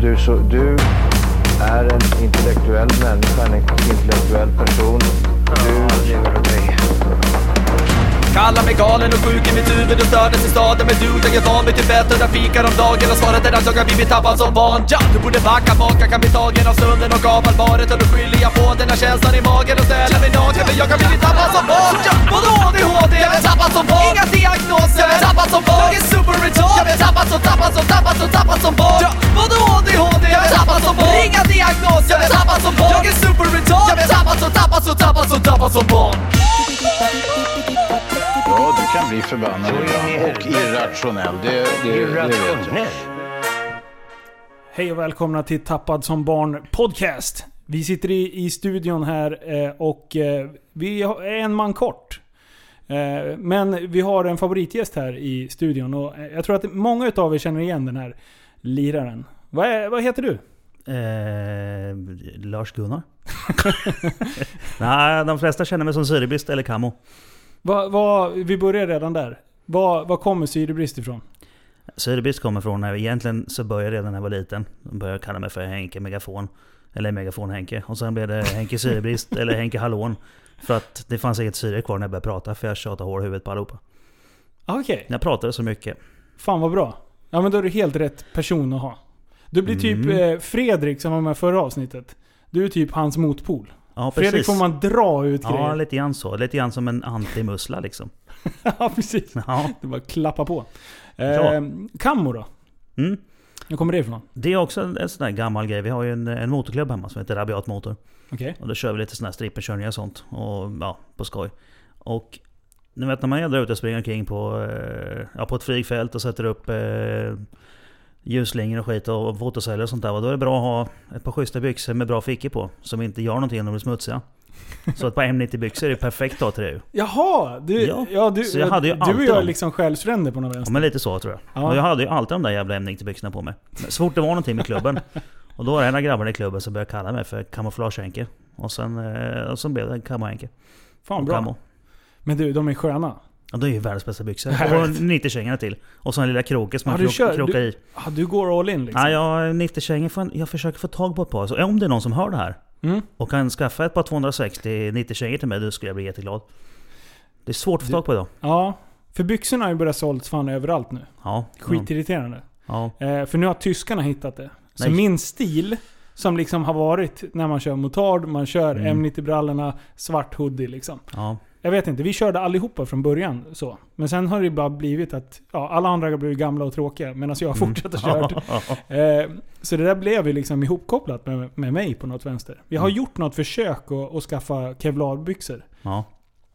Du, så, du är en intellektuell människa, en intellektuell person. Du lever av dig. Kallar mig galen och sjuk i mitt huvud och stördes i staden. Men du, jag är van vid och där fikar om dagen Och svaret är att jag har blivit tappad som barn. Ja, Du borde backa bak, jag kan bli tagen av stunden och av allvaret. Och då skyller jag på den här känslan i magen och ställer mig naken. För jag kan bli tappad som barn. Ja, Vadå ADHD? Jag är tappad som barn. Inga diagnoser. Jag är tappad som barn. Jag är super retard Jag är tappad som, tappad som, tappad som, tappad som barn. Ja, Vadå ADHD? Jag är tappad som barn. Inga diagnoser. Jag är tappad som barn. Jag är super retard Jag är tappad som, tappad som, tappad som, tappad som barn Ja, du kan bli förbannad och irrationell. Det, det, det vet jag. Hej och välkomna till Tappad som barn podcast. Vi sitter i, i studion här eh, och eh, vi är en man kort. Eh, men vi har en favoritgäst här i studion och jag tror att många utav er känner igen den här liraren. Vad, är, vad heter du? Eh, Lars-Gunnar? Nej, de flesta känner mig som syrebrist eller Camo. Va, va, vi börjar redan där. Var va kommer syrebrist ifrån? Syrebrist kommer från, när egentligen så började jag redan när jag var liten. De började kalla mig för Henke Megafon. Eller Megafon-Henke. Och sen blev det Henke Syrebrist eller Henke Hallån. För att det fanns inget syre kvar när jag började prata, för jag tjatade hår i huvudet på allihopa. Okej. Jag pratade så mycket. Fan vad bra. Ja men då är du helt rätt person att ha. Du blir typ Mm. eh, Fredrik som var med förra avsnittet. Du är typ hans motpol. Ja, Fredrik precis. får man dra ut Ja, grejer. lite grann så. Lite grann som en antimussla liksom. Ja, precis. Ja. Det bara klappa på. Ja. Eh, Kammo då? Mm. Var kommer det ifrån? Det är också en, en sån där gammal grej. Vi har ju en, en motorklubb hemma som heter Rabiat Motor. Okej. Och då kör vi lite såna här stripperkörningar och sånt. Och ja, på skoj. Och ni vet när man är där ute och springer omkring på, eh, ja, på ett flygfält och sätter upp eh, ljusslingor och skit och fotoceller och sånt där. Då är det bra att ha ett par schyssta byxor med bra fickor på. Som inte gör någonting när de blir smutsiga. Så ett par M90-byxor är perfekt då till det ju. Jaha! Du, ja. Ja. du, Så jag hade ju du och jag är liksom själsfränder på något Ja vänster. men lite så tror jag. Ja. Och jag hade ju alltid de där jävla M90-byxorna på mig. Men så fort det var någonting med klubben. Och då var det en av grabbarna i klubben som började kalla mig för kamouflage-Henke. Och sen, eh, och så blev det Camo-Henke. Fan bra. Camo. Men du, de är sköna. Ja, det är ju världens bästa byxor. Och vet. 90-kängorna till. Och så en lilla kroke som Ja, man krok, kör- krokar du- i. Ja, du går all in liksom. Nej, jag 90-kängor får, jag försöker få tag på ett par. Så om det är någon som hör det här Mm. och kan skaffa ett par 260 90-kängor till mig, då skulle jag bli jätteglad. Det är svårt att få tag på idag. Ja. För byxorna har ju börjat sålts fan överallt nu. Ja. Skitirriterande. Ja. Eh, för nu har tyskarna hittat det. Så Nej. min stil, som liksom har varit när man kör motard, man kör Mm. M90-brallorna, svart hoodie liksom. ja. Jag vet inte, vi körde allihopa från början så. Men sen har det bara blivit att ja, alla andra har blivit gamla och tråkiga medan jag har Mm. fortsatt att köra. Eh, så det där blev ju liksom ihopkopplat med, med mig på något vänster. Vi har Mm. gjort något försök att, att skaffa kevlarbyxor. ja.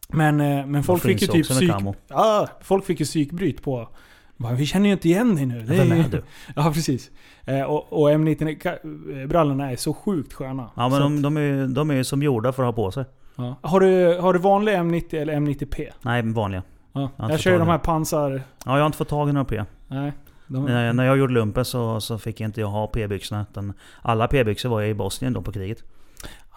Men, eh, men folk fick ju typ psyk... Ja, folk fick ju psykbryt på... Bara, vi känner ju inte igen dig nu. Det Vem är- är du? Ja, precis. Eh, och och M90-brallorna är så sjukt sköna. Ja men de, de, är de är ju som gjorda för att ha på sig. Ja. har, du, har du vanlig M90 eller M90P? Nej, vanliga. Ja. har Jag, inte kör ju de här pansar... Ja, jag har inte fått tag i några P. Nej. De, När, när jag gjorde lumpen så, så fick inte jag ha P-byxorna. Alla P-byxor var jag i Bosnien då på kriget.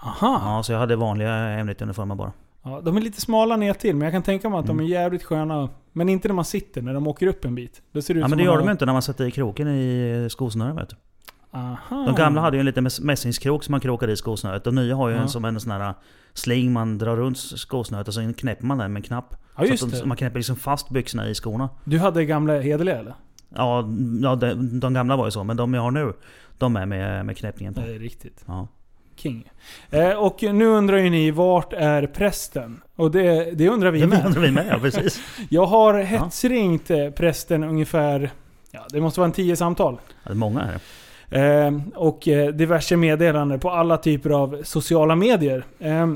Aha! Ja, så jag hade vanliga M90-uniformer bara. Ja, de är lite smala ner till men jag kan tänka mig att de är Mm. jävligt sköna. Men inte när man sitter, när de åker upp en bit. Då ser det ut Ja men det gör har- de ju inte när man sätter i kroken i skosnöret vet du. Aha. De gamla hade ju en liten mäss- mässingskrok som man krokade i skosnöret. De nya har ju Ja. en som en sån här sling man drar runt skosnöret och så knäpper man den med en knapp. Ja så de, det. man knäpper liksom fast byxorna i skorna. Du hade gamla hederliga eller? Ja, ja de, de gamla var ju så, men de jag har nu, de är med, med knäppningen på. Det är riktigt. Ja. King. Eh, och nu undrar ju ni, vart är prästen? Och det, det undrar vi Det med. undrar vi med, ja precis. Jag har hetsringt eh, prästen ungefär, ja det måste vara en tio samtal. Ja, det är många här. Eh, och eh, diverse meddelanden på alla typer av sociala medier. Eh,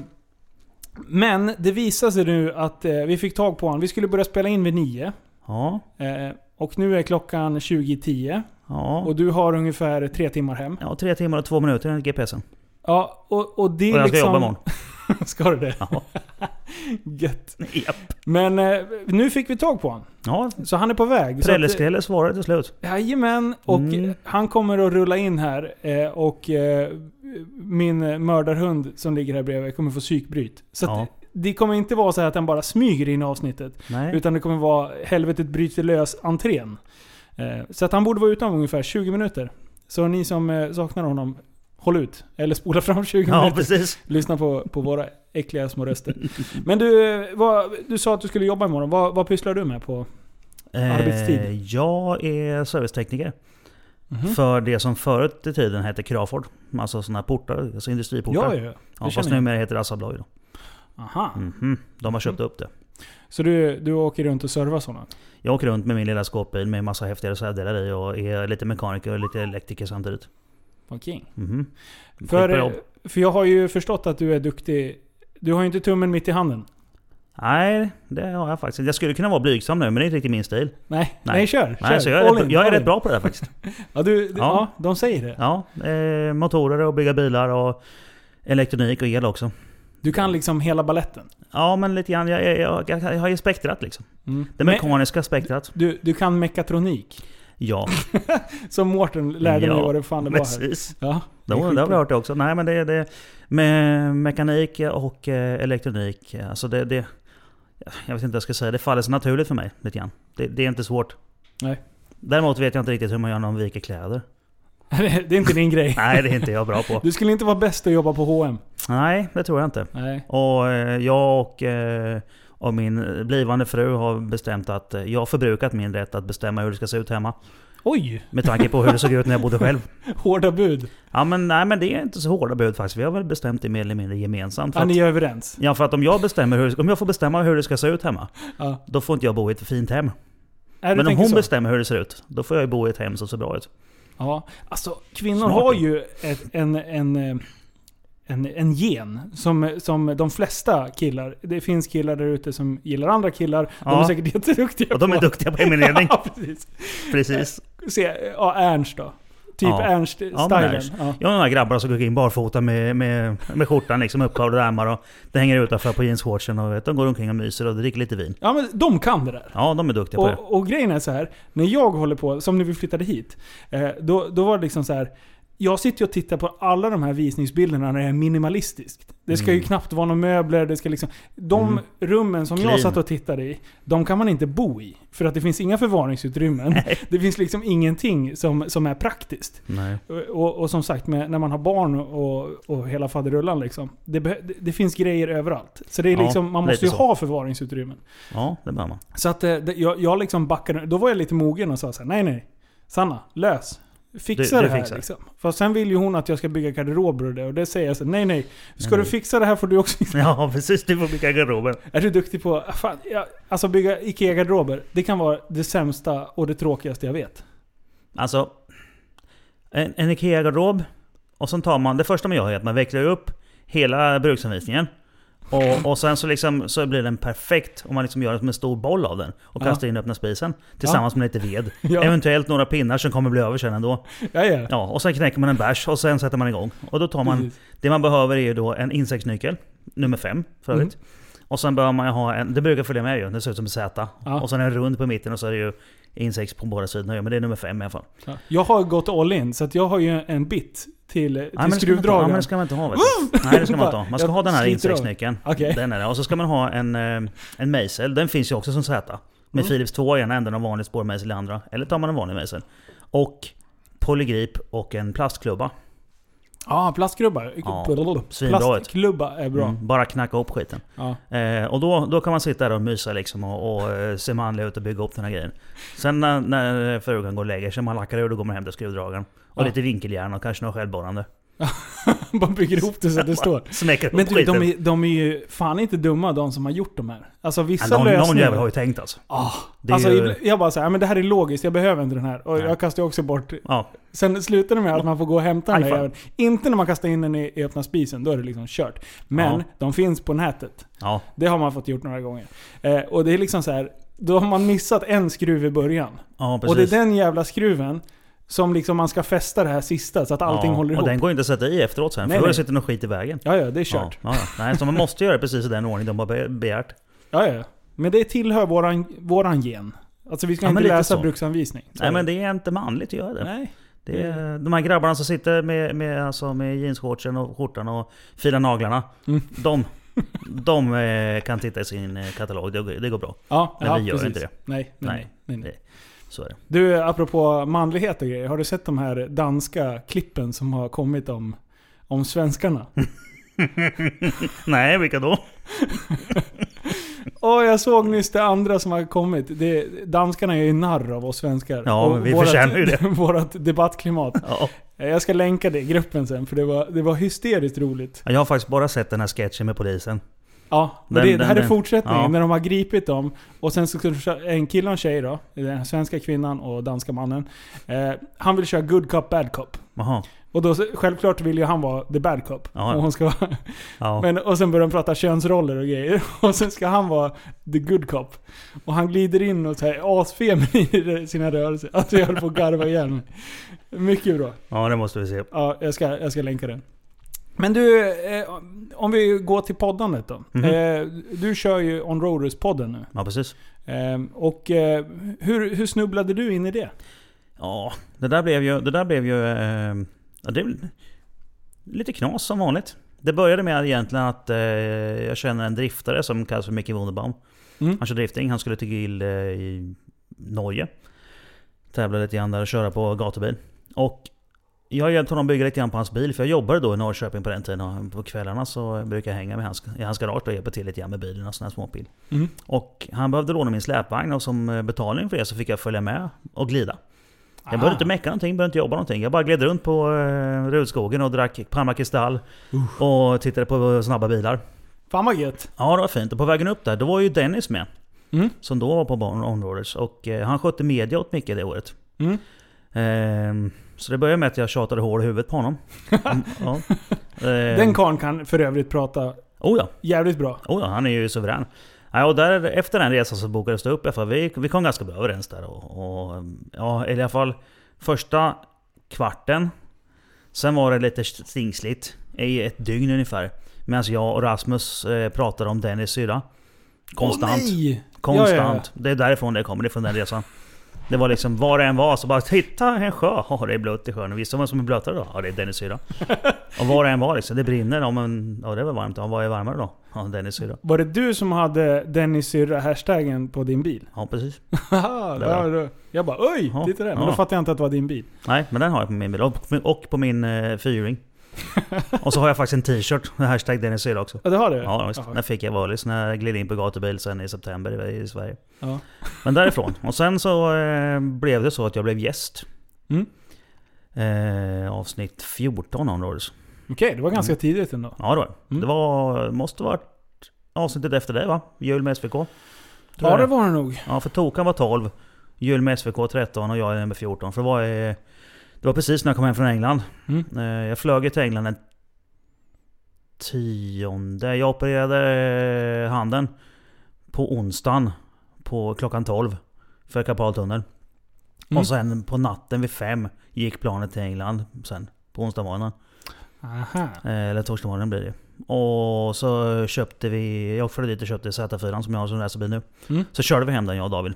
men det visar sig nu att eh, vi fick tag på honom. Vi skulle börja spela in vid nio. Ja, Eh, och nu är klockan 20.10. ja. Och du har ungefär tre timmar hem. Ja, tre timmar och två minuter enligt GPSen. Ja, och, och det är Och jag ska liksom... jobba imorgon. ska du det? Ja. Gött. Japp. Men eh, nu fick vi tag på honom. Ja, Så han är på väg. Prelleskrälle svarade till slut. Jajamän, och Mm. han kommer att rulla in här eh, och eh, min mördarhund som ligger här bredvid kommer få psykbryt. Så Ja. att det kommer inte vara så här att han bara smyger in i avsnittet. Nej. Utan det kommer vara helvetet bryter lös entrén. Eh, så att han borde vara om ungefär 20 minuter. Så ni som eh, saknar honom, håll ut. Eller spola fram 20 Ja, minuter. precis. Lyssna på, på våra äckliga små röster. Men du, vad, du sa att du skulle jobba imorgon. Vad, vad pysslar du med på? Arbetstid? Eh, jag är servicetekniker. Mhm. För det som förut i tiden hette Crawford. Alltså sådana här portar, alltså industriportar. Ja, ja, ja. Ja, Det fast numera heter det Assa Abloy då. Aha. Mhm. De har köpt upp det. Så du, du åker runt och servar sådana? Jag åker runt med min lilla skåpbil med massa häftiga reservdelar i och är lite mekaniker och lite elektriker samtidigt. Okej. Mhm. För, Skitbra jobb. för jag har ju förstått att du är duktig. Du har ju inte tummen mitt i handen. Nej, det har jag faktiskt Jag skulle kunna vara blygsam nu, men det är inte riktigt min stil. Nej, nej, Nej. kör. kör. Nej, så jag är, All in, jag är rätt bra på det här faktiskt. Ja, du, du, ja. Ja. de säger det. Ja, eh, motorer och bygga bilar och elektronik och el också. Du kan liksom hela balletten. Ja, men lite grann. Jag, jag, jag, jag har ju spektrat liksom. Mm. Det mekaniska spektrat. du, du kan mekatronik. Ja, Som Mårten lärde mig Ja, vad det fan det var precis. Ja, Det det har vi hört det också. Nej men det är det med mekanik och eh, elektronik. Alltså det, det... Jag vet inte vad jag ska säga. Det faller så naturligt för mig lite grann. Det, det är inte svårt. Nej. Däremot vet jag inte riktigt hur man gör när man viker kläder. det är inte din grej. Nej, det är inte jag bra på. Du skulle inte vara bäst att jobba på H&M. Nej, det tror jag inte. Nej. Och eh, jag och, eh, och min blivande fru har bestämt att eh, jag har förbrukat min rätt att bestämma hur det ska se ut hemma. Oj! Med tanke på hur det såg ut när jag bodde själv. Hårda bud. Ja men nej men det är inte så hårda bud faktiskt. Vi har väl bestämt det mer eller mindre gemensamt. Ja, att, ni är överens. ja för att om jag, bestämmer hur, om jag får bestämma hur det ska se ut hemma. Ja. Då får inte jag bo i ett fint hem. Du Men om hon så? bestämmer hur det ser ut. Då får jag ju bo i ett hem som ser bra ut. Ja, alltså kvinnor Smart. har ju ett, en, en, eh, en, en gen som, som de flesta killar. Det finns killar där ute som gillar andra killar. De Ja. är säkert jätteduktiga Och de är på... duktiga på heminredning. ja, precis. Precis. Se, ja, Ernst då. Typ Ja. Ernst-stilen. Ja, Ernst. Ja, Jag har några grabbar som går in barfota med, med, med skjortan liksom uppkavlade ärmar och det hänger utanför på jeansshortsen och vet, de går omkring och myser och dricker lite vin. ja, men de kan det där. Ja, de är duktiga på det. Och, och grejen är så här, när jag håller på, som när vi flyttade hit, eh, då, då var det liksom så här. Jag sitter ju och tittar på alla de här visningsbilderna när det är minimalistiskt. Det ska ju Mm. knappt vara några möbler, det ska liksom... De Mm. rummen som jag Clean. satt och tittade i, de kan man inte bo i. För att det finns inga förvaringsutrymmen. Det finns liksom ingenting som, som är praktiskt. Nej. Och, och som sagt, med, när man har barn och, och hela faderullan liksom. Det, det, det finns grejer överallt. Så det är Ja, liksom, man måste ju så. ha förvaringsutrymmen. Ja, det bör man. Så att eh, det- jag, jag liksom backade. Då var jag lite mogen och sa så här: nej nej. Sanna, lös. Fixa du det här fixar. liksom. För sen vill ju hon att jag ska bygga garderober och det. Och det säger jag så nej nej. Ska Nej, du fixa det här får du också... Ja, precis. Du får bygga garderoben. är du duktig på... Fan, ja, alltså bygga IKEA-garderober. Det kan vara det sämsta och det tråkigaste jag vet. Alltså, en, en IKEA-garderob. Och sen tar man, det första man gör är att man vecklar upp hela bruksanvisningen. Och, och sen så, liksom, så blir den perfekt om man liksom gör en stor boll av den. Och kastar in i öppna spisen. Tillsammans med lite ved. Eventuellt några pinnar som kommer bli över sen ändå. Ja, ja. Ja, och sen knäcker man en bärs och sen sätter man igång. Och då tar man... Precis. Det man behöver är ju då en insektsnyckel. Nummer fem för övrigt. Och sen behöver man ju ha en... Det brukar följa med ju. Det ser ut som en Z. Och sen en rund på mitten och så är det ju insekt på båda sidorna. Men det är nummer fem i alla fall. Ja. Jag har gått all in, så att jag har ju en bit till, till. Ja, skruvdragaren. men det ska man inte ha vet du. Nej det ska man inte ha. Man ska ha den här insektsnyckeln. Okej. Den är det. Och så ska man ha en, eh, en mejsel. Den finns ju också som Z. Med Mm. Philips 2 i ena änden och vanlig spårmejsel i andra. Eller tar man en vanlig mejsel. Och polygrip och en plastklubba. Ja, plastklubba. Ja. Plastklubba är bra. Mm, bara knacka upp skiten. Ja. Eh, och då, då kan man sitta där och mysa liksom och, och eh, se manlig ut och bygga upp den här grejen. Sen när, när frugan går och lägger sig, man lackar ur, då går man hem till skruvdragaren. Och Ja. lite vinkeljärn och kanske några självborrande. Bara bygger ihop det så att det står. Smäcker Men du, de är, de är ju fan inte dumma de som har gjort de här. Alltså vissa ja, någon, någon jävel har ju tänkt alltså. Ah, Det alltså, ju- Jag bara säger, men det här är logiskt, jag behöver inte den här. Och Nej. jag kastar också bort... Ja, Sen slutar det med att man får gå och hämta den jäveln. Inte när man kastar in den i, i öppna spisen, då är det liksom kört. Men Ja. de finns på nätet. ja. Det har man fått gjort några gånger. Eh, och det är liksom så här. då har man missat en skruv i början. ja Och det är den jävla skruven som liksom man ska fästa det här sista så att allting ja, håller ihop. Och den går inte att sätta i efteråt sen, Nej, för då sitter någon skit i vägen. Ja, ja, det är kört. Ja, ja. Nej, så man måste göra det precis i den ordning de har be- begärt. Ja, ja. Men det tillhör våran, våran gen. Alltså vi ska Ja, inte läsa så. bruksanvisning. Så Nej är men det är inte manligt att göra det. Nej. det är, de här grabbarna som sitter med, med, alltså med jeansshortsen och skjortan och filar naglarna. Mm. De, de eh, kan titta i sin eh, katalog, det, går- det går bra. Ja, Men ja, vi gör precis. inte det. Nej, nej, nej. Nej. Så är det. Du, apropå manlighet och grejer. Har du sett de här danska klippen som har kommit om, om svenskarna? Nej, vilka då? Åh, jag såg nyss det andra som har kommit. Det, danskarna är ju narr av oss svenskar. Ja, Och men vi vårat- förtjänar ju det. Vårat debattklimat. Ja. Jag ska länka det i gruppen sen, för det var, det var hysteriskt roligt. Jag har faktiskt bara sett den här sketchen med polisen. Ja, men Den- det, här den- är fortsättningen. ja. När de har gripit dem. Och sen så en kille och en tjej då. Den svenska kvinnan och danska mannen. Eh, han vill köra good cop, bad cop. Jaha. Och då, självklart vill ju han vara the bad cop. Ja. Och, hon ska vara, Ja. men, och sen börjar de prata könsroller och grejer. Och sen ska han vara the good cop. Och han glider in och säger asfeminin i sina rörelser. Alltså jag höll på att garva igen. Mycket bra. ja, det måste vi se. Ja, jag ska, jag ska länka den. Men du, eh, om vi går till poddandet då. Mhm. Eh, du kör ju On Roaders-podden nu. Ja, precis. Eh, och eh, hur, hur snubblade du in i det? Ja, det där blev ju... Det där blev ju... Eh, ja, det lite knas som vanligt. Det började med egentligen att eh, jag känner en driftare som kallas för Micke Wunderbaum. Mm. Han kör drifting. Han skulle till i Norge. Tävlade lite grann där och köra på gatubil. Och jag har hjälpt honom bygga lite grann på hans bil, för jag jobbade då i Norrköping på den tiden. Och på kvällarna så brukar jag hänga med hans, i hans garage och hjälpa till lite grann med bilen och sån här småpil. Mm. Och han behövde låna min släpvagn och som eh, betalning för det så fick jag följa med och glida. Jag Ah. behövde inte mecka någonting, behövde inte jobba någonting. Jag bara gled runt på eh, Rudskogen och drack Parma Kristall. Och tittade på snabba bilar. Fan vad gött. Ja, det var fint. Och på vägen upp där, då var ju Dennis med. Mm. Som då var på Barn Onroaders. Och eh, han skötte media åt Micke det året. Mm. Ehm, så det började med att jag tjatade hål i huvudet på honom. Mm, ja. Ehm, Den karln kan för övrigt prata oh ja, jävligt bra. oh ja, han är ju suverän. Ja, och där, efter den resan så bokades det upp. För vi, vi kom ganska bra överens där. Och, och, ja, i alla fall första kvarten. Sen var det lite stingsligt i ett dygn ungefär. Medan jag och Rasmus eh, pratade om Dennis syrra. Konstant. Nej! Konstant. Ja, ja, Det är därifrån det kommer, det är från den resan. Det var liksom, var det än var så bara Titta en sjö! Ja det är blött i sjön. Och Visst vem som är blötare då? Ja det är Dennis syra. och var det än var liksom, det brinner. Ja men, ja det var varmt. Ja vad är varmare då? Ja Dennis syra. Var det du som hade Dennis syrra hashtaggen på din bil? Ja precis. Det var ja, då- jag bara oj, Ja, titta där. Men ja. då fattade jag inte att det var din bil. Nej men den har jag på min bil. Och på, och på min eh, fyrhjuling. och så har jag faktiskt en t-shirt med hashtag Dennis syra också. Ja, det har du? Ja visst. Den fick jag vanligt när jag gled in på gatubil sen i september i, Sverige. Ja. Men därifrån. Och sen så eh, blev det så att jag blev gäst. Mm. Eh, avsnitt 14 on Rollers. Okej, det var ganska tidigt ändå. Ja det var det. Mm. Det var, måste varit avsnittet efter det va? Jul med SVK. Ja, det var det nog. Ja, för Tokan var 12. Jul med SVK 13 och jag är nummer 14. För det var, eh, det var precis när jag kom hem från England. Mm. Eh, Jag flög till England den tionde. Jag opererade handen på onsdagen på klockan 12 för karpaltunneln. Mm. Och sen på natten vid fem gick planet till England sen. På onsdag morgonen. Aha. Eh, Eller torsdag morgon blir det. Och så köpte vi... Jag följde dit och köpte Z4 som jag har som racerbil nu. Mm. Så körde vi hem den jag och David.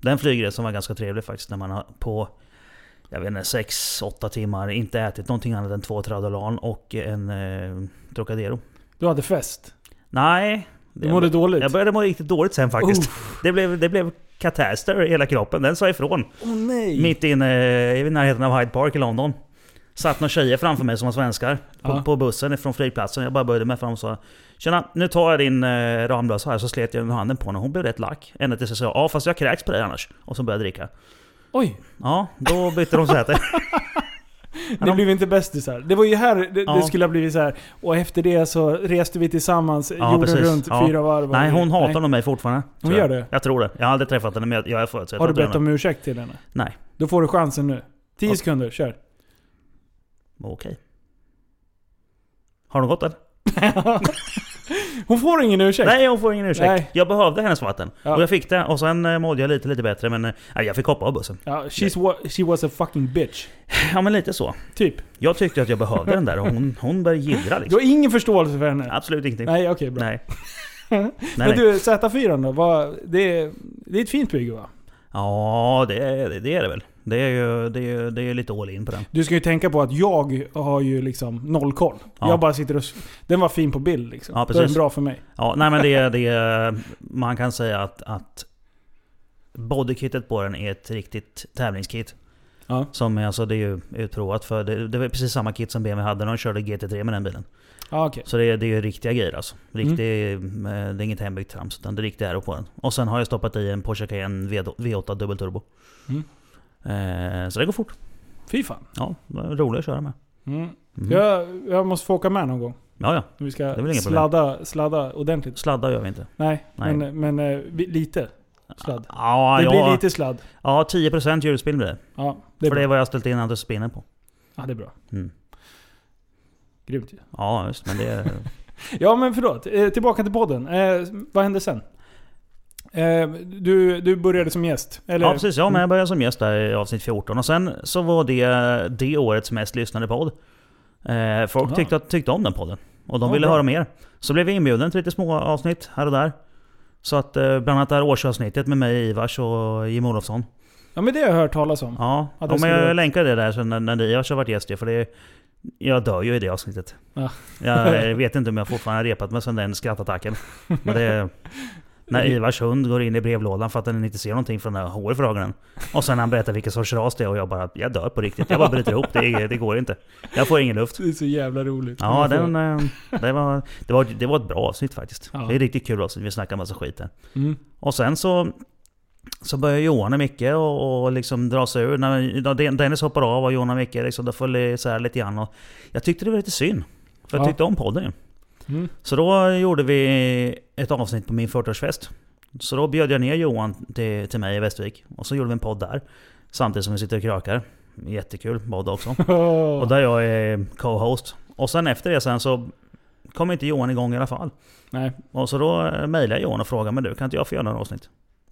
Den flygresan var ganska trevlig faktiskt när man har på... Jag vet inte, 6-8 timmar inte ätit någonting annat än två Tradolan och en eh, Trocadero. Du hade fest. Nej. Du mådde dåligt. Jag började må riktigt dåligt sen faktiskt. Oh. Det blev, det blev katastrof i hela kroppen. Den sa ifrån. Åh nej! Mitt inne i närheten av Hyde Park i London. Satt några tjejer framför mig som var svenskar. På, Ja. på bussen från flygplatsen. Jag bara började med fram och sa Tjena, nu tar jag din eh, Ramlösa här. Så slet jag handen på henne. Hon blev rätt lack. Ända tills jag sa ja fast jag kräks på dig annars. Och så började jag dricka. Oj! Ja, då bytte de säte. Det blev inte bästisar. Det var ju här det, Ja. det skulle ha blivit så här. Och efter det så reste vi tillsammans Ja, jorden precis. runt Ja. fyra varv. Nej, hon hatar Nej. nog mig fortfarande. Hon tror jag. gör det? Jag tror det. Jag har aldrig träffat henne men jag- är född Har du bett om ursäkt till henne? Nej. Då får du chansen nu. 10 Ja. sekunder, kör. Okej. Har de gått än? Hon får ingen ursäkt. Nej, hon får ingen ursäkt. Nej. Jag behövde hennes vatten. Ja. Och jag fick det. Och sen eh, mådde jag lite, lite bättre. Men eh, nej, jag fick hoppa av bussen. Ja, she's she was a fucking bitch. Ja, men lite så. Typ. Jag tyckte att jag behövde den där och hon, hon började Du liksom. har ingen förståelse för henne? Absolut ingenting. Nej, okej bra. Nej. nej, Men du, Z4 då? Vad, det, är, det är ett fint bygge va? Ja, det, är- det är det väl. Det är ju det är, det är lite all in på den. Du ska ju tänka på att jag har ju liksom noll koll. Ja. Jag bara sitter och... Den var fin på bild liksom. Ja, är den precis. bra för mig. Ja, nej men det, det Man kan säga att, att bodykittet på den är ett riktigt tävlingskit. Ja. Som är, alltså, det är ju utprovat för det, det var precis samma kit som BMW hade när de körde GT3 med den bilen. Ja, okej. Så det är, det är ju riktiga grejer alltså. Riktig, eh, Det är inget hembyggt trams, utan det är riktiga aero på den. Och sen har jag stoppat i en Porsche Cayenne V- V8 dubbelturbo. Mm. Eh, så det går fort. Fy fan. Ja, roligt att köra med. Mm. Mhm. Jag, jag måste få åka med någon gång. Ja, ja. Vi ska inga problem. sladda, sladda ordentligt. Sladda gör vi inte. Nej, Nej. men, men eh, lite sladd. Ja, det ja, blir lite sladd. ja 10% hjulspill blir det. Ja, det För det är bra. vad jag har ställt in antispinnen på. Ja, det är bra. Mm. Grymt ju. Ja, just men det. Ja men förlåt, eh, tillbaka till podden. Eh, vad hände sen? Eh, du, du började som gäst? Eller? Ja precis, ja men jag började som gäst där i avsnitt 14 och sen så var det det årets mest lyssnade podd. Eh, folk Ja. tyckte, tyckte om den podden. Och de Ja, ville bra. höra mer. Så blev vi inbjuden till lite små avsnitt här och där. Så att eh, bland annat det här årsavsnittet med mig, Ivars och Jim Olofsson. Ja men det har jag hört talas om. Ja, Ja, ja men skulle- jag länkar det där sen när, när Ivars har varit gäst för det jag dör ju i det avsnittet. Ja. Jag vet inte om jag fortfarande har repat mig sen den skrattattacken. Men det, när Ivars hund går in i brevlådan för att den inte ser någonting från den här håret för ögonen. Och sen när han berättar vilken sorts ras det är och jag bara, jag dör på riktigt. Jag bara bryter ihop, det, det går inte. Jag får ingen luft. Det är så jävla roligt. Ja, den, eh, det, var, det, var, det var ett bra avsnitt faktiskt. Ja. Det är riktigt kul avsnitt, vi snackar massa skit där. Mm. Och sen så, så började Johan och Micke och, och liksom dra sig ur. När när Den- Dennis hoppar av och Johan och Micke liksom, det föll isär lite grann. Och jag tyckte det var lite synd. För jag Ja. tyckte om podden ju. Mm. Så då gjorde vi ett avsnitt på min 40-årsfest. Så då bjöd jag ner Johan till, till mig i Västervik. Och så gjorde vi en podd där. Samtidigt som vi sitter och krökar. Jättekul podd också. Och där jag är co-host. Och sen efter det sen så kom inte Johan igång i alla fall. Nej. Och så då eh, mejlade jag Johan och frågade men du kan inte jag få göra några avsnitt?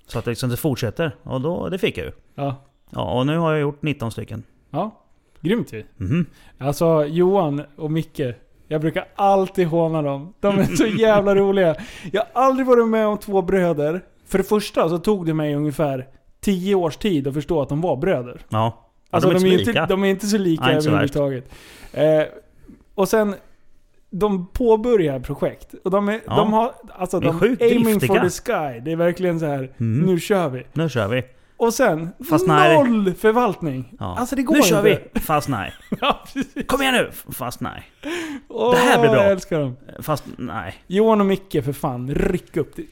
Så att det liksom det fortsätter. Och då, det fick jag ju. Ja. Ja, och nu har jag gjort 19 stycken. Ja. Grymt ju. Mhm. Alltså Johan och Micke. Jag brukar alltid håna dem. De är så jävla roliga. Jag har aldrig varit med om två bröder. För det första så tog det mig ungefär 10 års tid att förstå att de var bröder. Ja. Alltså de, de är är ju inte inte, lika. de är inte så lika Nej, överhuvudtaget. Eh, och sen, de påbörjar projekt. Och de är, Ja. de har, alltså De är de sjukt aiming driftiga. for the sky. Det är verkligen så här. Mm. nu kör vi. Nu kör vi. Och sen, Fast nej. noll förvaltning. Ja. Alltså det går nu kör inte. vi! Fast nej. ja, precis. Kom igen nu! Fast nej. Åh, Det här blir bra. Jag älskar dem. Fast nej. Johan och Micke för fan, ryck upp det.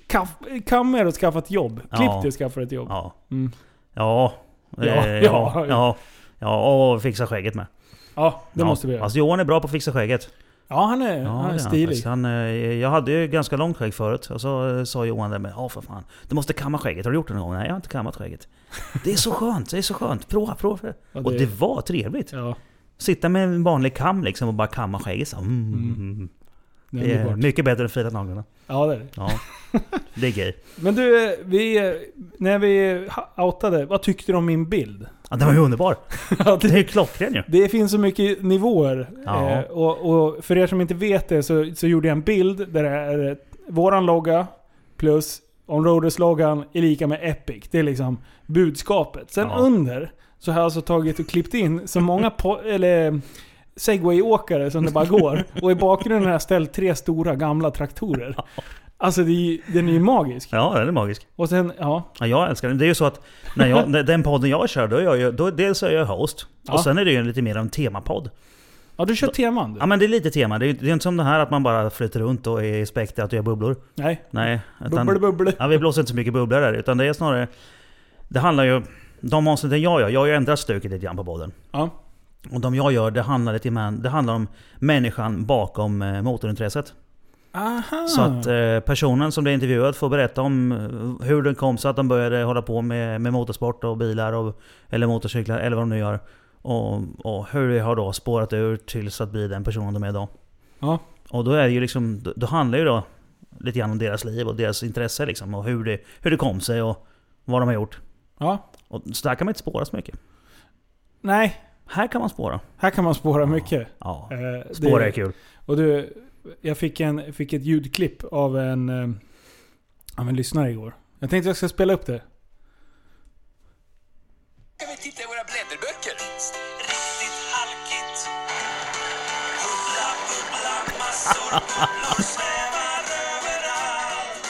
Kamma er och skaffa ett jobb. Ja. Klipp dig och skaffa ett jobb. Ja. Mm. Ja. Ja, Eh, ja. ja. Ja. Ja, och fixa skägget med. Ja, det ja. måste vi göra. Alltså Johan är bra på att fixa skägget. Ja, han är, Ja, han det är stilig. Han, eh, jag hade ju ganska långt skägg förut. Och så eh, sa Johan det med Ja för fan, du måste kamma skägget. Har du gjort det någon gång? Nej, jag har inte kammat skägget. Det är så skönt, det är så skönt. Prova, prova. Ja, Och det var trevligt. Ja, Sitta med en vanlig kam liksom och bara kamma skägget. Så, mm. Mm. det Det är underbart. mycket bättre än filat naglarna. Ja, det är det. Ja, det är gay. Men du, vi, när vi outade, vad tyckte du om min bild? Ja, den var ju underbar. Ja, Det det, är klockren ju. det finns så mycket nivåer. Ja. Eh, och, och för er som inte vet det så, så gjorde jag en bild där det är eh, våran logga plus Onroaders-loggan är lika med Epic. Det är liksom budskapet. Sen Ja. under så har jag alltså tagit och klippt in så många po- eller segway-åkare som det bara går. Och i bakgrunden har jag ställt tre stora gamla traktorer. Alltså det är, ju- den är ju magisk. Ja, den är magisk. Och sen, ja. Ja, jag älskar den. Det är ju så att när jag, när den podden jag kör, då är jag ju, då, dels är jag host. Ja. Och sen är det ju lite mer av en temapodd. Ja, du kör teman du. Ja men det är lite tema. Det är, det är inte som det här att man bara flyter runt och är i spektrat och gör bubblor. Nej. Nej. Utan, Bubble, bubble. Ja, vi blåser inte så mycket bubblor där. Utan det är snarare... Det handlar ju... De avsnitten jag gör, jag har ju ändrat stuket lite grann på podden. Ja. Och de jag gör, det handlar lite grann, det handlar om människan bakom eh, motorintresset. Aha. Så att eh, personen som blir intervjuad får berätta om eh, hur det kom sig att de började hålla på med, med motorsport och bilar och, eller motorcyklar eller vad de nu gör. Och, och hur det har då spårat ur tills att bli den personen de är idag. Ja. Och då är det ju liksom, då, då handlar ju då lite grann om deras liv och deras intresse liksom. Och hur det, hur det kom sig och vad de har gjort. Ja. Och så där kan man inte spåra så mycket. Nej, Här kan man spåra. här kan man spåra mycket. Ja. Eh, Spåra är kul. Och du, jag fick, en, fick ett ljudklipp av en, eh, av en lyssnare igår. Jag tänkte jag ska spela upp det. Ska vi titta i våra blädderböcker? Riktigt halkigt. Bubbla, bubbla, massor bubblor svävar överallt.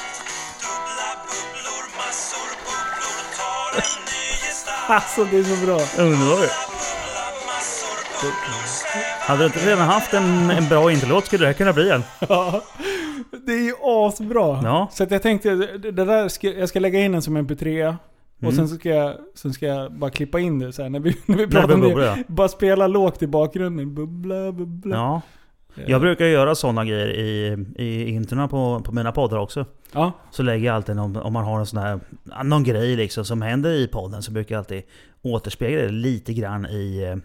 Dubbla bubblor, massor bubblor, ta Alltså det är så bra. Underbart. Hade du inte redan haft en, en bra introlåt skulle det här kunna bli en. Ja. Det är ju asbra. Ja. Så jag tänkte, det där ska, jag ska lägga in den som mp3. Och Mm. sen ska, jag, sen ska jag bara klippa in det så här, när vi, när vi pratar om det. bubbla, Bara spela lågt i bakgrunden. Bubbla, bubbla. Ja. Jag brukar göra sådana grejer i, i introna på, på mina poddar också. Ja. Så lägger jag alltid, om, om man har en sån här, någon grej liksom som händer i podden så brukar jag alltid återspegla det lite grann i...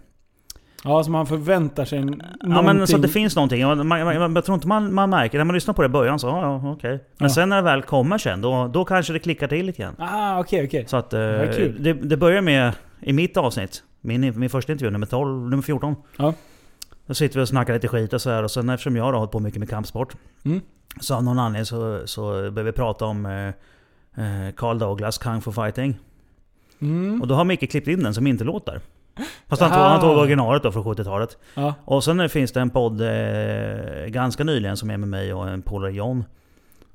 Ja, så man förväntar sig en, Ja men så att det någonting. finns någonting. Man, man, man, jag tror inte man, man märker, när man lyssnar på det i början så ja, ja okej. Men Ja. sen när det väl kommer sen, då, då kanske det klickar till lite grann. Ah, okej, okej. Så att eh, det, det börjar med, i mitt avsnitt, min, min första intervju, nummer 12, nummer 14. Ja. Då sitter vi och snackar lite skit och så här och sen eftersom jag har hållit på mycket med kampsport. Mm. Så av någon anledning så, så började vi prata om eh, eh, Carl Douglas Kung Fu Fighting. Mm. Och då har Micke klippt in den som inte låter. Fast han tog, han tog originalet då från 70-talet. Ja. Och sen finns det en podd eh, ganska nyligen som är med mig och en polare John.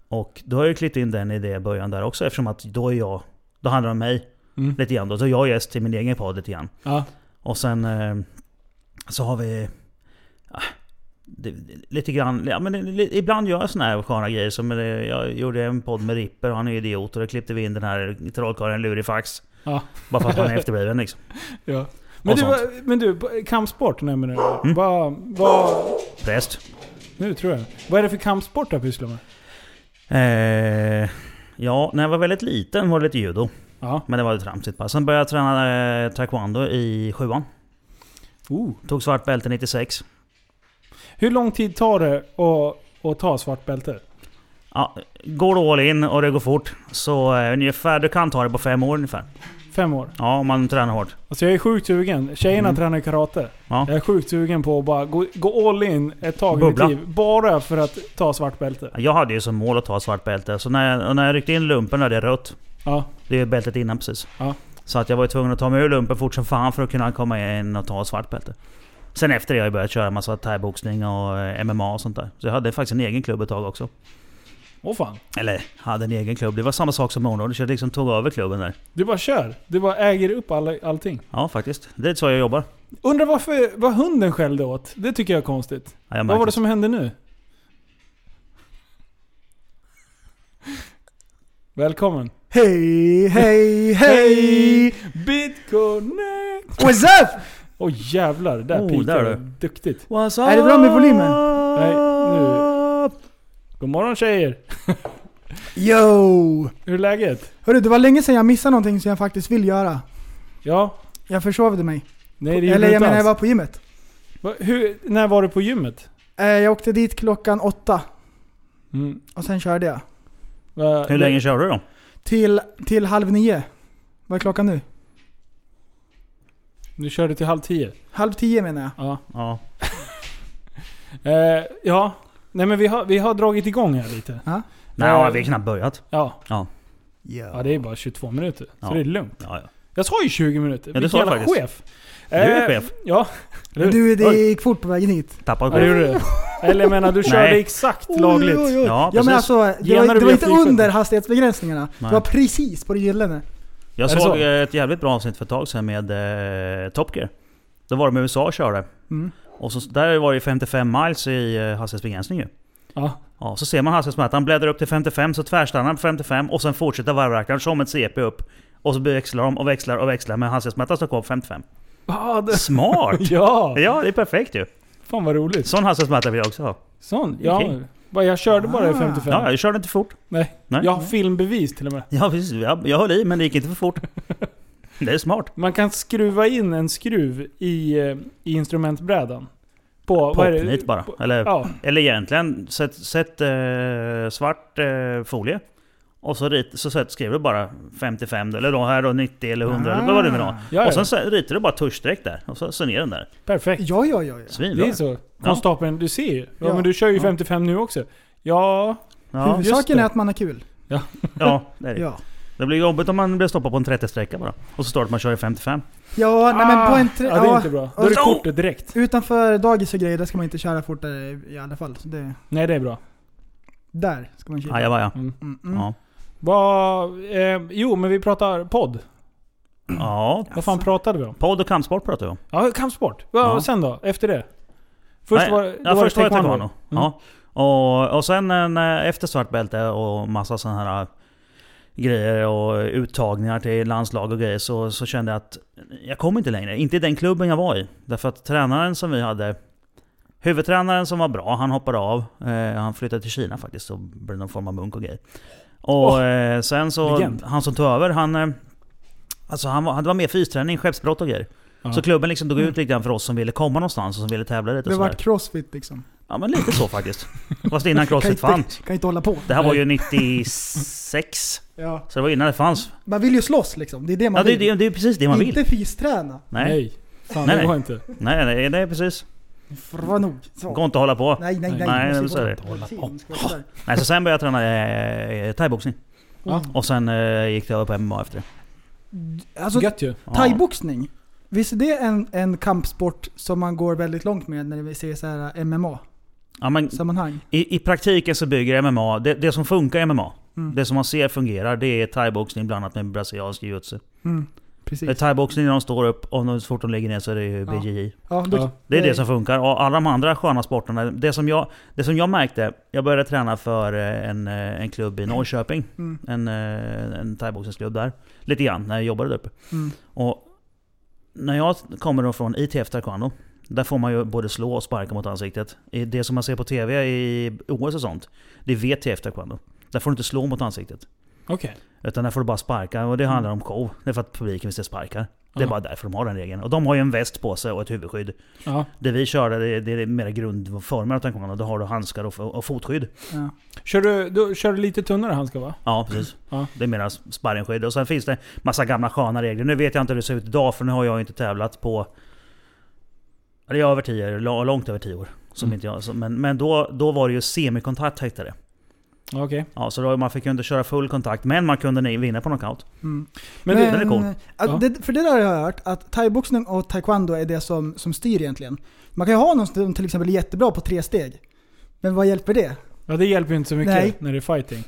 Och då har jag klippt in den i det i början där också eftersom att då är jag... Då handlar det om mig Mm. lite grann. Då så är jag gäst till min egen podd lite grann. Ja. Och sen eh, så har vi... ah, det, lite grann, ja, men det, ibland gör jag såna här sköna grejer. Som eh, jag gjorde en podd med Ripper och han är idiot. Och då klippte vi in den här trollkarlen Lurifax. Ja. Bara för att han är efterbliven liksom. ja. Men, du, men du, kampsport nämner du. Mm. Vad, vad... Präst. Nu tror jag. Vad är det för kampsport du pysslar med? Eh, ja, när jag var väldigt liten var det lite judo. Ja. Men det var ett tramsigt pass. Sen började jag träna eh, taekwondo i sjuan. Oh. Tog svart bälte 96. Hur lång tid tar det att, att ta svart bälte? Ja, går all in och det går fort så eh, ungefär, du kan ta det på fem år ungefär. Fem år? Ja, om man tränar hårt. Alltså jag är sjukt sugen. Tjejerna Mm. tränar karate. Ja. Jag är sjukt sugen på att bara gå, gå all in ett tag i mitt Bubbla. liv. Bara för att ta svart bälte. Jag hade ju som mål att ta svart bälte. Så när jag, när jag ryckte in lumpen hade jag rött. Ja. Det är bältet innan precis. Ja. Så att jag var ju tvungen att ta mig ur lumpen fort som fan för att kunna komma in och ta svart bälte. Sen efter det har jag börjat köra massa thaiboxning och eh, MMA och sånt där. Så jag hade faktiskt en egen klubb ett tag också. Åh fan. Eller hade en egen klubb. Det var samma sak som Mono. Jag liksom tog över klubben där. Du bara kör. Du bara äger upp alla, allting. Ja faktiskt. Det är så jag jobbar. Undrar varför vad hunden skällde åt? Det tycker jag är konstigt. Ja, jag Vad var det som hände nu? Välkommen. Hej, hej, hej! Bitconnect! What's up? Åh jävlar, där Oh, pikade du. Duktigt. What's Är det bra med volymen? Nej, nu. God morgon tjejer! Yo! Hur är läget? Hörru, det var länge sedan jag missade någonting som jag faktiskt vill göra. Ja? Jag försovde mig. Nej det Eller du jag menar, jag var på gymmet. Va, hur, när var du på gymmet? Eh, Jag åkte dit klockan åtta Mm. och sen körde jag. Va, Hur länge körde du då? Till, till halv nio. Vad är klockan nu? Du körde till halv tio? Halv tio menar jag. Ja. Ja. Eh, ja. Nej men vi har, vi har dragit igång här lite. Ja. Nej, Eh, vi har knappt börjat. Ja. Ja. Ja det är bara 22 minuter. Så Ja. det är lugnt. Ja, ja. Jag sa ju 20 minuter. Ja, det Vilken sa jag jävla faktiskt. chef. Du är Eh, chef. Ja. Hur? Du, det gick fort på vägen hit. Tappad Ja det gjorde det. Eller jag menar, du körde Nej. exakt lagligt. Oj, oj, oj. Ja, Ja precis. men alltså, det var, du det var inte under hastighetsbegränsningarna. Nej. Det var precis på det gyllene. Jag det såg så? ett jävligt bra avsnitt för ett tag sedan med eh, Top Gear. Då var de i USA och körde. Mm. Och så, där var det ju 55 miles i eh, hastighetsbegränsning ju. Ja. Ja, så ser man hastighetsmätaren bläddrar upp till 55, så tvärstannar på 55 och sen fortsätter varvräknaren som ett CP upp. Och så växlar de och växlar och växlar men hastighetsmätaren står kvar på 55. Ja, det, Smart! ja. Ja, det är perfekt ju. Fan vad roligt. Sån hastighetsmätare vill jag också ha. Sån? Ja. Bara, Jag körde bara i Ah. 55. Ja, jag körde inte fort. Nej. Nej. Jag har filmbevis till och med. Ja, precis. Jag, jag höll i, men det gick inte för fort. Det är smart. Man kan skruva in en skruv i, eh, i instrumentbrädan. På, det? Popnit bara. Eller, Ja. eller egentligen, sätt, sätt eh, svart eh, folie. Och så, rit, så sätt, skriver du bara 55, eller då här då 90 eller 100 eller vad du vill ha. Ah. Ja, Och sen ja. så ritar du bara tuschstreck där. Och så, så ner den där. Perfekt. Ja, ja, ja. ja. Svinbra. Det är så. Konstapeln, du ser ju. Ja, Ja. men du kör ju Ja. 55 nu också. Ja, Ja, Huvudsaken det. är att man har kul. ja det är det. Ja. Det blir jobbigt om man blir stoppad på en 30-sträcka bara. Och så står det att man kör i 55. Ja, nej men på en... Tre, Ah, ja, det är inte bra. Då är det kortet direkt. Utanför dagis och grejer, där ska man inte köra fortare i alla fall. Så det, Nej, det är bra. där ska man köra. Ja, jag var ja. Mm, mm. ja. Vad... Eh, jo, men vi pratar podd. Ja, Vad fan pratade vi om? podd och kampsport pratar vi om. Ja, kampsport. Vad Ja. sen då? Efter det? Först Nej, var, då ja, var först det var det taekwondo. taekwondo. Mm. Ja. Och, och sen en, eh, efter svart bälte och massa sådana här eh, grejer och uttagningar till landslag och grejer så, så kände jag att jag kom inte längre. Inte i den klubben jag var i. Därför att tränaren som vi hade Huvudtränaren som var bra, han hoppade av. Eh, han flyttade till Kina faktiskt och blev någon form av munk och grejer. Och Åh, eh, sen så, legend. han som tog över, han... Eh, alltså han var, han var med fysträning, skeppsbrott och grejer. Ja. Så klubben liksom dog ut lite grann för oss som ville komma någonstans och som ville tävla lite Det vart crossfit liksom. Ja men lite så faktiskt. Fast innan Kan Crossfit inte, fanns. kan inte hålla på. Det här var Nej. ju 96. Ja. Så det var innan det fanns. Man vill ju slåss liksom. Det är det man Ja det, är- vill. det, det är precis det man vill. Inte fysträna. Nej. Nej. Fan, Nej, det nej. går inte. Nej, nej, är precis. För vad nog. Så. Går inte att hålla på. Nej, nej, nej. Nej, måste så är det. hålla. Nej, så sen började jag träna eh, thaiboxning. Ja. Och sen eh, gick det över på MMA efter det. Alltså, Gött ju. Thaiboxning. Visst är det en, en kampsport som man går väldigt långt med när vi ser så här MMA-sammanhang? Ja, men i, I praktiken så bygger MMA, det, det som funkar i MMA, Mm. det som man ser fungerar, det är thaiboxning blandat med brasiliansk jiu-jitsu. Mm, precis. thaiboxning när de står upp och så fort de ligger ner så är det ju. BJJ. Ja, Ja. Det är det som funkar. Och alla de andra sköna sporterna, det som jag, det som jag märkte, jag började träna för eh, en, eh, en klubb i Norrköping. Mm, En, eh, en thaiboxningsklubb där. Lite grann, när jag jobbade där uppe. mm. Och när jag kommer då från ITF Taekwondo, där får man ju både slå och sparka mot ansiktet. Det som man ser på TV i OS och sånt, det är VTF Taekwondo. Där får du inte slå mot ansiktet. Okej. Utan där får du bara sparka och det handlar om show. Det är för att publiken vill se sparkar. Det är bara därför de har den regeln. Och de har ju en väst på sig och ett huvudskydd. Ja. Det vi körde, det, det är mera grundformer av taekwondo. Då har du handskar och, och fotskydd. Ja. Kör du, du kör du lite tunnare handskar va? Ja, precis. Det är mera sparringskydd. Och sen finns det massa gamla sköna regler. Nu vet jag inte hur det ser ut idag, för nu har jag inte tävlat på... Det är över 10, lo- långt över 10 år. Som Mm. inte jag, men men då, då var det ju semikontakt hette det. Okej. Ja, så då, man fick ju inte köra full kontakt, men man kunde vinna på knockout. Mm. Men, den är cool. att Ja. det, för det där har jag hört, att thaiboxning och taekwondo är det som, som styr egentligen. Man kan ju ha någon som till exempel är jättebra på tre steg. Men vad hjälper det? ja, det hjälper ju inte så mycket Nej. när det är fighting.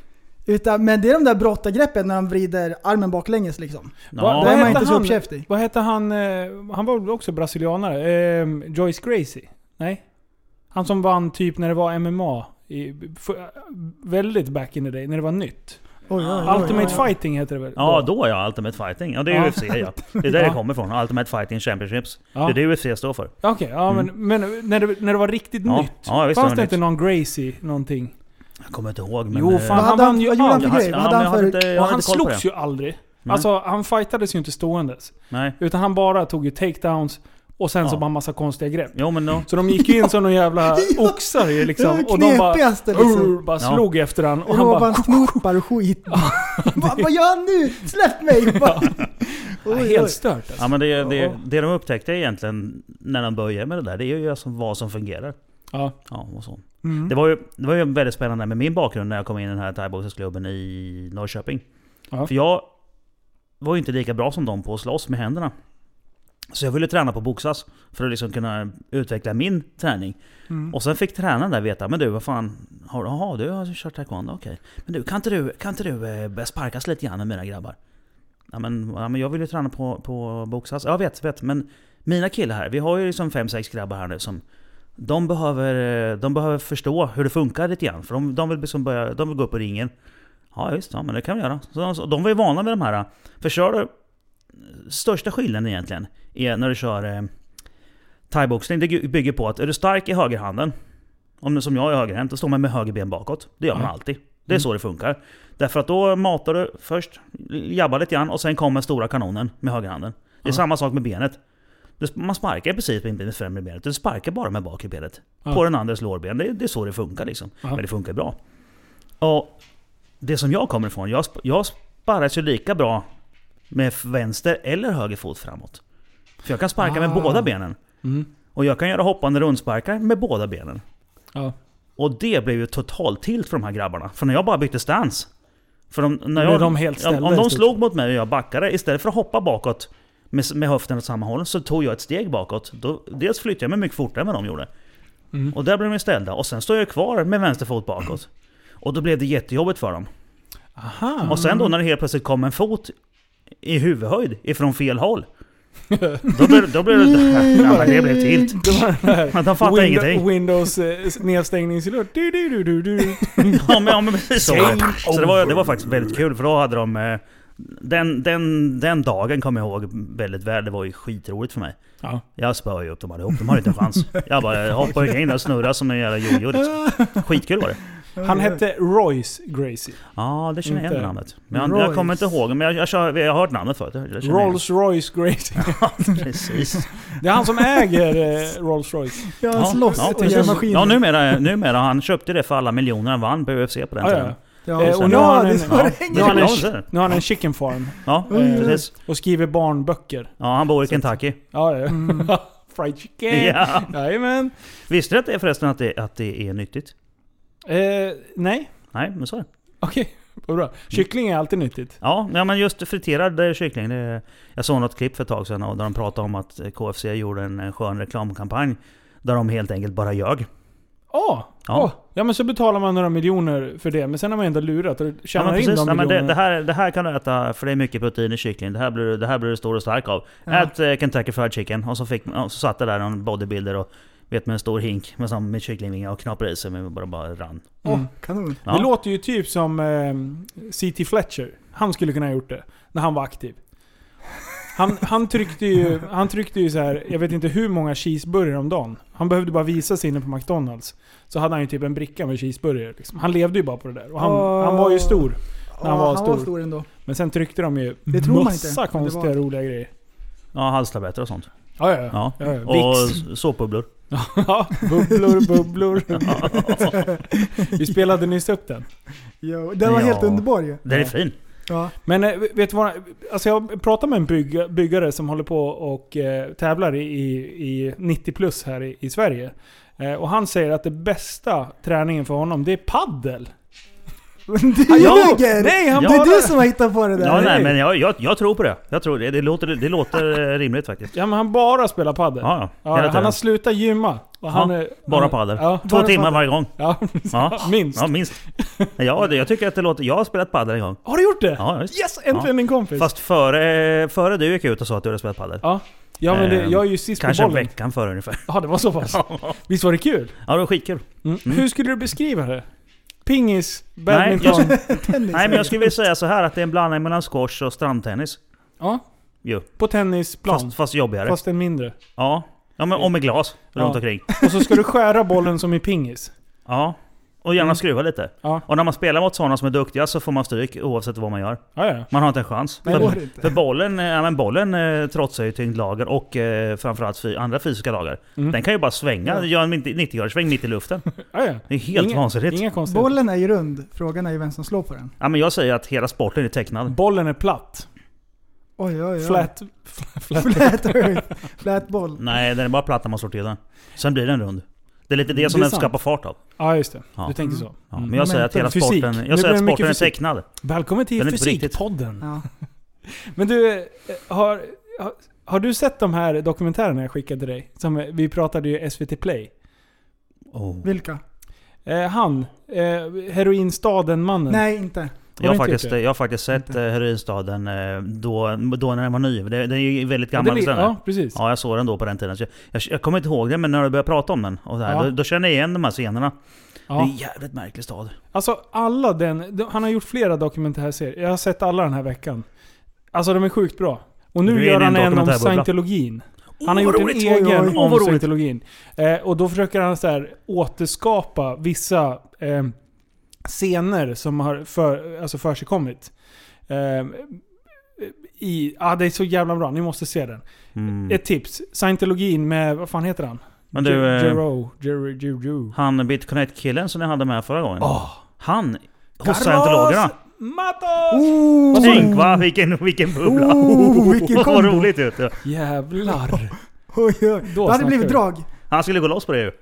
Utan, men det är de där brottargreppen när de vrider armen baklänges liksom. Då Ja, är man inte så han? uppkäftig. Vad hette han? eh, Han var väl också brasilianare? Eh, Joyce Gracie? Nej? Han som vann typ när det var MMA. I, för, väldigt back in the day, när det var nytt. Oj, oj, oj, Ultimate. Fighting heter det väl? ja, då är jag Ultimate Fighting. Ja, det är Ja. UFC ja. Det är där Ja. det kommer ifrån. Ultimate Fighting Championships. Ja. Det är det UFC står för. Okej, ja men, men när, det, när det var riktigt Ja, nytt. ja, visst, fanns det det inte någon Gracie någonting? Jag kommer inte ihåg men... Jo, eh, fan, Vad han hade han- vann ju gjorde han för grej? Vad Ja, hade han för... inte- Och han slogs ju aldrig. Nej. Alltså han fightades ju inte ståendes. Nej. Utan han bara tog ju takedowns och sen så Ja. bara massa konstiga grepp. Jo men då... Så de gick ju in som någon jävla oxar ju liksom. Och de bara, liksom. Bara Ja. slog efter han och han bara... Råbandsknutpar och skit. vad, vad gör han nu? Släpp mig! Ja, oj, helt stört alltså. Ja men det, det, Ja. det de upptäckte egentligen när de började med det där, det är ju alltså vad som fungerar. Ja. Ja, och så. Mm. Det, var ju, det var ju väldigt spännande med min bakgrund när jag kom in i den här thaiboxningsklubben i Norrköping. Ja. För jag var ju inte lika bra som dem på att slåss med händerna. Så jag ville träna på boxas för att liksom kunna utveckla min träning. Mm. Och sen fick tränaren där veta, men du vad fan, har, aha, du har kört taekwondo, okej. Men du, kan inte du, kan inte du eh, sparkas lite grann med mina grabbar? Ja men, ja, men jag vill ju träna på, på boxas. Ja vet, vet. Men mina killar här, vi har ju liksom fem sex grabbar här nu som de behöver, eh, de behöver förstå hur det funkar lite grann. För de, de, vill, liksom börja, de vill gå upp på ringen. Ja visst, ja, men det kan vi göra. Så, så, de var ju vana med de här. För kör du... Största skillnaden egentligen är när du kör eh, thaiboxning. Det bygger på att är du stark i högerhanden, om du som jag är högerhänt, då står man med höger ben bakåt. Det gör man Ja. alltid. Det är så det funkar. Därför att då matar du först, jabbar lite grann och sen kommer stora kanonen med högerhanden. Det är samma sak med benet. Man sparkar precis med det främre benet. Du sparkar bara med bakre benet. Ja. På den andres lårben. Det, det är så det funkar liksom. Ja. Men det funkar bra. Och det som jag kommer ifrån, jag, jag sparras ju lika bra med vänster eller höger fot framåt. För jag kan sparka med Ah. båda benen. Mm. Och jag kan göra hoppande rundsparkar med båda benen. Ja. Och det blev ju totalt tilt för de här grabbarna. För när jag bara bytte stance. För de, när jag, de helt ställda Om de slog mot mig och jag backade, istället för att hoppa bakåt med, med höften åt samma håll, så tog jag ett steg bakåt. Då, dels flyttade jag mig mycket fortare än vad de gjorde. Mm. Och där blev de ställda. Och sen står jag kvar med vänster fot bakåt. Och då blev det jättejobbigt för dem. Aha. Och sen då när det helt plötsligt kom en fot i huvudhöjd ifrån fel håll. Då blev, då blev det... Ja, men det blev tilt. De fattar ingenting. Windows eh, nedstängningslur. Du, du, du, du, du. Ja men, ja, men precis så. Så det var, det var faktiskt väldigt kul för då hade de... eh, Den, den, den dagen kommer jag ihåg väldigt väl. Det var ju skitroligt för mig. Ja. Jag spöade ju upp dem allihop. De hade inte en chans. Jag bara hoppade omkring där och snurrade som en jävla jojo liksom. Skitkul var det. Han hette Royce Gracie. Ja, det känner jag igen namnet. Men jag, jag kommer inte ihåg, men jag, jag, kör- jag har hört namnet förut. Jag känner igen. Rolls Royce Gracie. Precis. Det är han som äger eh, Rolls Royce. Ja, han slåss ja, till precis. maskiner. ja numera, numera. Han köpte det för alla miljoner han vann på UFC på den Ja, tiden. ja. Ja, Eh, och nu har han en- Ja, Nu har han en, nu har han chicken farm. Ja, Mm. precis. Och skriver barnböcker. Ja, han bor i Kentucky. Ja, ja. Fried chicken. Ja. Jajamän. Visste du att det är förresten att det, att det är nyttigt? Eh, nej. Nej, men så är det. Okej, vad bra. Kyckling är alltid nyttigt. Ja, ja, men just friterad eh, kyckling. Det, jag såg något klipp för ett tag sedan och där de pratade om att eh, KFC gjorde en, en skön reklamkampanj. Där de helt enkelt bara ljög. Åh! Ja. Åh. ja men så betalar man några miljoner för det, men sen har man ändå lurat och Ja, tjänar in precis. de Ja, men det, miljonerna. det, här, det här kan du äta, för det är mycket protein i kyckling. Det här blir, det här blir du stor och stark av. Ja. Ät eh, Kentucky Fried Chicken. Och så, fick, ja, så satt det där en bodybuilder och vet med en stor hink med, med kycklingvingar och knaprar i sig men bara, bara rann. Åh, kanon. Ja. Det låter ju typ som eh, C.T. Fletcher. Han skulle kunna ha gjort det. När han var aktiv. Han, han tryckte ju, han tryckte ju så här, jag vet inte hur många cheeseburgare om dagen. Han behövde bara visa sig inne på McDonalds. Så hade han ju typ en bricka med cheeseburgare. Liksom. Han levde ju bara på det där. Och han, Åh. han var ju stor. När han Ja, var han var stor. stor ändå. Men sen tryckte de ju Det tror man massa inte, konstiga var- roliga grejer. Ja, halstabletter och sånt. Ja, ja, ja. Ja. ja, ja. Och såpbubblor. Ja, bubblor, bubblor. Vi spelade nyss upp den. Jo, den var Ja. helt underbar ju. Den är fin. Ja. Men eh, vet du vad? Alltså jag pratade med en bygg, byggare som håller på och eh, tävlar i, i, i 90 plus här i, i Sverige. Eh, och han säger att det bästa träningen för honom, det är paddel. Du Ja, ljuger! nej, han det är bara- du som har hittat på det där. Ja, nej, men jag, jag, jag tror på det. Jag tror det. Det låter, det låter eh, rimligt faktiskt. Ja men han bara spelar paddel. Ja, ja. Ja, han har slutat gymma. Han är, Bara padel. Ja, Två bara timmar padel. varje gång. ja, Ja. minst. Ja, minst. Ja, det, jag tycker att det låter... Jag har spelat padel en gång. Har du gjort det? Ja. Yes! Äntligen din kompis. Fast före, före du gick ut och sa att du hade spelat padel. Ja. Ja men det, Ehm, jag är ju sist Kanske på en bollen. veckan före ungefär. Ja det var så pass. Visst var det kul? Ja, det var skitkul. Mm. Mm. Hur skulle du beskriva det? Pingis, Nej, badminton? jag, Tennis. nej, men jag skulle vilja säga så här att det är en blandning mellan squash och strandtennis. Ja. Jo. På tennisplan. Fast, fast jobbigare. Fast en mindre. Ja. Ja, men och med glas Ja. runt omkring. Och så ska du skära bollen som i pingis. Ja. Och gärna Mm. skruva lite. Ja. Och när man spelar mot sådana som är duktiga så får man stryk oavsett vad man gör. Ja, ja. Man har inte en chans. Nej, för, inte. för bollen, eh, ja, men bollen eh, trotsar ju tyngdlagar och eh, framförallt fy, andra fysiska lagar. Mm. Den kan ju bara svänga, Ja. göra en 90-graders sväng mitt i luften. ja, ja. Det är helt Inga- vansinnigt. Inga. Bollen är ju rund. Frågan är ju vem som slår på den. Ja, men jag säger att hela sporten är tecknad. Bollen är platt. Oj, oj, oj. Flat. Flat. Flat earth. Flat boll. Nej, den är bara platt när man slår till den. Sen blir den rund. Det är lite det som Det den sant. skapar fart av. Ja, just det. Ja. Du tänkte så. Ja, Mm. men jag säger att hela Fysik. sporten, jag säger att sporten är fysik. tecknad. Välkommen till. Fysikpodden. Ja. Men du, eh, har, har, har du sett de här dokumentärerna jag skickade dig? Som, eh, vi pratade ju SVT Play. Oh. Vilka? Eh, han, eh, Heroinstaden-mannen. Nej, inte. Jag har, faktiskt, det? jag har faktiskt sett Inte. eh, Heroinstaden eh, då, då när den var ny. Det, den är ju väldigt Ja, det gammal. är. ja, precis. Ja, jag såg den då på den tiden. Jag, jag, jag kommer inte ihåg den, men när du började prata om den, och här, Ja. då, då känner jag igen de här scenerna. Det är Ja. en jävligt märklig stad. Alltså alla den, de, han har gjort flera dokumentärserier. Jag har sett alla den här veckan. Alltså de är sjukt bra. Och nu gör han en en om scientologin. Han har vad gjort en roligt! egen oj, oj. Åh, om scientologin. Eh, och då försöker han så här, återskapa vissa eh, scener som har för, alltså försigkommit. Eh, i, ah, det är så jävla bra, ni måste se den. Mm. Ett tips. Scientologin med, vad fan heter han? Men du, Jer- eh, Jero, Jero, Jero. Han BitConnect-killen som ni hade med förra gången. Åh! Han, hos scientologerna. Matos! Oh, Tänk va, vilken, vilken bubbla! Oh, vilken Vad kombo. roligt ut! Jävlar. oj, oj. Då Det hade blivit vi. drag. Han skulle gå loss på det ju.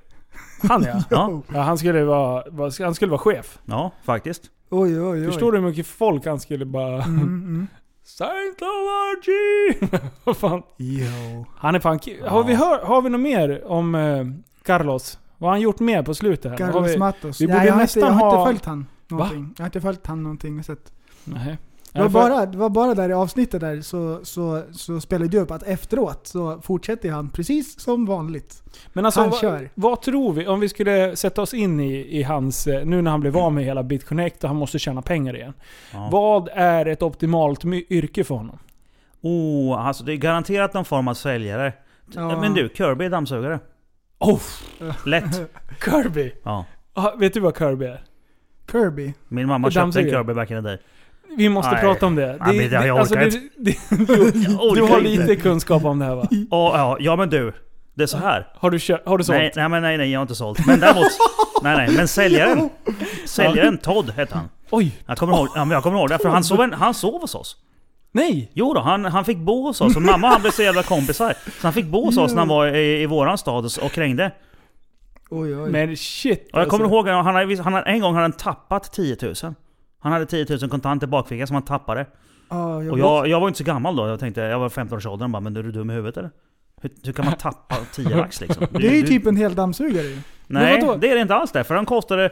Han ja. Ja, ja han, skulle vara, han skulle vara chef. ja faktiskt. Oj, oj, oj. Förstår du hur mycket folk han skulle bara... Mm, mm. Scientology! Vad fan. Jo. Han är fan ki- har, vi hör, har vi något mer om eh, Carlos? Vad har han gjort mer på slutet? Här? Har Carlos vi, Matos. vi borde jag, har nästan inte, jag har ha- inte följt han någonting. Jag har inte följt han någonting. Jag har sett. nej. Det var, för- bara, det var bara där i avsnittet där så, så, så spelade du upp att efteråt så fortsätter han precis som vanligt. Men alltså, Han vad, kör. vad tror vi? Om vi skulle sätta oss in i, i hans... eh, Nu när han blev av med hela BitConnect och han måste tjäna pengar igen. Ja. Vad är ett optimalt yrke för honom? Oh, alltså det är garanterat någon form av säljare. Ja. Men du, Kirby är dammsugare. Oh, Lätt. Kirby! Ja. Ah, vet du vad Kirby är? Kirby. Min mamma köpte en. Kirby back in the day. Vi måste Nej. prata om det. Ja, men det- jag orkar det, inte. det, du orkar har inte. lite kunskap om det här va? Och, ja, ja men du. Det är så här. Har du, kö- har du sålt? Nej, nej, men nej, nej, jag har inte sålt. Men däremot... nej, nej, men säljaren. Säljaren Todd hette han. Oj! Jag kommer ihåg, ja, men jag kommer ihåg det, för han sov, en, han sov hos oss. Nej! Jo då, han, han fick bo hos oss. Och mamma och han blev så jävla kompisar. Så han fick bo hos oss när han var i, i våran stad och, och krängde. Oj, oj. Men shit Och jag kommer alltså. ihåg, han hade, han en gång hade han tappat 10 000. Han hade 10 000 kontant i bakfickan som han tappade. Ja, jag Och jag, jag var inte så gammal då. Jag tänkte, jag var 15 års åldern bara, men är du dum i huvudet eller? Hur, hur kan man tappa 10 lax liksom? Du- det är ju du- typ en hel dammsugare ju. Nej, det är det inte alls det. För de kostade,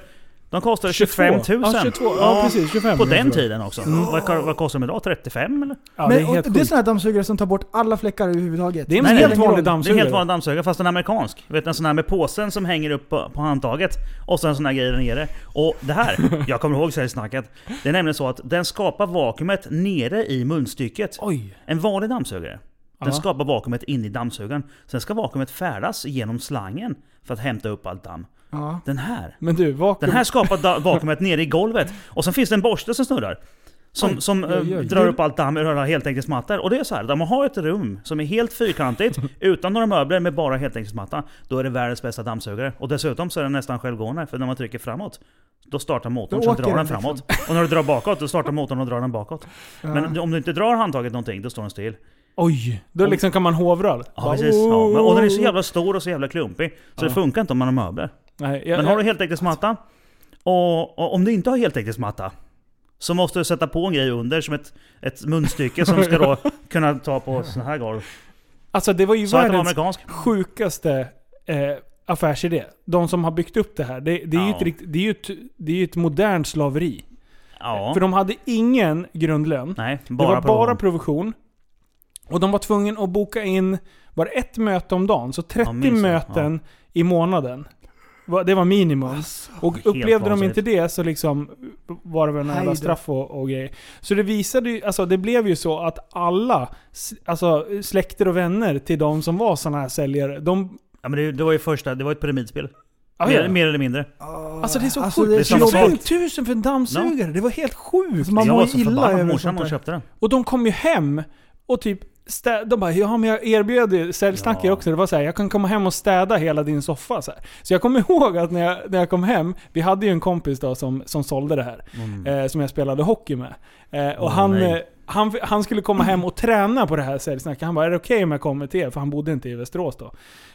de kostade 25 000. Ja, 22. Ja, precis. 25. På den tiden också. Vad, vad kostar de idag? 35 eller? Ja, det är helt det är sådana här dammsugare som tar bort alla fläckar överhuvudtaget. Det är en Nej, helt vanlig Det är en dammsugare. helt vanlig dammsugare fast en amerikansk. Vet en sån här med påsen som hänger upp på, på handtaget. Och så en sån här grej där nere. Och det här, jag kommer ihåg säljsnacket. Det är nämligen så att den skapar vakuumet nere i munstycket. Oj. En vanlig dammsugare. Den skapar vakuumet in i dammsugaren. Sen ska vakuumet färdas genom slangen för att hämta upp allt damm. Ja. Den här. Men du, vakuum... Den här skapar vakuumet nere i golvet. Och sen finns det en borste som snurrar. Som, Oj, som oj, eh, oj. drar Det- upp allt damm ur alla heltäckningsmattor. Och det är så här, där man har ett rum som är helt fyrkantigt, utan några möbler, med bara heltäckningsmatta. Då är det världens bästa dammsugare. Och dessutom så är den nästan självgående, för när man trycker framåt, då startar motorn, Då åker drar den den liksom. framåt. Och när du drar bakåt, då startar motorn och drar den bakåt. Men om du inte drar handtaget någonting, då står den still. Oj! Då liksom kan man hovra? Ja, precis. Ja, men, och den är så jävla stor och så jävla klumpig. Så Ja. det funkar inte om man har möbler. Nej, jag, Men har du heltäckningsmatta, och, och om du inte har heltäckningsmatta, så måste du sätta på en grej under som ett, ett munstycke som ska då kunna ta på sån här golv. Alltså det var ju Så var världens amerikansk. sjukaste eh, affärsidé. De som har byggt upp det här. Det, det är ju Ja. ett, rikt- det är ju ett, det är ju ett modernt slaveri. Ja. För de hade ingen grundlön. Nej, det bara var bara provision. Och de var tvungna att boka in, var det ett möte om dagen? Så 30 minst det, möten i månaden. Det var minimum. och helt upplevde de inte det så liksom var det väl en jävla straff och, och grejer. Så det visade ju, alltså det blev ju så att alla, alltså släkter och vänner till de som var sådana här säljare, de... Ja, men det, det var ju första, det var ett pyramidspel. Ja, mer, ja. mer eller mindre. Alltså det är så Alltså, sjukt. det är Det är så samma sak. 25 000 för en dammsugare! Det var helt sjukt! Alltså, man jag mår var ju så illa förbannad över morsan sånt när hon där. köpte den. Och de kom ju hem och typ stä- de bara ja men jag erbjöd ju säljsnackare Ja. också. Det var så här, jag kan komma hem och städa hela din soffa. Så, här. så jag kommer ihåg att när jag, när jag kom hem, vi hade ju en kompis då som, som sålde det här. Eh, som jag spelade hockey med. Eh, och Åh, han, eh, han, han skulle komma hem och träna på det här säljsnacket. Han bara, är det okej om jag kommer till er? För han bodde inte i Västerås då.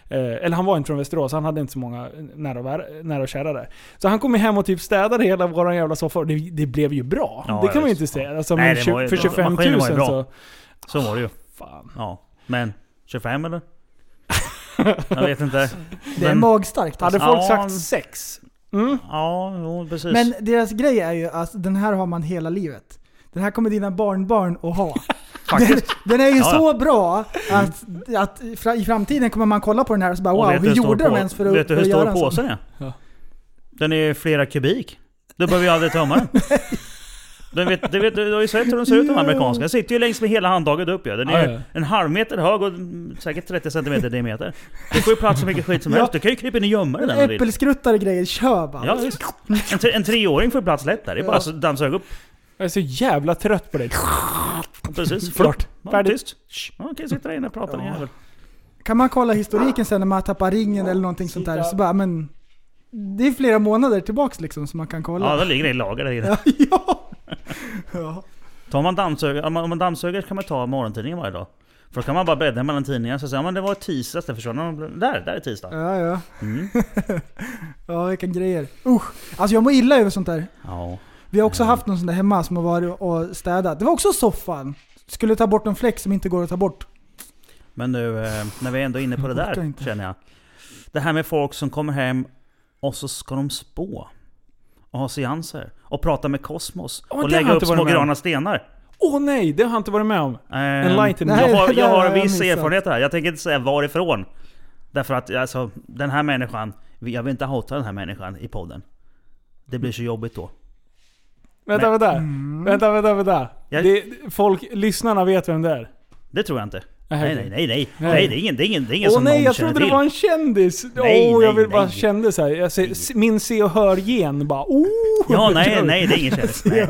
Eh, eller han var inte från Västerås, han hade inte så många nära och, vär- nära och kära där. Så han kom hem och typ städade hela våran jävla soffa och det, det blev ju bra. Ja, det kan man ju inte säga. Alltså, Nej, för 25 000 maskinen var ju bra. så... Så var det ju. Fan. Ja. Men 25 eller? Jag vet inte. Det är Men- magstarkt Hade alltså. folk Ja. sagt sex? Mm. Ja, jo, precis. Men deras grej är ju att den här har man hela livet. Den här kommer dina barnbarn att ha. Den, Faktiskt. den är ju Ja, så bra att, att i fra- i framtiden kommer man kolla på den här och så bara Och wow, vet du hur stor gjorde de på- ens för att, Vet du för hur göra stor en sån? påsen är? Ja. Den är flera kubik. Du behöver ju aldrig tömma den. Du, vet, du, vet, du har ju sett hur de ser ut de amerikanska. Den sitter ju längs med hela handtaget upp ja. Den är Ja, ja. en halv meter hög och säkert 30 cm i diameter. Du får ju plats så mycket skit som helst. Du kan ju krypa in och gömma dig där om du vill. Äppelskruttare grejer, kör bara. Ja, visst. En, tre, en treåring får plats lätt där. Det är bara att dammsuga upp. Jag är så jävla trött på det. Precis. Klart. Ja, Färdigt. tyst. Ja, Okej, sitta där inne och prata din jävel. Kan man kolla historiken sen när man tappar ringen eller någonting sånt där, så bara men... Det är flera månader tillbaks liksom som man kan Ja, kolla. då ligger det i lager där inne. Ja. Ja. Tar man dammsugare, om man, dammsuger kan man ta morgontidningen varje dag. För då kan man bara bläddra mellan tidningarna så säger man det var tisdags, det försvann. Där, där är tisdag. Ja, ja. Mm. Ja, vilka grejer. Usch. Alltså jag mår illa över sånt där. Ja. Vi har också haft någon sån där hemma som har varit och städat. Det var också soffan. Skulle ta bort en fläck som inte går att ta bort. Men nu, eh, när vi är ändå inne på det Jag där, inte. känner jag. Det här med folk som kommer hem och så ska de spå. Och ha seanser. Och prata med kosmos. Åh, och det har lägga jag upp inte varit små med om. gröna stenar. Åh nej, det har jag inte varit med om. Ehm, Enlighten me. jag, har, det jag har har jag viss missat. erfarenhet här. Jag tänker inte säga varifrån. Därför att alltså, den här människan, jag vill inte hota den här människan i podden. Det blir så jobbigt då. Vänta, vänta. Mm. Vänta, vänta, vänta. Jag- Det, folk, lyssnarna vet vem det är. Det tror jag inte. Nej, Nej, nej, nej, nej. Det är ingen, det är ingen, det är ingen Åh som nej, någon jag känner trodde det till. var en kändis! Åh, Nej, jag nej, vill bara nej. kände så här. Jag ser, min se och hör-gen bara oh! Ja, nej, nej, det är ingen kändis. Nej.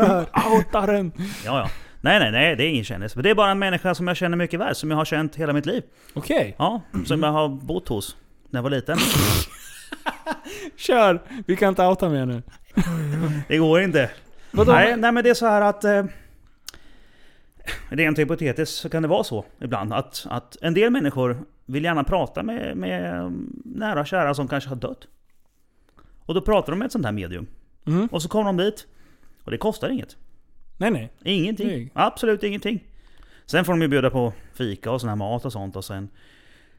Den! Ja, ja. Nej, nej, nej, det är ingen kändis. Men det är bara en människa som jag känner mycket väl, som jag har känt hela mitt liv. Okej, Ja, som jag har bott hos när jag var liten. kör! Vi kan inte outa mer nu. Det går inte. Vadå? Nej, nej men det är så här att... Eh, rent hypotetiskt så kan det vara så ibland att, att en del människor vill gärna prata med, med nära och kära som kanske har dött. Och då pratar de med ett sånt här medium. Mm. Och så kommer de dit. Och det kostar inget. Nej, nej. Ingenting. Nej. Absolut ingenting. Sen får de ju bjuda på fika och sån här mat och sånt och sen...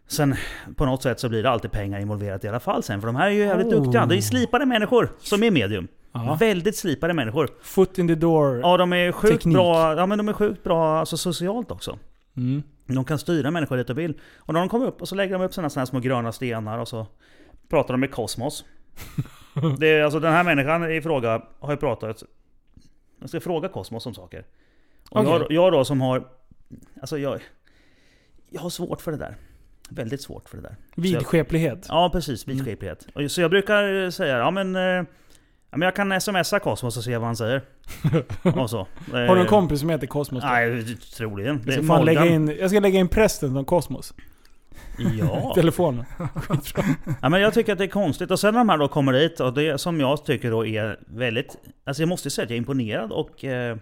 Sen på något sätt så blir det alltid pengar involverat i alla fall sen. För de här är ju jävligt Oh. duktiga. Det är slipade människor som är medium. Ja. Väldigt slipade människor. Foot in the door. Ja, de är sjukt Teknik. bra, ja, men de är sjukt bra alltså, socialt också. Mm. De kan styra människor dit de vill. Och när de kommer upp och så lägger de upp såna här små gröna stenar och så pratar de med kosmos. Det är, alltså den här människan i fråga har ju pratat... Jag ska fråga kosmos om saker. Och Okej. jag, jag då som har... Alltså jag... Jag har svårt för det där. Väldigt svårt för det där. Så jag- Vidskeplighet. Ja precis, vidskeplighet. Och Så jag brukar säga, ja men... eh, Ja, men jag kan smsa Kosmos och se vad han säger. och så. Har du en kompis som heter Kosmos? då? Nej, troligen. Det jag, ska lägga in, jag ska lägga in prästen som Kosmos. Ja. Telefonen. ja, men jag tycker att det är konstigt. Och sen när de här då kommer hit och det som jag tycker då är väldigt... Alltså jag måste säga att jag är imponerad och... Eh,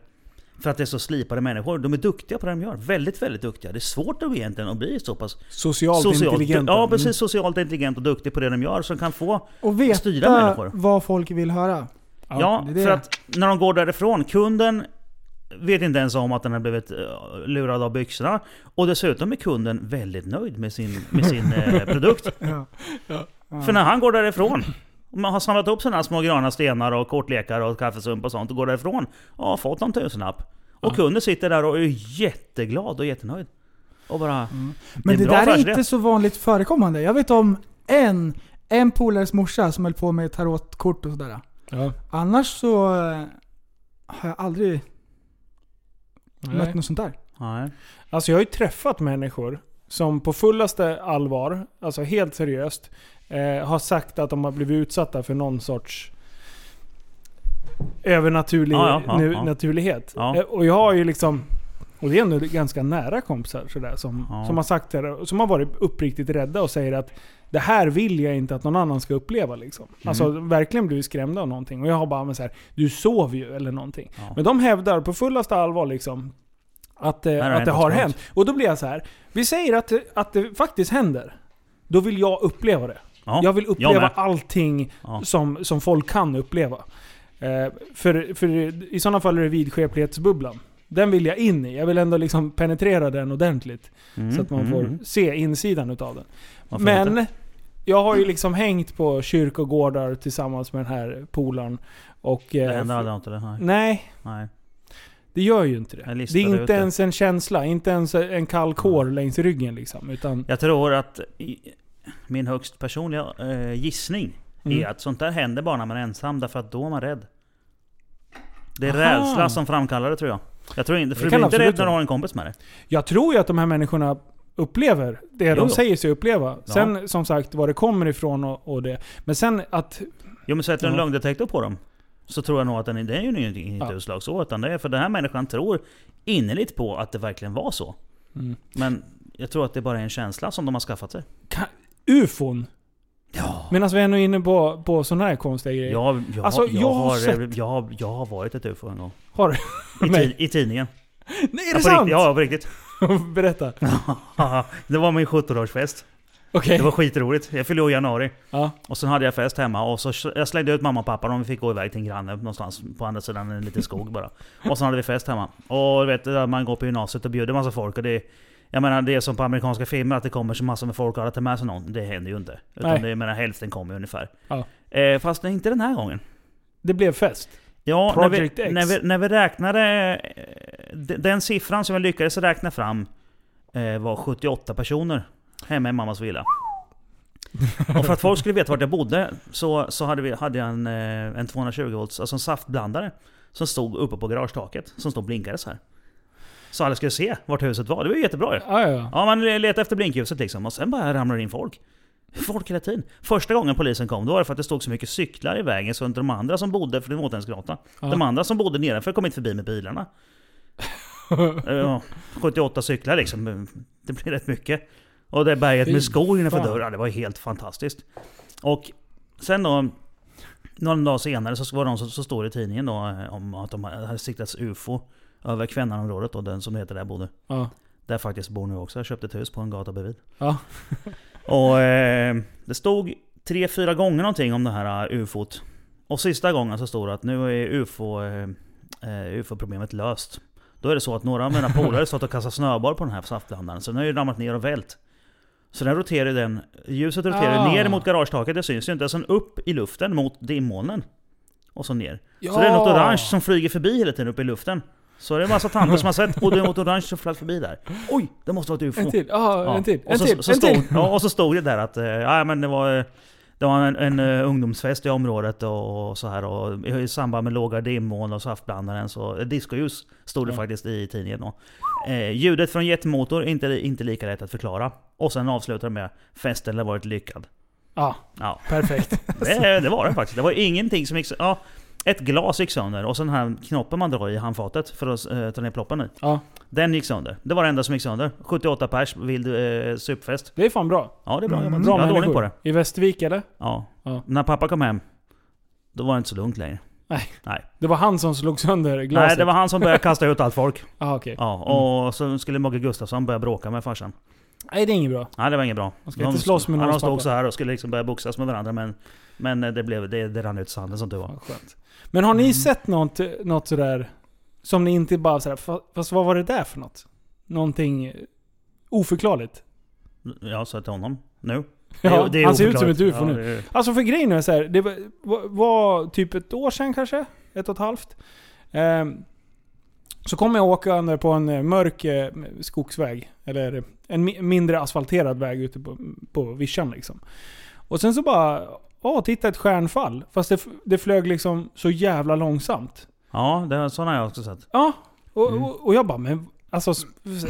för att det är så slipade människor. De är duktiga på det de gör. Väldigt, väldigt duktiga. det är svårt att egentligen att bli så pass Socialt, intelligenta. Ja, precis. Socialt intelligent och duktig på det de gör. Som kan få... Och Styra veta människor. vad folk vill höra. Ja, det är det. för att när de går därifrån, kunden vet inte ens om att den har blivit eh, lurad av byxorna. Och dessutom är kunden väldigt nöjd med sin, med sin eh, produkt. Ja. För när han går därifrån, och man har samlat upp sina små gröna stenar och kortlekar och kaffesump och sånt och går därifrån har fått en tusenlapp. Och kunden sitter där och är jätteglad och jättenöjd. Och bara... Men är det, bra där är inte så vanligt förekommande. Jag vet om en, en polares morsa som höll på med tarotkort och sådär. Ja. Annars så eh, har jag aldrig Nej. mött något sånt där. Nej. Alltså jag har ju träffat människor som på fullaste allvar, alltså helt seriöst, eh, har sagt att de har blivit utsatta för någon sorts övernaturlig Ja, ja, ja, naturlighet. Eh, och jag har ju liksom, och det är ändå ganska nära kompisar sådär, som, som har sagt det, som har varit uppriktigt rädda och säger att det här vill jag inte att någon annan ska uppleva liksom. Mm. Alltså verkligen blivit skrämda av någonting. Och jag har bara men så här, du sov ju eller någonting. Men de hävdar på fullaste allvar liksom att, eh, att det har hänt. Och då blir jag så här. Vi säger att, att det faktiskt händer. Då vill jag uppleva det. Ja. Jag vill uppleva med. allting Ja. som, som folk kan uppleva. Eh, för, för i sådana fall är det vidskeplighetsbubblan. Den vill jag in i. Jag vill ändå liksom penetrera den ordentligt. Mm, Så att man mm, får mm. se insidan utav den. Varför Men inte? jag har ju liksom hängt på kyrkogårdar tillsammans med den här polaren. Och... Det eh, händer aldrig något eller? Nej. Nej, Nej. det gör ju inte det. Jag Det är inte ut det. ens en känsla, inte ens en kall kår längs ryggen liksom. Utan, Jag tror att min högst personliga eh, gissning Mm. är att sånt där händer bara när man är ensam, därför att då är man rädd. Det är Aha. rädsla som framkallar det tror jag. Jag tror inte, för Det du kan blir inte rädd när du har en kompis med dig. jag tror ju att de här människorna upplever det Jo, de säger sig uppleva. Ja. Sen som sagt, var det kommer ifrån och, och det. Men sen att... Jo men sätter du en Ja. lögndetektor på dem, så tror jag nog att den, det är ju inget Ja. utslag så, utan det är för den här människan tror innerligt på att det verkligen var så. Mm. Men jag tror att det bara är en känsla som de har skaffat sig. Ka, ufon. Ja. Medan vi är ändå inne på, på sådana här konstiga grejer. Jag, jag, Alltså, jag, jag har sett- jag, har, jag har varit ett ufo en gång. Har du? I, I tidningen. Nej, är Ja, det på sant? riktigt, ja, på riktigt. Berätta. det var min 17-årsfest. Okej. Det var skitroligt. Jag fyllde år i januari. Ja. Och sen hade jag fest hemma och så jag slängde ut mamma och pappa. De fick gå iväg till en granne någonstans på andra sidan en liten skog bara. Och sen hade vi fest hemma. Och du vet, man går på gymnasiet och bjuder massa folk. Och det, jag menar det är som på amerikanska filmer att det kommer så massor med folk och alla tar med sig någon. Det händer ju inte. Utan Nej. det, jag menar hälften kommer ungefär. Ja. Eh, fast inte den här gången. Det blev fest. Ja, när vi, Project X. när, vi, när vi räknade... eh, de- Den siffran som vi lyckades räkna fram eh, var 78 personer hemma i mammas villa. Och för att folk skulle veta vart jag bodde så, så hade, vi, hade jag en, eh, en 220 volts, alltså en saftblandare. Som stod uppe på garagetaket, som stod och blinkade så här. Så alla skulle se vart huset var. Det var ju jättebra ju. Ja, ja, ja. Ja, man letade efter blinkljuset liksom och sen bara ramlade det in folk. Folk hela tiden. Första gången polisen kom, då var det för att det stod så mycket cyklar i vägen så inte de andra som bodde, för det var återhämtningsgata. De andra som bodde nedanför kom inte förbi med bilarna. ja, 78 cyklar liksom. Det blir rätt mycket. Och det berget med skor innanför dörren, det var helt fantastiskt. Och sen då, någon dag senare så var de så, så står det i tidningen då eh, om att de hade siktats UFO över Kvännanområdet och den som det heter där bodde. ja. Där jag faktiskt bor nu också. Jag köpte ett hus på en gata bredvid. ja. Och eh, det stod tre, fyra gånger någonting om det här uh, ufot. Och sista gången så stod det att nu är ufo, eh, eh, ufo-problemet löst. Då är det så att några av mina polare stått och kastat snöboll på den här saftblandaren. Så den har ju ramlat ner och vält. Så den roterar den, ljuset roterar Ah. ner mot garagetaket, det syns ju inte. Sen upp i luften mot dimmolnen. Och så ner. ja. Så det är något orange som flyger förbi hela tiden uppe i luften. Så det är en massa tanter som har sett, och är något orange som flög förbi där. Oj, det måste vara ett ufo. En till. Ja, en till. Och En så, till. så En stod, till. Ja, och så stod det där att eh, ja, men det var, det var en, en eh, ungdomsfest i området och, och så här och i samband med låga dimmoln och saftblandaren så... Discoljus stod det Ja. faktiskt i tidningen då. Eh, ljudet från jetmotor, inte, inte lika lätt att förklara. Och sen avslutar det med festen har varit lyckad. Ja, Ja, perfekt. det, det var det faktiskt. Det var ingenting som gick så- Ja, ett glas gick sönder och så den här knoppen man drar i handfatet för att eh, ta ner ploppen i. Ja, Den gick sönder. Det var det enda som gick sönder. 78 pers, vild eh, supfest. det är fan bra. Ja, det är bra Mm. jobbat. Bra Jag hade ordning på det. I Västervik eller? Ja. Ja. När pappa kom hem, då var det inte så lugnt längre. Nej. Nej. Det var han som slog sönder glaset? Nej, det var han som började kasta ut allt folk. Ah, okej. Ja, och så skulle Mogge Gustafsson börja bråka med farsan. Nej, det är inget bra. Nej, det var inget bra. Man ska inte slåss med ja, någons De stod pappa. så här och skulle liksom börja boxas med varandra men... Men det, blev, det, det rann ut sanden som tur var. Skönt. Men har ni sett något, något sådär som ni inte bara sådär, "Fa- fast vad var det där för något? Någonting eh, oförklarligt? Jag sa till honom. Nu. Ja, Det är han ser ut som ett ufo Ja, nu. det är- Alltså för grejen är så här, det var, var, typ ett år sedan kanske? Ett och ett halvt. Ehm, så kom jag åkande på en eh, mörk eh, skogsväg. Eller en mi- mindre asfalterad väg ute på, på vischan liksom. Och sen så bara, ja titta ett stjärnfall. Fast det, det flög liksom så jävla långsamt. Ja, det sådana har jag också sett. Ja, och, Mm. och, och jag bara, men alltså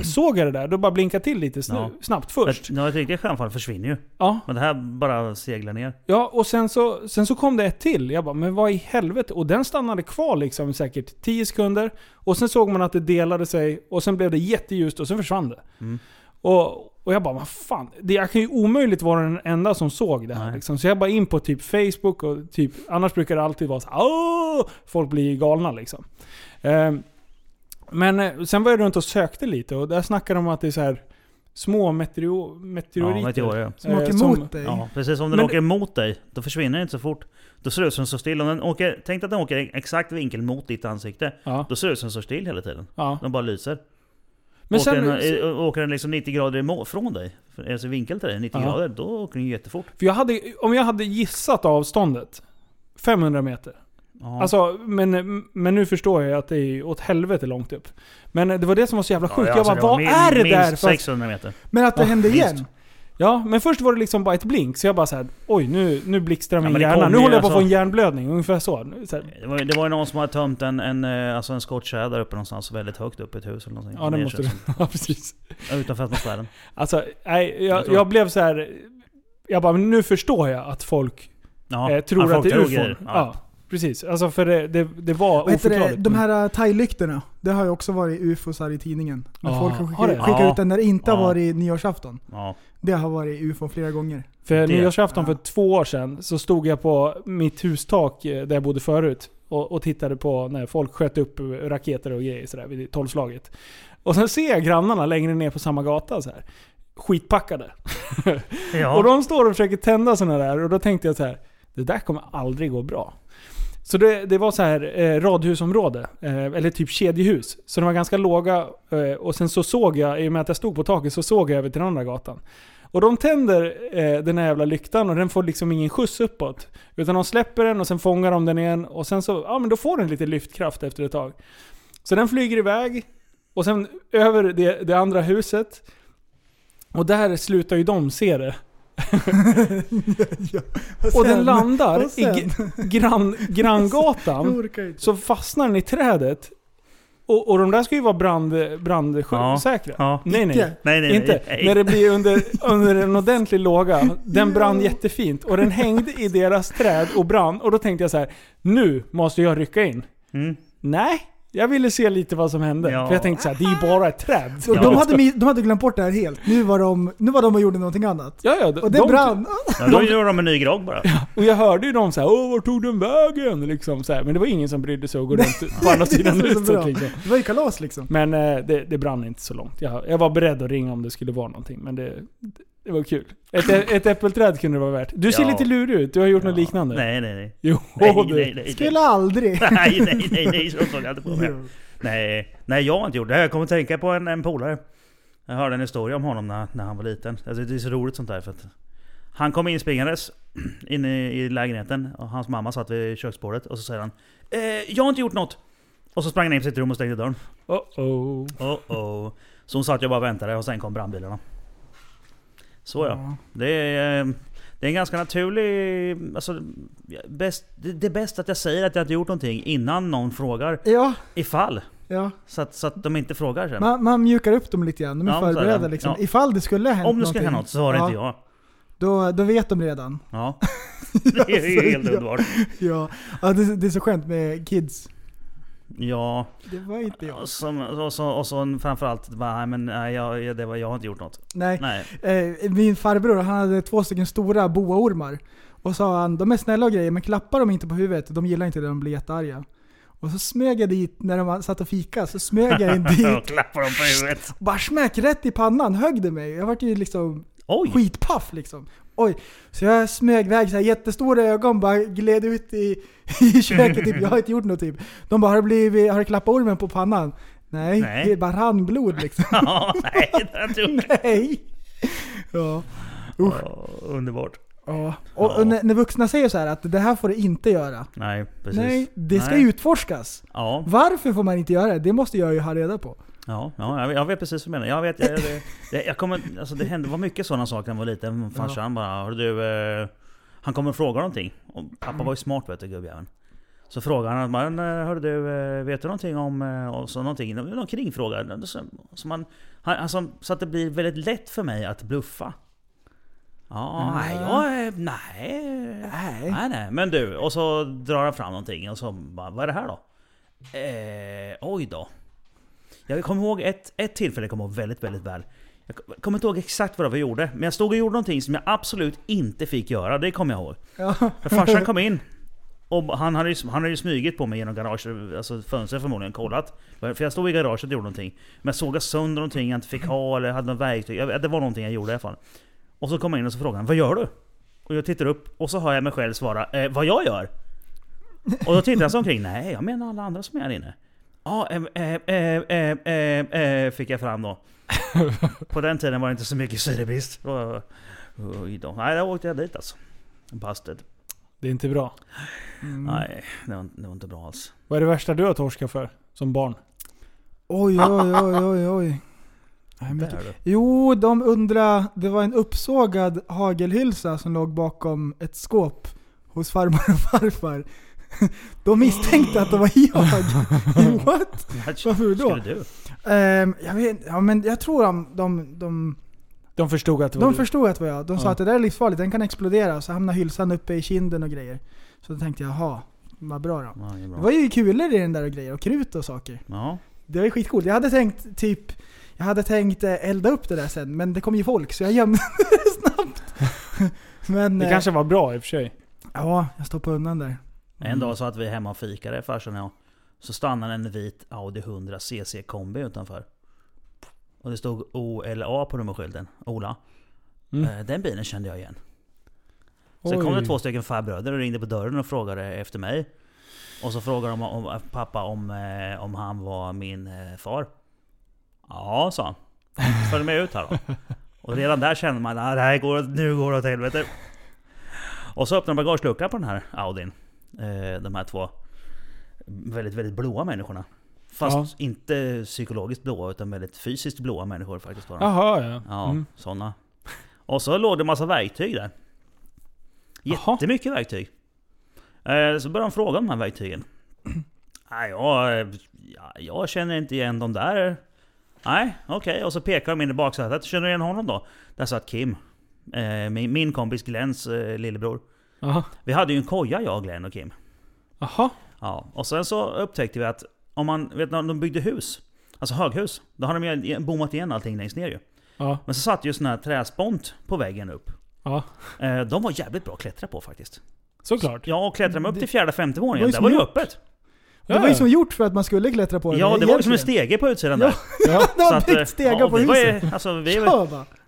såg jag det där? Då bara blinkade till lite snu, Ja. snabbt först. Ja, ett riktigt stjärnfall försvinner ju. Ja, Men det här bara seglar ner. Ja, och sen så, sen så kom det ett till. Jag bara, men vad i helvete? Och den stannade kvar liksom säkert 10 sekunder. Och sen såg man att det delade sig. Och sen blev det jätteljust och sen försvann det. Mm. Och, och jag bara, vad fan? Det, jag kan ju omöjligt vara den enda som såg det här. Liksom. Så jag bara in på typ Facebook och typ, annars brukar det alltid vara så Åh! Folk blir galna liksom. Ehm, men eh, sen var jag runt och sökte lite och där snackade de om att det är så här små meteo, meteoriter. Ja, meteorer ja. Som åker Eh, som- emot dig. Ja, precis. Om den Men- åker emot dig, då försvinner den inte så fort. Då ser det ut som den står still. Om den åker, tänk att den åker i exakt vinkel mot ditt ansikte. Ja, Då ser det ut som den står still hela tiden. ja. Den bara lyser. Men åker, sen, den, eh, åker den liksom 90 grader från dig, alltså vinkel till dig, 90 Ja. grader, då åker den jättefort. För jag hade, om jag hade gissat avståndet, 500 meter. Alltså, men, men nu förstår jag att det är åt helvete långt upp. Men det var det som var så jävla sjukt. Ja, jag alltså, bara, var vad är det där? Minst Fast, 600 meter. Men att det Ja, hände minst. igen. Ja, men först var det liksom bara ett blink. Så jag bara så här, oj nu, nu blixtrar Ja, min men det hjärna. Nu håller jag på att få alltså- en hjärnblödning. Ungefär så. så här, Det var, det var ju någon som hade tömt en, en, eh, alltså en skottkärra där uppe någonstans, väldigt högt upp i ett hus eller någonting. ja, det måste du. Ja, precis. Utanför atmosfären. Alltså, nej, Jag jag, jag blev så här. Jag bara, men nu förstår jag att folk Ja, eh, tror ja, att det är ufon. Ja. Ja. precis. Alltså för det, det, det var Vad heter det? oförklarligt. De här uh, thai-lyktorna, det har ju också varit ufosar i tidningen. När Ja, folk har har skickat, skickat Ja. ut den när det inte har Ja. varit nyårsafton. Det har varit ufo flera gånger. För Det- nyårsafton ja. för två år sedan så stod jag på mitt hustak eh, där jag bodde förut och, och tittade på när folk sköt upp raketer och grejer sådär vid tolvslaget. Och sen ser jag grannarna längre ner på samma gata så här skitpackade. Ja. Och de står och försöker tända sådana där och då tänkte jag så här. Det där kommer aldrig gå bra. Så det, det var så här eh, radhusområde, eh, eller typ kedjehus. Så de var ganska låga eh, och sen så såg jag, i och med att jag stod på taket, så såg jag över till den andra gatan. Och de tänder eh, den här jävla lyktan och den får liksom ingen skjuts uppåt. Utan de släpper den och sen fångar de den igen och sen så, ja men då får den lite lyftkraft efter ett tag. Så den flyger iväg och sen över det, det andra huset. Och där slutar ju de se det. Och den landar och i sen? g- grann, granngatan. Så fastnar den i trädet. Och, och de där ska ju vara brand, brandsäkra. Ja. Nej nej. Icke. Nej, nej, Inte. nej. När det blir under, under en ordentlig låga. Den brann jättefint. Och den hängde i deras träd och brann. Och då tänkte jag så här: nu måste jag rycka in. Mm. Nej, jag ville se lite vad som hände. Ja. För jag tänkte så här, det är ju bara ett träd. Så Ja. de, hade, de hade glömt bort det här helt. Nu var de, nu var de och gjorde någonting annat. Ja, ja, Och det de- brann. Ja, då gör de en ny grogg bara. Och jag hörde ju dem såhär Åh, vart tog den vägen? Liksom, så här. Men det var ingen som brydde sig att gå runt på andra sidan huset. Liksom. Det var ju kalas liksom. Men eh, det, det brann inte så långt. Jag, jag var beredd att ringa om det skulle vara någonting. Men det, det var kul. Ett, ett äppelträd kunde det vara värt. Du ser Ja. lite lurig ut. Du har gjort något liknande. Nej, nej, nej. Jo, Nej, du. nej, nej. Skulle aldrig. Nej, nej, nej, nej, så såg jag inte på mig. Nej, nej, jag har inte gjort det. Jag kommer att tänka på en, en polare. Jag hörde en historia om honom när, när han var liten. Alltså, det är så roligt sånt där för att Han kom in springandes in i, i lägenheten och hans mamma satt vid köksbordet och så säger han eh, Jag har inte gjort något! Och så sprang han in på sitt rum och stängde dörren. Oh oh. Oh oh. Så hon satt jag bara och väntade och sen kom brandbilarna. Så ja. Det är, eh, det är en ganska naturlig... Alltså, bäst, det, är bäst att jag säger att jag inte gjort någonting innan någon frågar. Ja, Ifall. ja. Så att, så att de inte frågar sen. Man, man mjukar upp dem lite grann. De är Ja, så är förberedda liksom. Ja. Ifall det skulle hänt Om det skulle hända något så var det ja, inte jag. Då, då vet de redan. Ja. Det är ju helt Ja. underbart. Ja, ja det, det är så skönt med kids. Ja. Det var inte jag. Och så, och så, och så framförallt, nej men nej, jag, det var, jag har inte gjort något. Nej. Nej. Eh, min farbror han hade två stycken stora boaormar. Och sa han, de är snälla och grejer men klappa dem inte på huvudet, de gillar inte det, de blir jättearga. Och så smög jag dit, när de satt och fika, så smög jag in Och dit. klappar dem på huvudet. Bara smäck rätt i pannan, högg det mig. Jag vart ju liksom Oj! skitpaff liksom. Oj. Så jag smög iväg så här jättestora ögon, bara gled ut i, i köket typ. Jag har inte gjort något typ. De bara, har det, blivit, har det klappat ormen på pannan? Nej, Nej. det bara rann blod liksom. Ja, nej, det har jag inte. Nej. Ja. Ja, underbart. Ja. Och, Ja. och när, när vuxna säger så här att det här får du inte göra. Nej, precis. Nej, det ska Nej. utforskas. Ja, Varför får man inte göra det? Det måste jag ju ha reda på. Ja, ja jag, vet, jag precis vad du menar. Jag vet, jag, det, jag kommer, alltså det hände, var mycket sådana saker när jag var liten. Farsan bara, "Hörru du, eh, han kommer och frågar någonting. Och pappa var ju smart vet du gubbjäveln. Så frågar han, men, eh, hörru du, eh, vet du någonting om, eh, och så någonting, någon kringfråga. Så, så, man, alltså, så att det blir väldigt lätt för mig att bluffa. Ja, nej, jag, nej, Nej. nej, nej. Men du, och så drar han fram någonting och så bara, vad är det här då? Eh, oj då. Jag kommer ihåg ett, ett tillfälle, jag kommer ihåg väldigt, väldigt väl. Jag kom- kommer inte ihåg exakt vad vi gjorde, men jag stod och gjorde någonting som jag absolut inte fick göra, det kommer jag ihåg. Ja. Farsan kom in, och han hade, ju, han hade ju smugit på mig genom garaget, alltså fönstret förmodligen, kollat. För jag stod i garaget och gjorde någonting. Men jag sågade sönder någonting jag inte fick ha, eller hade något verktyg. Jag- Det var någonting jag gjorde i alla fall. Och så kom jag in och så frågade han, vad gör du? Och jag tittar upp, och så hör jag mig själv svara, eh, vad jag gör? Och då tittar jag sig omkring, nej jag menar alla andra som är här inne. Ja, eh, eh, eh, eh, eh, eh, fick jag fram då. På den tiden var det inte så mycket syrebrist. Och- Oj då. Nej, då åkte jag dit alltså. Busted. Det är inte bra. Nej, det var, det var inte bra alls. Vad är det värsta du har torskat för? Som barn? Oj, oj, oj, oj, oj. Nej, Där. Jo, de undrar, det var en uppsågad hagelhylsa som låg bakom ett skåp hos farmor och farfar. De misstänkte att det var jag. What? Varför då? Du? Ehm, jag vet ja, men jag tror de, de, de, De förstod att det var de du. förstod att det var jag. De sa Ja. att det där är livsfarligt, den kan explodera. Så hamnar hylsan uppe i kinden och grejer. Så då tänkte jag, jaha, vad bra då. Ja, det är Det bra. var ju kulor i den där och grejer, och krut och saker. Ja. Det var ju skitcoolt. Jag hade tänkt typ jag hade tänkt eh, elda upp det där sen, men det kom ju folk så jag gömde det snabbt. Men Det eh, kanske var bra i och för sig. ja, jag stoppade undan där. En dag så att vi hemma och fikade, farsan och jag. Så stannade en vit Audi 100 CC kombi utanför. Och det stod OLA på nummerskylten. Ola. Mm. Eh, Den bilen kände jag igen. Sen Oj. kom det två stycken farbröder och ringde på dörren och frågade efter mig. Och så frågar de om, om, pappa om, eh, om han var min eh, far. Ja, sa han. Följ med ut här då. Och redan där känner man att det här går, nu går det åt helvete. Och så öppnar de bagageluckan på den här Audin. Eh, de här två väldigt, väldigt blåa människorna. Fast Ja. inte psykologiskt blåa utan väldigt fysiskt blåa människor faktiskt var de. Jaha ja. Ja, Mm. sådana. Och så låg det massa verktyg där. Jättemycket verktyg. Eh, Så började de fråga om de här verktygen. Nej, jag, ja, jag känner inte igen de där. Nej, okej. Och så pekar de in i baksätet. Känner du igen honom då? Där satt Kim. Eh, Min, kompis Glens lillebror. Jaha. Vi hade ju en koja jag, Glenn och Kim. Jaha. Ja, och sen så upptäckte vi att om man, vet när de byggde hus, alltså höghus, då hade de ju bommat igen allting längst ner ju. Ja. Men så satt ju sån här träspont på väggen upp. Ja. Eh, De var jävligt bra att klättra på faktiskt. Såklart. Ja, och klättrade man upp till fjärde, femte Det var våningen, ju som var det gjort. öppet. Det var ju som gjort för att man skulle klättra på det. Ja, det var ju som en egentligen. stege på utsidan Ja. där. Ja. De har att, byggt eh, stegar ja, på var ju, huset. alltså, vi?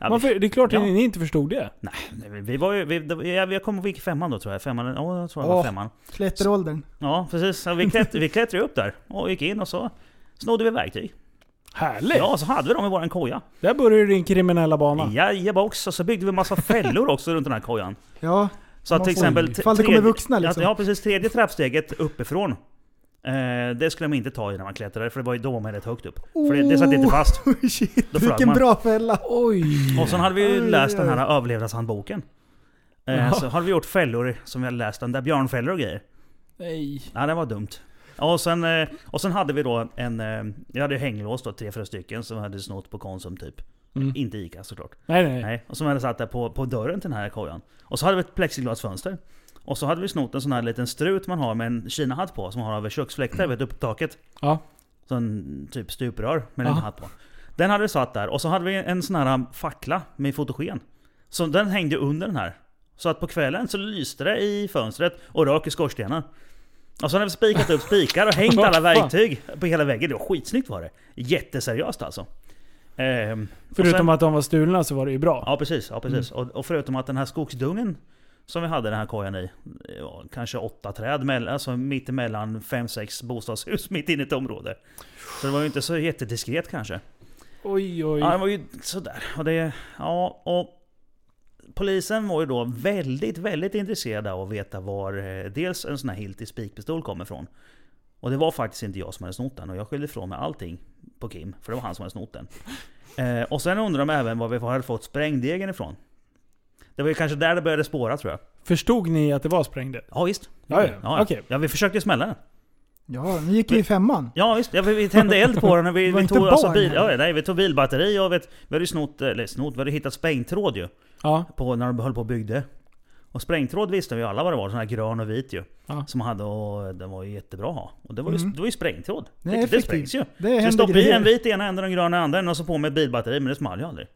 Ja, vi, det är klart Ja. att ni inte förstod det. nej, vi var ju, vi, det jag, jag kommer vilken femman då tror jag. Femman, ja, jag tror det var femman. Klätteråldern. Ja, precis. Så vi, klätt, vi klättrade upp där och gick in och så snodde vi verktyg. Härligt! Ja, så hade vi dem i våran koja. Där börjar din kriminella bana. Jajebox, och så byggde vi massa fällor också runt den här kojan. Ja, Så att till exempel... Ifall det kommer vuxna, liksom. Ja, ja, precis. Tredje trappsteget uppifrån. Eh, det skulle man inte ta i när man klättrade, för det var ju då man var rätt högt upp. För det, det satt inte fast. Oh, shit, Då vilken man. bra fälla. Oj! Och sen hade vi ju Oj, läst oj, den här överlevnadshandboken. Eh, Jaha. så hade vi gjort fällor som vi hade läst den, där björnfällor och grejer. Nej. Ja, det var dumt. Och sen, eh, och sen hade vi då en... eh, Jag hade hänglås då, tre, fyra stycken som hade snott på Konsum typ. Mm. Inte Ica såklart. Nej, nej. Nej, och som hade satt där på, på dörren till den här kojan. Och så hade vi ett plexiglasfönster. Och så hade vi snott en sån här liten strut man har med en kinahatt på, som man har över köksfläktar, vet uppe på taket. Ja. Så en typ stuprör med en Ja. hatt på. Den hade vi satt där, och så hade vi en sån här fackla med fotogen. Så den hängde under den här. Så att på kvällen så lyste det i fönstret och rök i skorstenen. Och så hade vi spikat upp spikar och hängt alla verktyg på hela väggen. Det var skitsnyggt var det. Jätteseriöst alltså. Ehm, Förutom sen- att de var stulna så var det ju bra. Ja precis, ja, precis. Mm. Och, och förutom att den här skogsdungen som vi hade den här kojan i, ja, kanske åtta träd, alltså mitt emellan fem, sex bostadshus mitt inne i ett område. Så det var ju inte så jättediskret kanske. Oj, oj. Ja, det var ju sådär. Och det, ja, och Polisen var ju då väldigt, väldigt intresserade av att veta var eh, dels en sån här Hilti spikpistol kommer ifrån. Och det var faktiskt inte jag som hade snott den och jag skyllde ifrån mig allting på Kim, för det var han som hade snott den. Eh, och sen undrar de även var vi hade fått sprängdegen ifrån. Det var ju kanske där det började spåra tror jag. Förstod ni att det var sprängde? Ja visst. Ja, ja. ja, Okej. ja vi försökte smälla den. Ja, nu gick vi i femman. Ja visst, ja, vi vi tände eld på den och vi, vi, tog, alltså, bil, ja, nej, vi tog bilbatteri och vet, vi hade ju snott, eller snott, vi hade hittat sprängtråd ju. Ja. På, när de höll på och byggde. Och sprängtråd visste vi alla vad det var, sån här grön och vit ju. Ja. Som man hade och den var ju jättebra att ha. Och det var ju, Mm. det var ju sprängtråd. Det Det, är det, sprängs ju. Det Så stoppade i en vit ena änden och en grön i andra änden och så på med ett bilbatteri, men det small ju aldrig.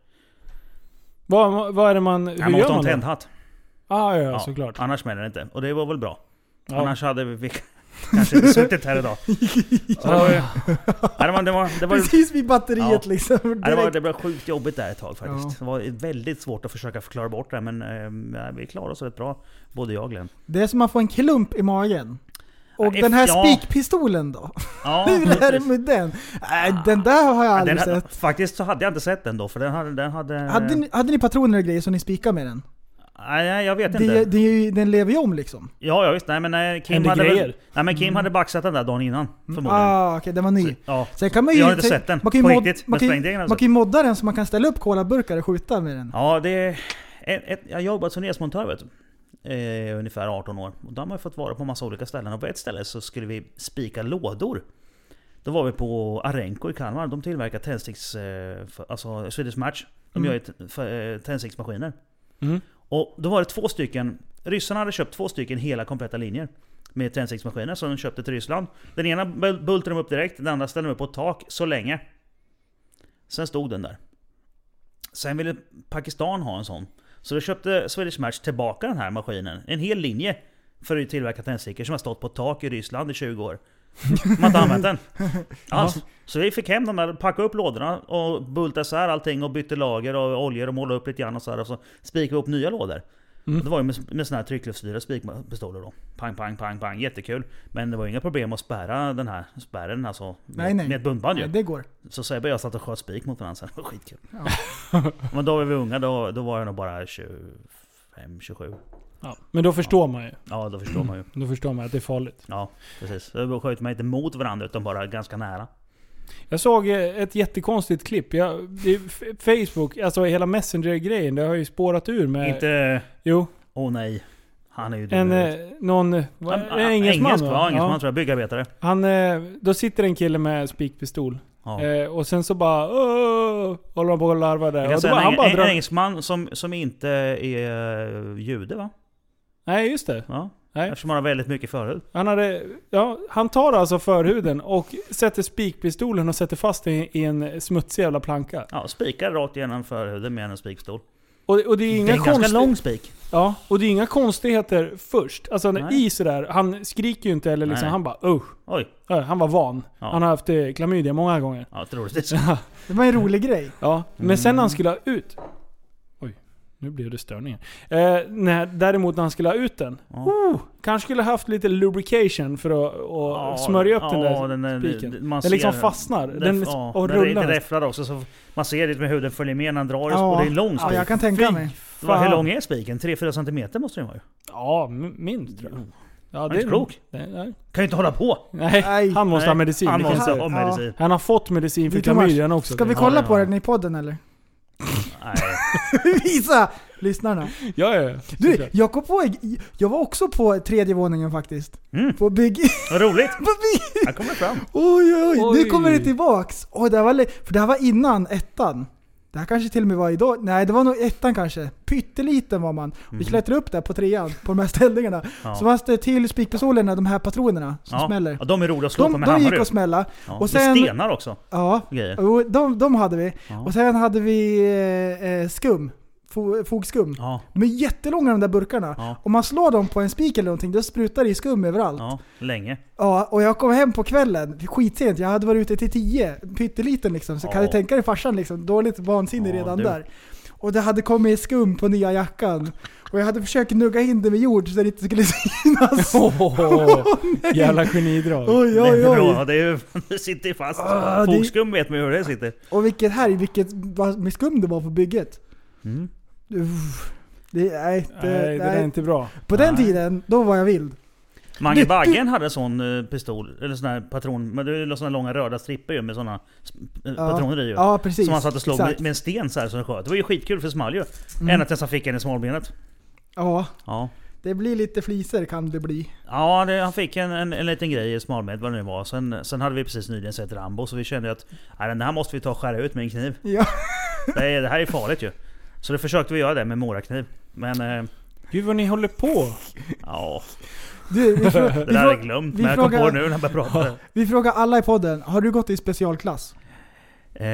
Vad, vad är det man... Hur Man gör måste ha man en det? tändhatt. Ah, ja, Ja, såklart. Annars smäller det inte. Och det var väl bra. Ja. Annars hade vi kanske inte suttit här idag. Så det var ju... Nej, det var... Det var, det var Precis vid batteriet Ja. liksom. Nej, det, var, Direkt. det blev sjukt jobbigt där ett tag faktiskt. Det var väldigt svårt att försöka förklara bort det, men eh, vi klarade oss rätt bra. Både jag och Glenn. Det är som att få en klump i magen. Och Ja, den här ja. spikpistolen då? Ja, Hur är det med den? Nej, den där har jag Ja, aldrig den, sett. Faktiskt så hade jag inte sett den då, för den hade... Den hade, Hade ni, hade ni patroner och grejer så ni spikade med den? Nej, jag vet Det, inte. det, den lever ju om liksom. Ja, ja visst. Nej men nej, Kim hade väl, Nej men Kim hade baxat den där dagen innan. Förmodligen. Ah, okej, den var ny. Så, ja. Sen kan man ju... Jag har inte sett den man kan ju mod- riktigt, Man kan, man kan ju modda den så man kan ställa upp colaburkar och skjuta med den. Ja, det är... Ett, ett, jag har jobbat som resmontör vet du. Eh, ungefär 18 år. Och då har man fått vara på massa olika ställen. Och på ett ställe så skulle vi spika lådor. Då var vi på Arenco i Kalmar. De tillverkar tändsticks... Eh, alltså Swedish Match. De Mm. gör eh, tändsticksmaskiner. Mm. Och då var det två stycken... Ryssarna hade köpt två stycken hela kompletta linjer. Med tändsticksmaskiner som de köpte till Ryssland. Den ena bul- bultade de upp direkt, den andra ställde de upp på ett tak så länge. Sen stod den där. Sen ville Pakistan ha en sån. Så då köpte Swedish Match tillbaka den här maskinen. En hel linje. För att tillverka tändstickor som har stått på ett tak i Ryssland i 20 år. Man har inte använt den. Alls. Så vi fick hem de där, packade upp lådorna och bultade isär allting och bytte lager och oljor och målade upp lite grann och så här. Och så spikade vi upp nya lådor. Mm. Det var ju med, med såna här tryckluftsstyrda spikpistoler då. Pang, pang, pang, pang. Jättekul. Men det var ju inga problem att spärra den här spärren alltså. Med, Nej, nej. med ett buntband ju. Nej, det går. Så Sebbe och jag satt och sköt spik mot varandra sen. Det var skitkul. Men då var vi unga, då, då var jag nog bara 25, 27. Ja. Men då förstår man ju. Ja, då förstår man ju. Då förstår man att det är farligt. Ja, precis. Då sköt man inte mot varandra utan bara ganska nära. Jag såg eh, ett jättekonstigt klipp. Jag, Facebook, alltså hela Messenger-grejen, det har ju spårat ur med... Inte... Jo. Åh nej. Han är ju dum En, eh, någon... Vad, Han- en engelsman engelsk, va? Ja, engelsman Ja. tror jag. Byggarbetare. Han, eh, då sitter en kille med spikpistol. Ja. Eh, och sen så bara... Åh, håller han på och larvar där. Jag Och bara, en, han bara en, en drar... engelsman som, som inte är jude va? Nej, just det. Ja. Nej. Eftersom han har väldigt mycket förhud. Han, hade, ja, han tar alltså förhuden och sätter spikpistolen och sätter fast den i en smutsig jävla planka. Ja, spikar rakt igenom förhuden med en spikpistol. Och, och det är Det inga är en ganska lång spik. Ja, och det är inga konstigheter först. Alltså Nej. i sådär, han skriker ju inte eller liksom, Nej. han bara usch. Oj. Ja, Han var van. Ja. Han har haft eh, klamydia många gånger. Ja, troligtvis. Det var en rolig grej. Ja, men sen när han skulle ha ut... Nu blev det störningar. Eh, när, däremot när han skulle ha ut den. Ja. Oh, kanske skulle ha haft lite lubrication för att och Ja, smörja upp den ja, där den, spiken. den, man Den liksom ser- fastnar. Den, Den, ja, och den, den rullar. räfflar också så man ser det med huden följer med när han drar Ja, och det är en lång spik. Ja, jag kan tänka mig. Vad- Hur fan. lång är spiken? 3-4 centimeter måste den vara ju. Ja, minst tror jag. Ja, Han är inte klok. Nej, nej. Kan ju inte hålla på! nej, Nej. han måste Nej, ha medicin. Han det måste ha medicin. Han har fått medicin för klamydian också. Ska vi kolla ja, på ja. den i podden eller? Visa lyssnarna. Ja, ja, ja. Du, jag kom på, jag var också på tredje våningen faktiskt. Mm. På bygg... Vad roligt! på bygg... Han kommer fram. Oj, oj, oj, nu kommer det tillbaks. Oj, det här var, för det här var innan ettan. Det här kanske till och med var idag. Nej, det var nog ettan kanske. Pytteliten var man. Vi klättrade upp där på trean, på de här ställningarna. Mhm. Ja. Så fanns det till spikpistolerna, de här patronerna som Ja. smäller. Ja, de är roliga att slå på De, med de gick att smälla. ja. och sen- stenar också. Ja, de, de hade vi. Ja. Och sen hade vi eh, eh, skum. Fo, fogskum. Ja, De är jättelånga de där burkarna. Ja. Om man slår dem på en spik eller någonting, då sprutar det i skum överallt. Ja. ja, länge. och jag kom hem på kvällen, skitsent. Jag hade varit ute till tio, pytteliten liksom. Så Ja. kan du tänka dig farsan liksom, dåligt vansinne Ja, redan du. där. Och det hade kommit skum på nya jackan. Och jag hade försökt nugga in det med jord så det inte skulle synas. Åh, jävla genidrag. Oj, det oj, oj. bra. Det, är det sitter fast. Ah, det- Fogskum vet man ju hur det sitter. Och vilket här, vilket vad med skum det var på bygget. Mm. Uff. Det, nej, det, Nej, det där är inte bra. På den Nej. tiden, då var jag vild. Mange Du- Baggen hade sån eh, pistol, eller sån här patron, men det är ju såna långa röda strippor ju med såna eh, patroner i ju. Ja, precis. Som han satt och slog Exakt. med, med en sten så här som sköt. Det var ju skitkul för det small ju. Mm. Ända tills han fick en i smalbenet. Ja, Ja. det blir lite fliser kan det bli. Ja, det, han fick en, en, en liten grej i smalbenet, vad det nu var. Sen, sen hade vi precis nyligen sett Rambo, så vi kände att nej, den här måste vi ta och skära ut med en kniv. Ja. Det, är, det här är farligt ju. Så då försökte vi göra det med morakniv. Men eh, Gud vad ni håller på. ja, Du, vi, frå, det där hade jag glömt. vi Men jag kom frågar- på det nu när jag började prata. vi frågar alla i podden, har du gått i specialklass? Eh,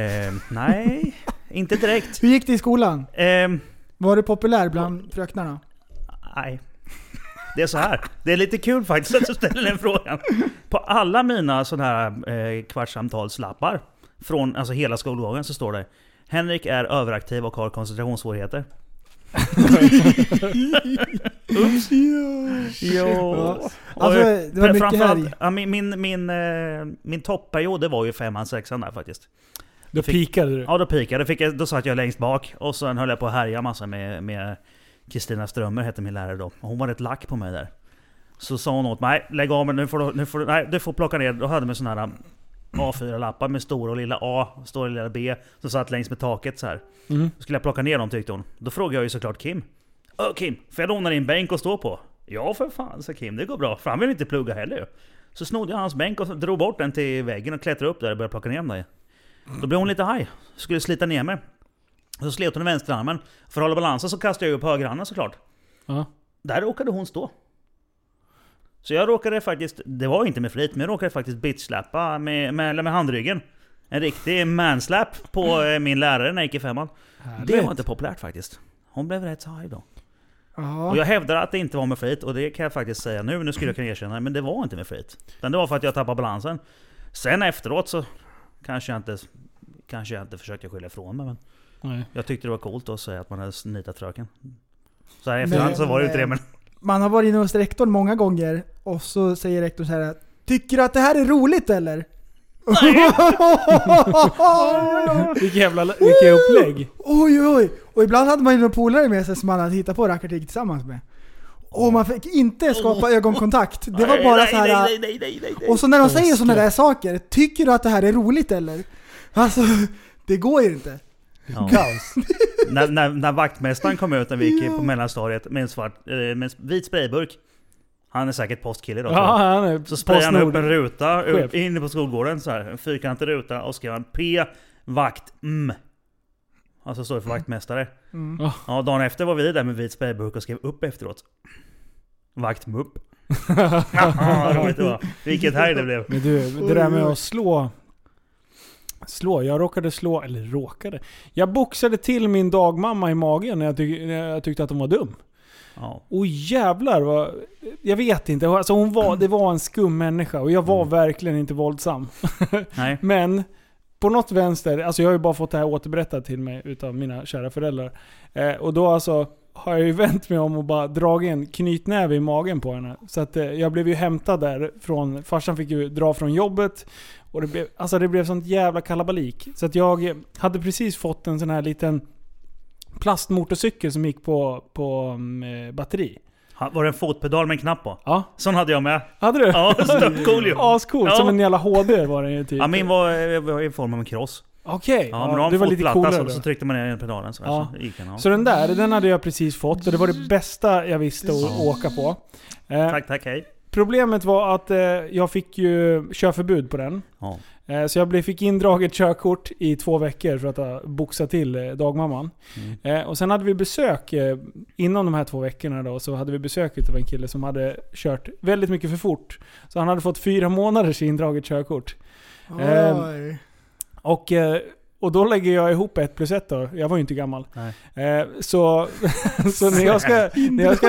nej, inte direkt. Hur gick det i skolan? Eh, Var du populär bland fröknarna? nej. Det är så här. Det är lite kul faktiskt att du ställer den frågan. På alla mina sådana här eh, kvartssamtalslappar från alltså hela skolgången så står det Henrik är överaktiv och har koncentrationssvårigheter. Oops. Jo. Ja. Alltså, eh, det var mycket ja, min, min, min, eh, min topperiod det var ju femman, sexan där faktiskt. Då fick- pikade du. Ja då pikade, fick jag, då satt jag längst bak och sen höll jag på att härja massa med, med Kristina Strömmer hette min lärare då. Hon var rätt lack på mig där. Så sa hon åt mig, lägg av men nu får du, nu får du, nej, du får plocka ner. Då hade vi sådana här A4-lappar med stora och lilla A, stora och lilla B, som satt längs med taket så här. Mm. Då skulle jag plocka ner dem tyckte hon. Då frågade jag ju såklart Kim. Åh Kim, får jag låna din bänk och stå på? Ja för fan, sa Kim. Det går bra. För han vill inte plugga heller ju. Så snodde jag hans bänk och drog bort den till väggen och klättrade upp där och började plocka ner dem där. Då blev hon lite arg. Skulle slita ner mig. Så slet hon i vänsterarmen. För att hålla balansen så kastade jag upp högerhanden såklart. Ja. Där råkade hon stå. Så jag råkade faktiskt, det var inte med flit, men jag råkade faktiskt bitchslappa med, med, med handryggen. En riktig manslap på eh, min lärare när jag gick i femman. Det var inte populärt faktiskt. Hon blev rätt så arg då. Och jag hävdar att det inte var med flit, och det kan jag faktiskt säga nu, nu skulle jag kunna erkänna, men det var inte med flit. Utan det var för att jag tappade balansen. Sen efteråt så kanske jag inte, kanske jag inte försökte skylla ifrån mig, men Nej. jag tyckte det var coolt att säga att man hade nitat fröken. Så här efterhand så var det ju inte det men... Man har varit inne hos rektorn många gånger och så säger rektorn så här. Tycker du att det här är roligt eller? Vilket jävla vilket upplägg. Oj, oj, oj. Och ibland hade man ju några polare med sig som man hade hittat på rackartyg tillsammans med. Och man fick inte skapa ögonkontakt. Det var bara så här. Nej, nej, nej, nej, nej. Och så när de säger sådana där saker, tycker du att det här är roligt eller? Alltså, det går ju inte. Ja. Kaos. när, när, när vaktmästaren kom ut när vi gick på mellanstadiet med en, svart, eh, med en vit sprayburk. Han är säkert postkille då. Ja, han är Så sprayade han upp en ruta upp, inne på skolgården så här, En fyrkantig ruta och skrev han P vakt M. Alltså står det för vaktmästare. Mm. Ja, dagen efter var vi där med vit sprayburk och skrev upp efteråt. Vakt mupp. Roligt det var. Vilket här det blev. Men du, det där med att slå... Slå, jag råkade slå, eller råkade. Jag boxade till min dagmamma i magen när jag, tyck, när jag tyckte att hon var dum. Ja. Och jävlar vad... Jag vet inte, alltså hon var, det var en skum människa och jag var verkligen inte våldsam. Men på något vänster, alltså jag har ju bara fått det här återberättat till mig utav mina kära föräldrar. Eh, och då alltså har jag ju vänt mig om och bara dragit en knytnäve i magen på henne. Så att eh, jag blev ju hämtad där från, farsan fick ju dra från jobbet. Och det blev, alltså det blev sånt jävla kalabalik. Så att jag eh, hade precis fått en sån här liten plastmotorcykel som gick på, på mm, batteri. Ha- Var det en fotpedal med en knapp på? Ja, Sån hade jag med. hade du? Ja, störtcool ju. Ascool, Ja. som en jävla HD var den ju typ. Ja, min var, eh, var i form av en cross. Okej, men ja, ja, du var lite coolare så, så tryckte man ner pedalen så, Ja. så gick den. Ja. Så den där, den hade jag precis fått och det var det bästa jag visste att åka på. Eh, Tack, tack, hej. Problemet var att eh, jag fick ju körförbud på den. Ja. Eh, så jag blev, fick indraget körkort i två veckor för att ha boxat till eh, dagmamman. Mm. Eh, och sen hade vi besök, inom de här två veckorna då, så hade vi besök av en kille som hade kört väldigt mycket för fort. Så han hade fått fyra månaders indraget körkort. Oj. Och, och då lägger jag ihop ett plus ett då. Jag var ju inte gammal. Nej. Eh, Så, så när jag ska... När jag ska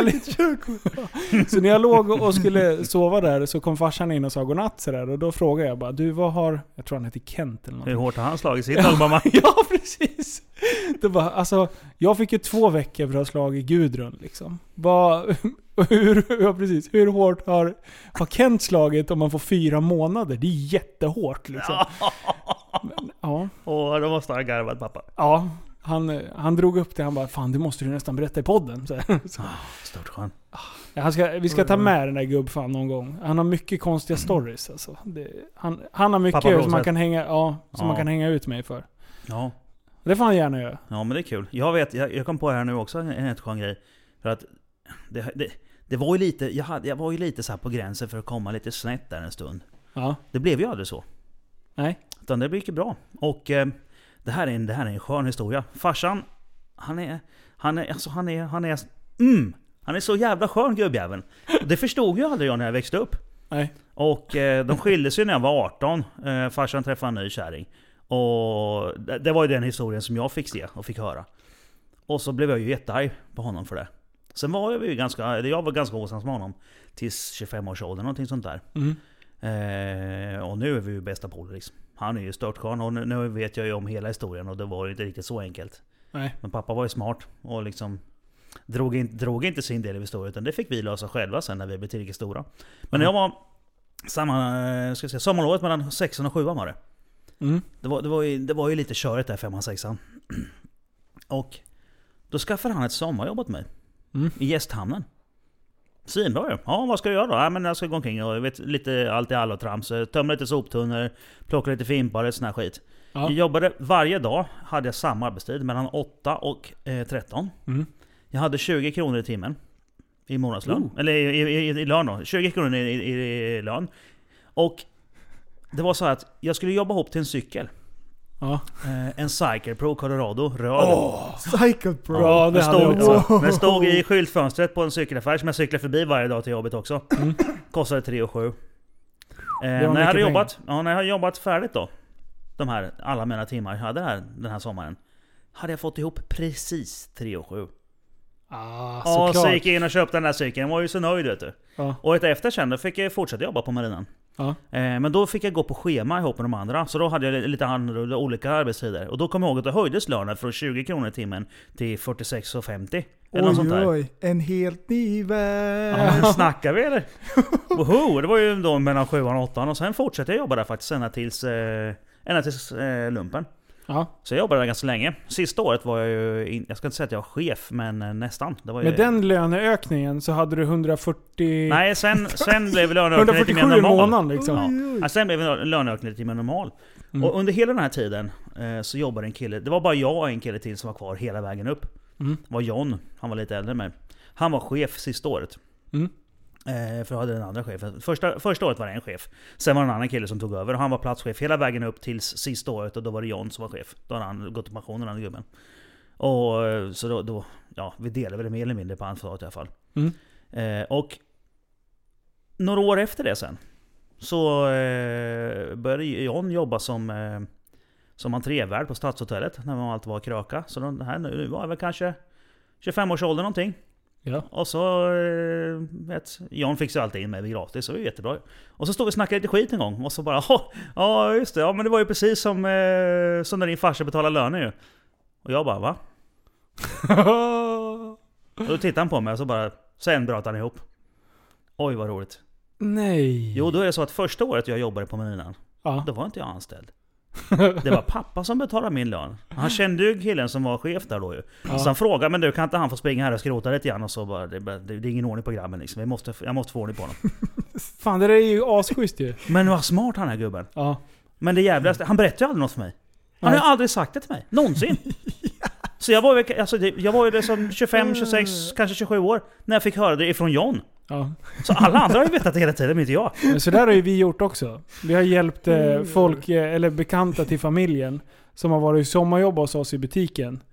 så när jag låg och skulle sova där så kom farsan in och sa godnatt sådär. Och då frågade jag bara du vad har... Jag tror han heter Kent eller Hur någonting. hårt har han slagit sin dagmamma? Ja precis! Det bara, alltså, jag fick ju två veckor för att ha slagit Gudrun liksom. Vad... Hur, ja, precis. Hur hårt har, har Kent slagit om man får fyra månader? Det är jättehårt liksom. Men, ja. Och då måste han ha garvat pappa. Ja, han, han drog upp det. Han bara 'Fan det måste du nästan berätta i podden' så, så. Stort skön. Ja, han ska, Vi ska ta med den där gubbfan någon gång. Han har mycket konstiga stories alltså. Det, han, han har mycket Pappa som, man kan, hänga, ja, som Ja. man kan hänga ut mig för. Ja. Det får han gärna göra. ja, men det är kul. Jag vet, jag, jag kom på här nu också en en helt skön grej. För att det, det, det var ju lite, jag, hade, jag var ju lite så här på gränsen för att komma lite snett där en stund. Ja. Det blev ju aldrig så. Nej. Utan det gick ju bra. Och eh, det, här är en, det här är en skön historia. Farsan, han är... Han är, alltså han är, han är... Mm! Han är så jävla skön gubbjäveln. Det förstod ju aldrig jag när jag växte upp. Nej. Och eh, de skilde sig när jag var 18. Eh, farsan träffade en ny kärring. Och det, det var ju den historien som jag fick se och fick höra. Och så blev jag ju jättearg på honom för det. Sen var jag ju ganska, eller jag var ganska osams med honom. Tills 25-årsåldern, någonting sånt där. Mm. Eh, och nu är vi ju bästa polare liksom. Han är ju störtskön och nu, nu vet jag ju om hela historien och det var inte riktigt så enkelt. Nej. Men pappa var ju smart och liksom drog, in, drog inte sin del i historien utan det fick vi lösa själva sen när vi blev tillräckligt stora. Men när jag var samma, eh, ska säga, sommarlovet mellan sexan och sjuan var det. Mm. Det var, det, var ju, det var ju lite körigt där, femman, sexan. Och då skaffade han ett sommarjobb åt mig. Mm. I gästhamnen. Svinbra ju. Ja, vad ska jag göra då? Ja, men jag ska gå omkring och vet, lite allt i alla trams. eh, Tömma lite soptunnor, plocka lite fimpar och sån här skit. Ja. Jag jobbade varje dag, hade jag samma arbetstid, mellan 8 och eh, 13. Mm. Jag hade 20 kronor i timmen. I månadslön. Oh. Eller i, i, i, i lön då. 20 kronor i, i, lön. Och det var så att jag skulle jobba ihop till en cykel. Ja. Eh, en Cycle Pro Colorado, röd. Cycle Pro. Bra, det Den hade jag stod, också. ja, den stod i skyltfönstret på en cykelaffär som jag cyklar förbi varje dag till jobbet också. Kostade 3 7. Eh, när jag hade pengar. jobbat, ja, när jag hade jobbat färdigt då. De här, alla mina timmar jag hade här den här sommaren. Hade jag fått ihop precis 3 7. Ah, Ja, så såklart. gick jag in och köpte den där cykeln. Jag var ju så nöjd vet du. Ja. Året efter sen, då fick jag fortsätta jobba på marinen. Ja. Eh, men då fick jag gå på schema ihop med de andra. Så då hade jag lite annorlunda olika arbetstider. Och då kom jag ihåg att då höjdes lönen från 20 kronor i timmen till 46,50. Eller Oj, sånt där. oj, en helt ny värld. Ja, snackar vi eller? Woho! Det var ju då mellan sjuan och åttan och sen fortsatte jag jobba där faktiskt ända tills, eh, ända tills eh, lumpen. Ja. Så jag jobbade där ganska länge. Sista året var jag ju, in, jag ska inte säga att jag var chef, men eh, nästan. Det var ju, Med den löneökningen så hade du 140... Nej, sen, sen blev löneökningen lite 147 mer normal. månaden liksom. Ja. Ja, sen blev löneökningen lite mer normal. Mm. Och under hela den här tiden eh, så jobbade en kille, det var bara jag och en kille till som var kvar hela vägen upp. Mm. Det var John, han var lite äldre än mig. Han var chef sista året. Mm. Eh, för jag hade den andra chefen. Första, första året var det en chef. Sen var det en annan kille som tog över och han var platschef hela vägen upp tills sista året och då var det John som var chef. Då hade han gått i pension den andra gubben. Och eh, så då, då ja, vi delade väl mer eller mindre på ansvaret i alla fall. Mm. Eh, och några år efter det sen så eh, började John jobba som, eh, som entrévärd på Stadshotellet när man allt var kröka. Så de, här, nu var jag väl kanske 25 års ålder någonting. Ja. Och så... Eh, vet, John fixade alltid in mig gratis, så det var jättebra. Och så stod vi och snackade lite skit en gång och så bara "Ja, just det, ja men det var ju precis som, eh, som när din farsa betalade löner ju. Och jag bara va? Och då tittade han på mig och så bara... Sen bröt han ihop. Oj vad roligt. Nej. Jo, då är det så att första året jag jobbade på Marinan, Ja. då var inte jag anställd. Det var pappa som betalade min lön. Han kände ju killen som var chef där då ju. Ja. Så han frågade, men du kan inte han få springa här och skrota lite grann? Och så bara, det, det, det är ingen ordning på grabben liksom. Vi måste, jag måste få ordning på honom. Fan det där är ju asschysst ju. Men vad smart han är gubben. Ja. Men det jävligaste, han berättade ju aldrig något för mig. Han har ju aldrig sagt det till mig. Någonsin. Så jag var ju, alltså, jag var ju det som 25, 26, kanske 27 år. När jag fick höra det ifrån John. Ja. Så alla andra har ju vetat det hela tiden, men inte jag. Så där har ju vi gjort också. Vi har hjälpt eh, folk, eh, eller bekanta till familjen, som har varit sommarjobb hos oss i butiken.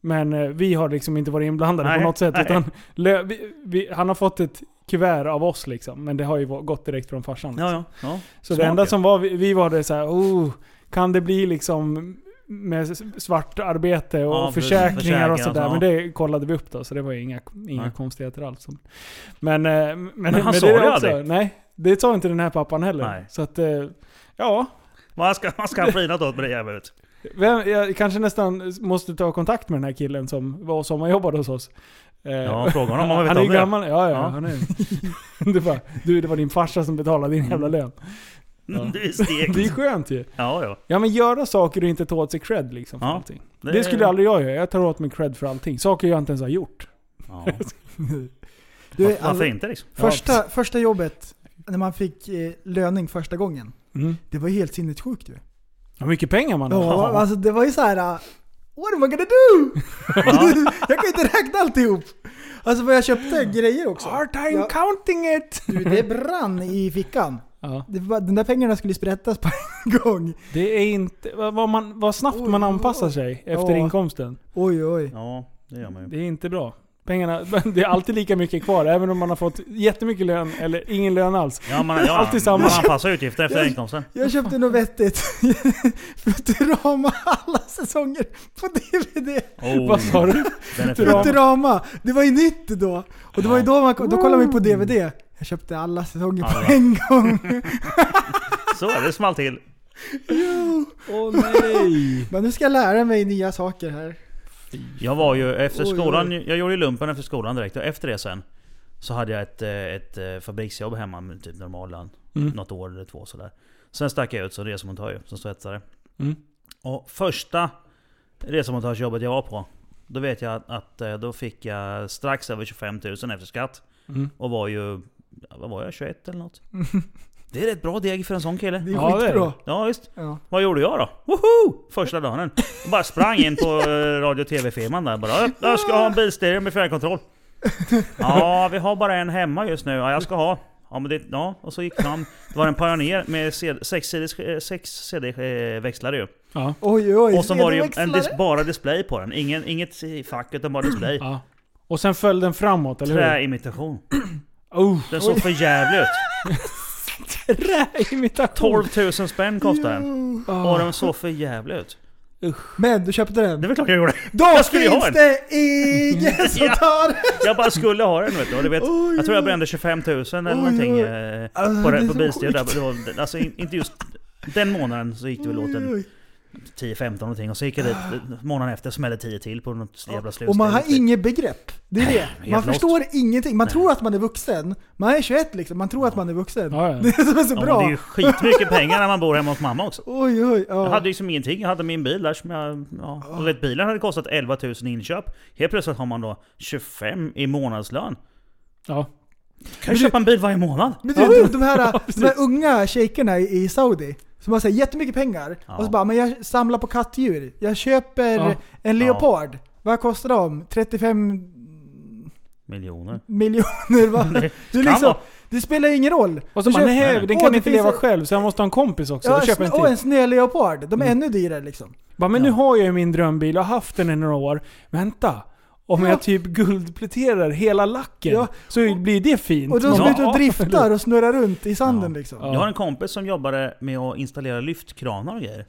Men eh, vi har liksom inte varit inblandade Nej, på något sätt. nej. Utan lö, vi, vi, han har fått ett kuvert av oss liksom. Men det har ju gått direkt från farsan. Liksom. Ja, ja. ja. Så Smart det enda som var, vi, vi var det så här, oh, kan det bli liksom med s- svart arbete och Ja, försäkringar och sådär. ja. Men det kollade vi upp då, så det var inga, inga Nej. konstigheter alls. Men, eh, men, men, han det sa är det också, aldrig. Nej, det sa inte den här pappan heller. Nej. Så att, eh, ja. Vad ska, vad ska han flinat åt med det? Vem, jag kanske nästan måste ta kontakt med den här killen som var sommarjobbade hos oss. Eh, Ja, fråga honom om han vet Han är om ju det. gammal. Ja, ja, Ja. Han är, det, bara, du, det var din farsa som betalade din jävla lön. Ja. Det är stekt. Det är skönt ju. Ja, ja. Ja men göra saker och inte ta åt sig cred liksom för Ja. allting. Det, skulle aldrig jag göra. Jag tar åt mig cred för allting. Saker jag inte ens har gjort. Ja. Du, Varför, varför alltså, inte liksom? första, första jobbet, när man fick eh, löning första gången, Mm. det var helt sinnessjukt ju. Hur mycket pengar man har. Ja, alltså det var ju så här. uh, What am I gonna do? jag kan inte räkna alltihop. Alltså vad jag köpte grejer också. Hard time Ja. counting it! Du, det brann i fickan. Ja. Det var, den där pengarna skulle sprättas på en gång. Det är inte... Vad, man, vad snabbt man Oj, anpassar oj. sig efter Ja. inkomsten. Oj oj. Ja, det gör man ju. Det är inte bra. Pengarna, det är alltid lika mycket kvar. Även om man har fått jättemycket lön eller ingen lön alls. Ja, man, ja, Alltid samma. Man anpassar utgifter efter inkomsten. Jag köpte något vettigt. Futurama alla säsonger på DVD. Oh, Vad sa du? Futurama. Det var ju nytt då. Och det var ju då man, då kollade man på DVD. Jag köpte alla säsonger Alla. på en gång. Så, det small till. Åh nej! Men nu ska jag lära mig nya saker här. Jag var ju efter Oj, skolan, jag gjorde ju lumpen efter skolan direkt och efter det sen Så hade jag ett, eh, ett eh, fabriksjobb hemma med typ normal lön. Mm. Något år eller två sådär. Sen stack jag ut som resemontör ju, som svetsare. Mm. Och första resemontagejobbet jag var på Då vet jag att, att eh, då fick jag strax över 25 000 efter skatt. Mm. Och var ju, vad var jag, 21 eller något? Det är rätt bra deg för en sån kille. Det är Ja, det är skitbra. Ja visst. Ja. Vad gjorde jag då? Woho! Första dagen. Jag bara sprang in på eh, radio och TV-firman där bara. "Ö, Jag ska ha en bilstereo med fjärrkontroll. Ja, vi har bara en hemma just nu. Ja, jag ska ha. Ja, men det, ja, och så gick det fram. Det var en Pioneer med sex CD- eh, sex CD-växlare ju. Ja. Oj oj. Och så var det ju en CD-växlare. dis- bara display på den. Ingen, inget fack utan bara display. ja. Och sen föll den framåt, eller hur? Träimitation. Oh, Den såg för jävligt ut. träimitation! 12 000 spänn kostade den. Oh. Och den såg för jävligt ut. Men du köpte den. Det är väl klart jag gjorde. Då jag skulle ju ha finns den. det ingen som tar den! Jag bara skulle ha den vet du. Och du vet, Oj, jag tror jag brände 25 000 eller Oj, någonting oj. eh, Alltså, på, på var, alltså in- inte just den månaden så gick det väl åt en. 10-15 någonting. Och så gick jag dit månaden efter smällde 10 till på något jävla slut. Och man har inget begrepp. Det är det. helt Man lost. förstår ingenting. Man tror att man är vuxen. Man är 21 liksom, man tror att man är vuxen. Ja, ja. Det är som så Ja, men bra. det är ju skitmycket pengar när man bor hemma hos mamma också. Oj, oj, ja. Jag hade liksom ingenting. Jag hade min bil där som jag... Ja, och vet, bilen hade kostat 11 000 i inköp. Helt plötsligt har man då 25 i månadslön. Ja. Kan du köpa en bil varje månad? Men du, de, de, här, de här unga shejkerna i Saudi, som har så här jättemycket pengar. Ja. Och så bara, men jag samlar på kattdjur. Jag köper Ja. en leopard. Vad kostar de? 35 Miljoner. miljoner va? Det Det, liksom, det spelar ingen roll. Och så Du bara, köper- nej, nej. den kan inte leva en- själv så jag måste ha en kompis också. Ja, köper en till. och en snöleopard. De är Mm. ännu dyrare liksom. Bara, men nu Ja. har jag ju min drömbil och har haft den i några år. Vänta. Om Ja. jag typ guldpläterar hela lacken Ja. så blir det fint. Och de som ute och ja, driftar och snurrar runt i sanden Ja. liksom. Ja. Jag har en kompis som jobbade med att installera lyftkranar och grejer.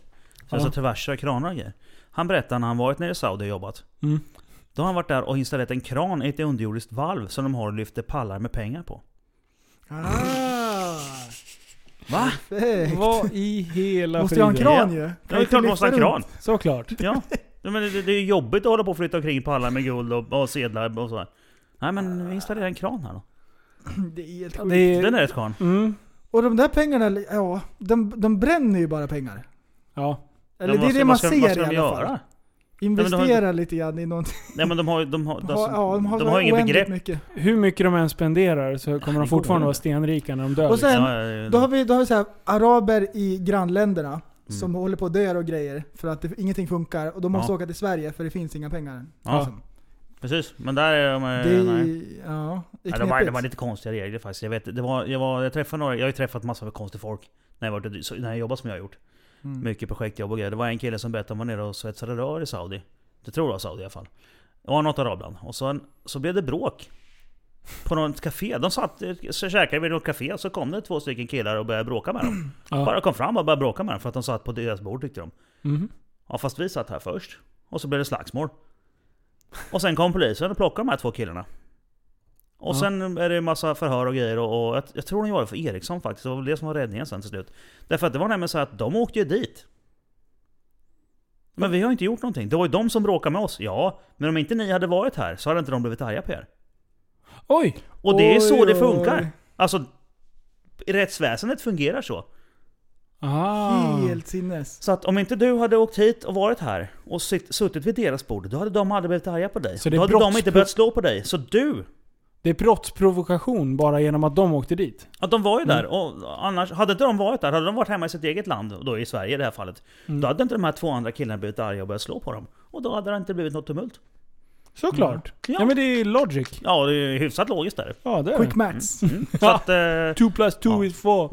Alltså traverser, kranar och grejer. Han berättade när han varit nere i Saudi och jobbat. Mm. Då har han varit där och installerat en kran i ett underjordiskt valv som de har och lyfter pallar med pengar på. Ah, Va? perfekt. Vad i hela Måste jag ha en friden? kran ju. Ja, det är klart måste ha en kran. Såklart. Ja. Men det, det är jobbigt att hålla på och flytta omkring pallar med guld och, och sedlar och så. Nej men vi installerar en kran här då. Det är helt sjukt. är, Den är rätt skön. mm, Och de där pengarna, ja, de, de bränner ju bara pengar. ja. Eller Ja, det är det man vad ska, ser vad ska i de alla fall. göra? Investera lite grann i någonting. Nej men de har ju... De har, De har, ja, de har, de har ingen oändligt begrepp. mycket. Hur mycket de än spenderar så kommer de fortfarande vara stenrika när de dör. Och sen- Ja, ja, ja. Då har vi, då har vi så här, araber i grannländerna Mm. som håller på att dö och grejer för att det, ingenting funkar och de måste Ja. åka till Sverige för det finns inga pengar. Ja. Alltså, Precis, men där är de... det, eh, nej. är, ja, det är Ja, det, var, det var lite konstiga regler faktiskt. Jag, vet, det var, jag, var, jag träffade några, jag har ju träffat massor med konstiga folk när jag, varit, när jag jobbat som jag har gjort. Mm. Mycket projektjobb och grejer. Det var en kille som berättade om han var nere och svetsade rör i Saudi. Det tror jag var Saudi i alla fall. Det var något arabland. Och så, så blev det bråk. På något café. De satt så käkade vid något café och så kom det två stycken killar och började bråka med dem. Ja. Bara kom fram och började bråka med dem för att de satt på deras bord tyckte de. Mhm. Ja fast vi satt här först. Och så blev det slagsmål. Och sen kom polisen och plockade de här två killarna. Och Ja. sen är det en massa förhör och grejer och, och jag, jag tror de gjorde det för Ericsson faktiskt. Det var väl det som var räddningen sen till slut. Därför att det var nämligen så att de åkte ju dit. Men vi har inte gjort någonting. Det var ju de som bråkade med oss. Ja, men om inte ni hade varit här så hade inte de blivit arga på er. Oj! Och det är så Oj, det oj. funkar. Alltså, rättsväsendet fungerar så. Ah. Helt sinnes. Så att om inte du hade åkt hit och varit här och sitt, suttit vid deras bord, då hade de aldrig blivit arga på dig. Så det är då hade de inte börjat slå på dig. Så du, Det är brottsprovokation bara genom att de åkte dit. att de var ju där. Mm. Och annars, hade inte de varit där, hade de varit hemma i sitt eget land, och då i Sverige i det här fallet. Mm. Då hade inte de här två andra killarna blivit arga och börjat slå på dem. Och då hade det inte blivit något tumult. Såklart. Ja. Ja. men det är logic. Ja, det är hyfsat logiskt där. Ja, det är Quick det. maths. Mm. Så att, eh, Two plus two Ja. is four.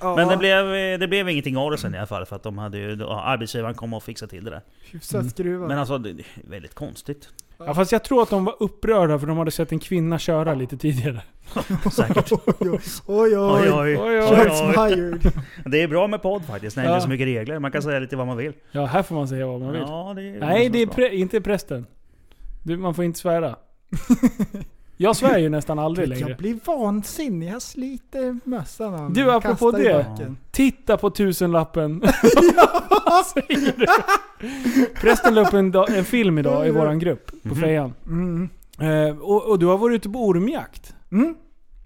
Men det blev, det blev ingenting av det sen i alla fall, för att de hade ju, ja, arbetsgivaren kom och fixade till det där. Hyfsat skruvat. Men alltså, det det är väldigt konstigt. Ja, fast jag tror att de var upprörda för de hade sett en kvinna köra lite tidigare. Säkert. oj, oj, oj. Oj, oj. Oj. Det är bra med podd faktiskt, när det Ja. är så mycket regler. Man kan säga lite vad man vill. Ja, här får man säga vad man vill. Ja, det är Nej, det är pre- inte prästen. Du, man får inte svära. Jag svär ju nästan aldrig längre. Jag blir vansinnig. Jag sliter mössan av Du, mig. apropå Kastar i det. backen. Titta på tusenlappen. Vad säger du? Prästen la upp en, dag, en film idag i våran grupp på Mhm. fejan. Mm. Eh, och, och du har varit ute på ormjakt? Mm.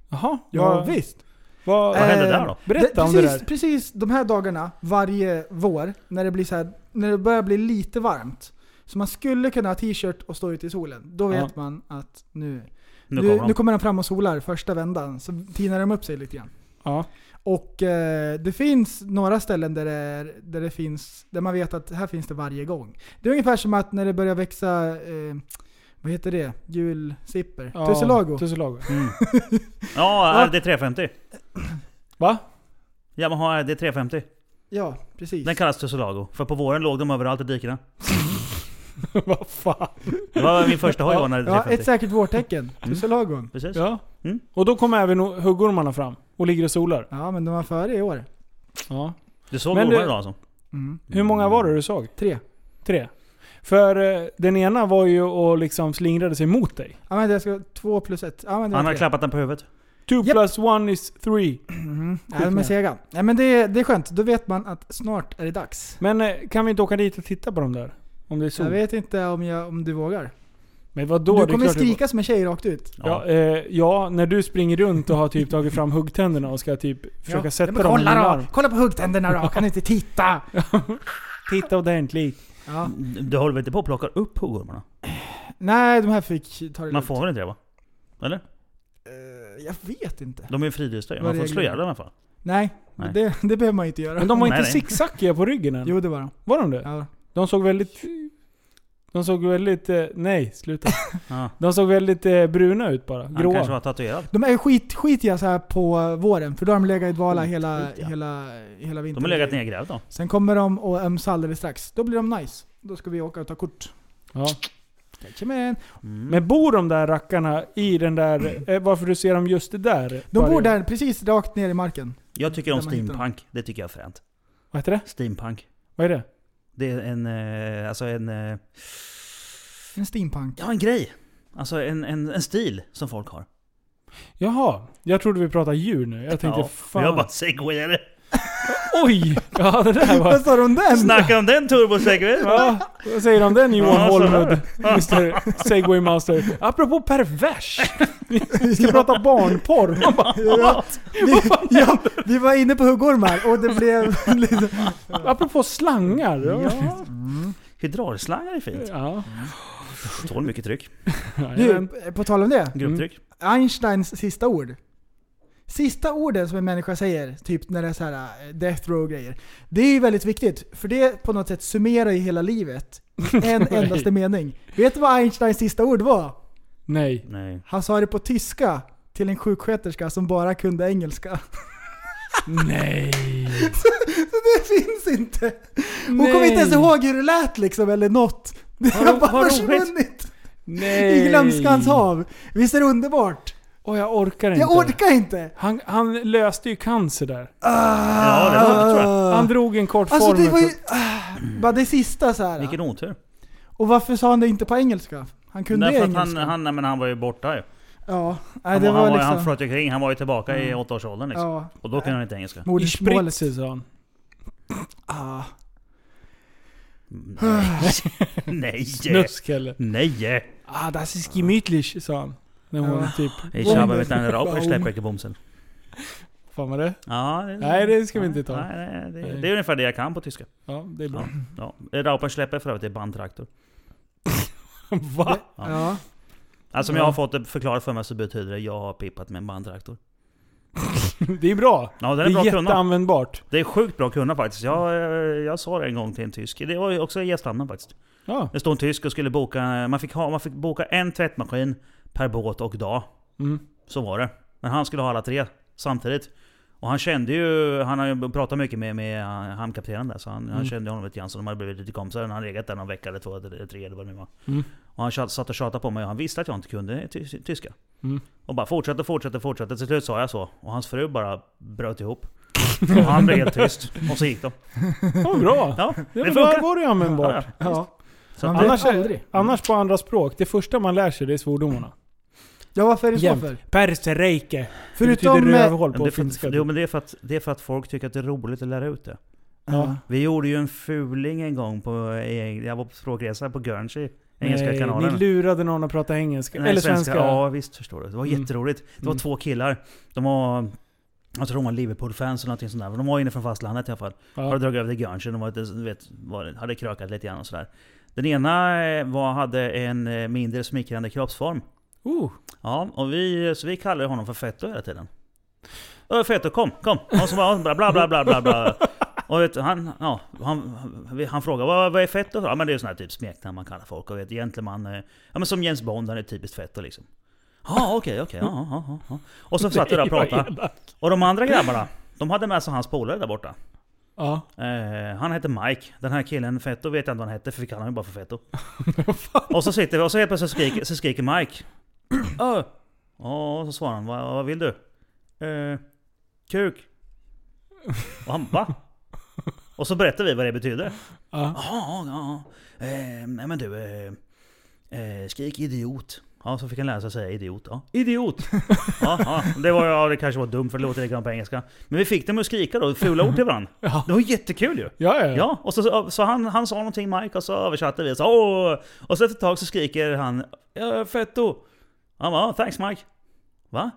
Jaha. Ja, vad, visst. Vad, Vad hände Eh, där då? Berätta om det precis, där. Precis de här dagarna, varje vår, när det blir så här, när det börjar bli lite varmt. Så man skulle kunna ha t-shirt och stå ute i solen. Då vet Ja. man att nu, Nu nu, kommer nu kommer de fram och solar första vändan. Så tinar de upp sig lite grann. Ja. Och eh, det finns några ställen där det, är, där det finns, där man vet att här finns det varje gång. Det är ungefär som att när det börjar växa, eh, vad heter det? Julsipper? Ja, Tussilago. Tussilago. Mm. Ja, RD 350. Va? Yamaha RD 350. Ja, precis. Den kallas Tussilago. För på våren låg de överallt i dikena. Vad fan? Det var min första hoj var en RD Ja, 350. ett säkert vårtecken. Mm. Tussilagon. Precis. Ja. Mm. Och då kommer även huggormarna fram och ligger och solar. Ja, men de var före i år. Ja. Du såg Men ormar du- idag alltså? Mm. Hur många var det du såg? Tre. Tre? För eh, den ena var ju och liksom slingrade sig mot dig. Ja men det ska två plus ett. Ja men det Han har tre. klappat den på huvudet. Two Japp. plus one is three. Mhm. Ja, de är med. sega. Ja men det, det är skönt. Då vet man att snart är det dags. Men eh, kan vi inte åka dit och titta på dem där? Om det är Jag sol? vet inte om, jag, om du vågar. Men vadå? du Det är kommer klart det- skrika som en tjej rakt ut. Ja, eh, ja, när du springer runt och har typ tagit fram huggtänderna och ska typ försöka Ja. sätta Men dem i din kolla då! arm. Kolla på huggtänderna då! Kan du inte titta? Titta ordentligt. Ja. Du håller väl inte på att plocka upp huggormarna? Nej, de här fick ta det Man lugnt. får väl inte det va? Eller? Eh, Jag vet inte. De är ju fridlysta ju. Vad Man får slå reglerna? ihjäl dem i alla fall. Nej, Nej. Det, det behöver man inte göra. Men de var Nej, inte nej. zigzackiga på ryggen än? Jo, det var de. Var de det? Ja. De såg väldigt... De såg väldigt... Eh, nej, sluta. Ja. De såg väldigt eh, bruna ut bara. Han kanske Gråa. var tatuerad. De är skit, skitiga så här på våren, för då har de legat i dvala hela, Skitiga. hela, hela De vintern. har legat nedgrävt då. Sen kommer de och ömsa alldeles strax. Då blir de nice. Då ska vi åka och ta kort. Ja. Jajamän. Mm. Men bor de där rackarna i den där... Eh, varför du ser dem just det där? De Varje- bor där precis rakt ner i marken. Jag tycker om Där man hittar dem. steampunk. Det tycker jag är fränt. Vad heter det? Steampunk. Vad är det? Det är en... Eh, alltså en... Eh, En steampunk. ja, en grej. Alltså en, en, en stil som folk har. Jaha, jag trodde vi pratade djur nu. Jag tänkte ja, fan... Jag bara segwayade. Oj! Ja det där var... Vad sa de om den? Snacka om den turbosegway! Ja, vad säger du om den Johan Ja, Holmud? Mr Segway Master. Apropå pervers! Vi ska prata barnporr. Man bara, Ja, vi, ja, vi var inne på huggormar och det blev lite... apropå slangar. Ja. Hydraulslangar är fint. ja. Tål mycket tryck. Du, på tal om det. Grupptryck. Einsteins sista ord. Sista orden som en människa säger, typ när det är så här eh, death row grejer. Det är ju väldigt viktigt, för det på något sätt summerar ju hela livet. En endaste mening. Vet du vad Einsteins sista ord var? Nej. Nej. Han sa det på tyska till en sjuksköterska som bara kunde engelska. Nej. Så det finns inte! Hon Nej. kommer inte ens ihåg hur det lät liksom, eller något. Det Har bara har försvunnit Nej. i glömskans hav. Visst är det underbart? Åh, jag orkar inte. Jag orkar inte! Han, han löste ju cancer där. Ja, det var det tror jag. Han drog en kort Alltså formel. det var ju... ah, Bara det sista så här. Vilken otur. Och varför sa han det inte på engelska? Han kunde Därför att engelska. han, han, nej, men han var ju borta ju. ja, nej, Han, det var, var han, var, liksom... han flöt ju kring, han var ju tillbaka i åttaårsåldern liksom. ja, Och då kunde han inte engelska. I modersmålet. sa han. Ah. Nej. Nej. Snusk eller? Nej. Ah, das ist gemütlich, sa han. När hon Ja. typ... Ich habe mit einer Raupe Schleppbomsen. Fan var det? Ja, det, Nej, det ska vi inte ta. Nej, nej, det, det är ungefär det jag kan på tyska. Ja, det är bra. Ja. Raupen släpper för övrigt är bandtraktor. Va? Ja. Alltså om Ja. jag har fått det förklarat för mig så betyder det jag har pippat med en bandtraktor. Det är bra. Ja, Det är bra är att kunna. jätteanvändbart. Det är sjukt bra att kunna faktiskt. Jag, eh, jag sa det en gång till en tysk. Det var också i gästhamnen faktiskt. Ja. Det stod en tysk och skulle boka... Man fick, ha, man fick boka en tvättmaskin per båt och dag. Mm. Så var det. Men han skulle ha alla tre samtidigt. Och han kände ju... Han har ju pratat mycket med, med hamnkaptenen där. Så han, han Mm. kände honom lite grann. Så de hade blivit lite kompisar. Han hade legat där någon vecka eller två eller tre eller vad det nu var. Mm. Och han satt och tjatade på mig och han visste att jag inte kunde ty tyska. Mm. Och bara fortsatte, fortsatte, fortsatte. Till slut sa jag så. Och hans fru bara bröt ihop. Och han blev helt tyst. Och så gick de. Ja, bra. Ja, Det det var, funkar. var det användbart. Ja, ja. Så att- vet Annars, aldrig. annars på andra språk, det första man lär sig det är svordomarna. Ja, varför är det så Jämt. för? Persereike. Förutom... det betyder rövhål på det, finska. jo, men det, är för att, det är för att folk tycker att det är roligt att lära ut det. Ja. Vi gjorde ju en fuling en gång på... Jag var på språkresa på Guernsey. Engelska Nej, kanalen. Ni lurade någon att prata engelska. Nej, Eller svenska. Ja visst förstår du. Det var Mm. jätteroligt. Det var Mm. två killar. De var... Jag tror de var Liverpool-fans eller någonting sånt där. De var inne från fastlandet i alla fall. Ja. Har dragit över till Guernsey. De var du vet, var, hade krökat lite grann och sådär. Den ena eh, var, hade en eh, mindre smickrande kroppsform. Uh, Ja, och vi, så vi kallade honom för Fetto hela tiden. Ö, Fetto, kom, kom! Och så var bla bla bla bla bla. Och vet, han, ja, han, han, han frågade vad, vad är Fetto? Ja men det är sån här typ smeknamn man kallar folk. Och vet, gentleman, eh, ja men som James Bond, han är typiskt Fetto liksom. Ja okej, okej, ja, ja. Och så satt vi där och pratade. Och de andra grabbarna, de hade med sig hans polare där borta. Ja. Eh, han hette Mike. Den här killen, Fetto, vet jag inte vad han hette för vi kallar honom bara för Fetto. och så sitter vi och så helt plötsligt skriker, så skriker Mike. Öh! Ja, och så svarar han, vad, vad vill du? Eh, kuk. Och han, va? Och så berättar vi vad det betyder. Ja. Jaha, ja. Eh, nej men du, eh, eh, skrik idiot. Ja, så fick han lära sig säga idiot. Ja, idiot! ja, ja, det, var, ja, det kanske var dumt för det låter likadant på engelska. Men vi fick dem att skrika då, fula ord till varandra. Ja. Det var jättekul ju! Ja, ja. Ja, och så, så han, han sa någonting Mike och så översatte vi. Så, Åh! Och så efter ett tag så skriker han ja, Fetto! Han bara, "Ja, thanks Mike. Va?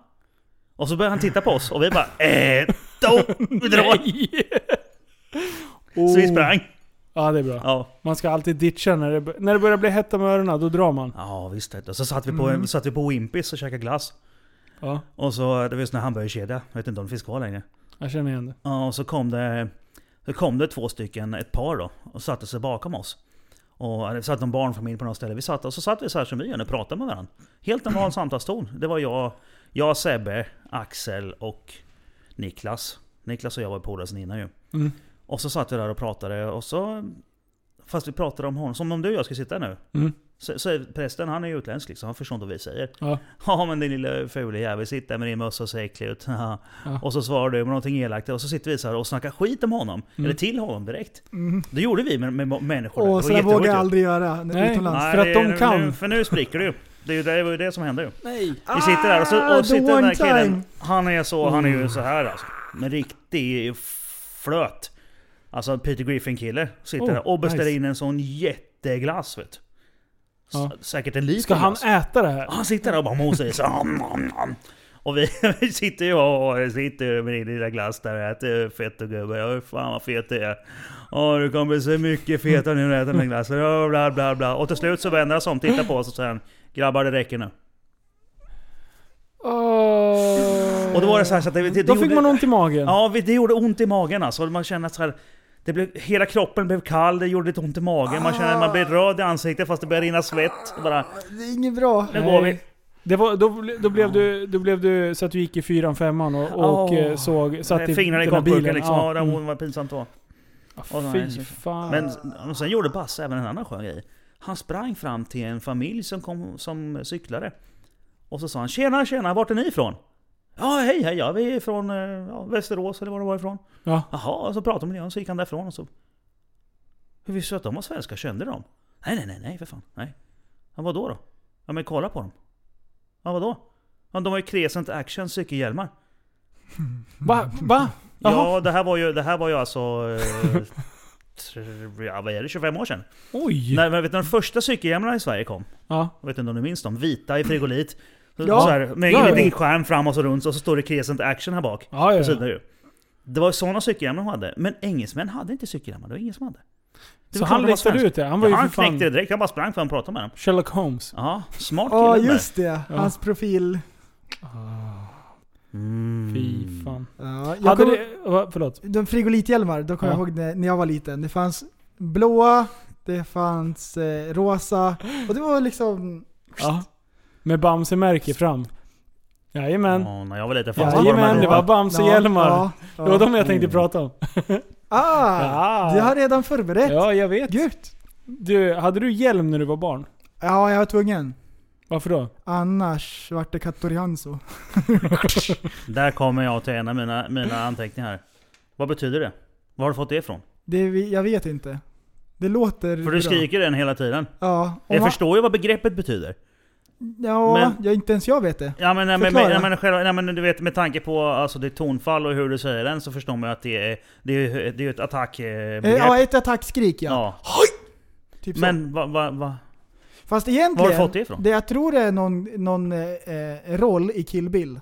Och så börjar han titta på oss och vi bara eh, då, vi drar! Så vi sprang. Ja, det är bra. Ja, Man ska alltid ditcha när det, när det börjar bli hett om öronen, då drar man. ja visst. det. Och så satt vi på, satt vi på Wimpys och käkade glass. Ja, Och så, det var en sån här hamburgerkedja. Jag vet inte om det finns kvar längre. jag känner igen det. Ja, och så kom det, så kom det två stycken, ett par då, och satte sig bakom oss. Och det satt en barnfamilj på något ställe. Vi satt, och så satt vi så här som vi gör nu, pratade med varandra. Helt normal samtalston. Det var jag, jag, Sebbe, Axel och Niklas. Niklas och jag var polare sen innan ju. Mm. Och så satt vi där och pratade och så... Fast vi pratade om honom, som om du och jag ska sitta nu. Mm. Så, så är prästen, han är ju utländsk liksom, han förstår inte vad vi säger. Ja. Ja men din lilla fula jävel, sitt där med din mössa och ser äcklig ut. Ja. Och så svarar du med någonting elakt och så sitter vi så här och snackar skit om honom. Mm. Eller till honom direkt. Mm. Det gjorde vi med, med människor. där. Och Det så där vågar jag aldrig göra Nej. utomlands. Nej, För att det- de kan. Nu, för nu spricker du ju. Det, det var ju det som hände ju. Nej. Vi sitter där och, så, Ah, och the sitter den där killen. time. Han är så, han är Mm. ju så här alltså. En riktig flöt. Alltså Peter Griffin kille. Sitter Oh, där och beställer nice. in en sån jätteglass vet du. Ja. Säkert en liter Ska han glass. äta det här? Han sitter där och bara mosar i sig. Om, om, om. Och vi, vi sitter ju och sitter med din lilla glass där och äter fett och gubbe. Ja, fan vad fet det är. Åh, du kommer bli så mycket fetare när du äter den här glassen. Ja, bla bla bla. Och till slut så vänder han sig om, tittar på oss och säger Grabbar det räcker nu. Oh. Och då var det så här så att det, det, det Då fick gjorde, man ont i magen. Ja, vi- det gjorde ont i magen alltså. Man kände så här, det blev, hela kroppen blev kall, det gjorde lite ont i magen. Man kände att man blev röd i ansiktet fast det började rinna svett. Bara, Det är inget bra. nu går vi. Det var, då, då, blev du, då blev du så att du gick i fyran, femman och, och Åh. eh, såg, satt i Fingrarna i den här kakburken bilen. liksom. Ja, det mm. var pinsamt det var. Ja, så- Fy fan. Men och sen gjorde Basse även en annan skön grej. Han sprang fram till en familj som, kom, som cyklade. Och så sa han Tjena tjena, vart är ni ifrån? Ja hej hej, ja, vi är från eh, ja, Västerås eller var det var ifrån. Ja. Jaha, och så pratade de med och så gick han därifrån och så... Hur visste du att de var svenskar? Kände de? Nej nej nej nej för fan, nej. Ja vadå då? Ja men kolla på dem. Ja vadå? Ja, de har ju Crescent Action cykelhjälmar. Va? Va? Jaha. Ja det här var ju, det här var ju alltså... Eh, tr- ja, vad är det? 25 år sedan? Oj! När, men vet du, de första cykelhjälmarna i Sverige kom. Ja. Jag vet inte om du minns dem? Vita i frigolit. Så, Ja. så här, med Ja, en ja. liten skärm fram och så runt och så står det Crescent Action här bak. Ja, ja, På sidan ja. ju. Det var sådana cykelhjälmar de hade. Men engelsmän hade inte cykelhjälmar. Det var ingen som hade. Så han klart de var listade svensk. ut det? Han var ju ja, han för fan knäckte det direkt. Han bara sprang fram och pratade med dem. Sherlock Holmes. Ja, smart kille Ja just det, hans profil. Mm. Fy fan. Ja, jag Hade kom, det, förlåt. De frigolithjälmar, då kommer Ja. jag ihåg när, när jag var liten. Det fanns blåa, det fanns eh, rosa och det var liksom... Ja. Med Bamse-märke fram. Jajamän. Ja, när jag var liten fanns Jajamän, det var Bamse-hjälmar. Ja, Det var de jag tänkte Mm. prata om. Ah! Ja. Du har redan förberett. Ja, jag vet. Gött! Du, hade du hjälm när du var barn? Ja, jag var tvungen. Varför då? Annars vart det Cattorianzo. Där kommer jag till en av mina, mina anteckningar. Vad betyder det? Var har du fått det ifrån? Det, jag vet inte. Det låter För bra. du skriker den hela tiden. Ja, Jag han- förstår ju vad begreppet betyder. Ja, Men- ja, inte ens jag vet det. Ja men, nej, men, Förklara. men, själva, nej, men du vet med tanke på alltså, ditt tonfall och hur du säger den så förstår man ju att det är, det är, det är ett Eh, attackbegrepp. Ja, ett attackskrik ja. ja. Typ. Men vad va, va, Fast var egentligen, har du fått det ifrån? det jag tror det är någon, någon eh, eh, roll i Kill Bill.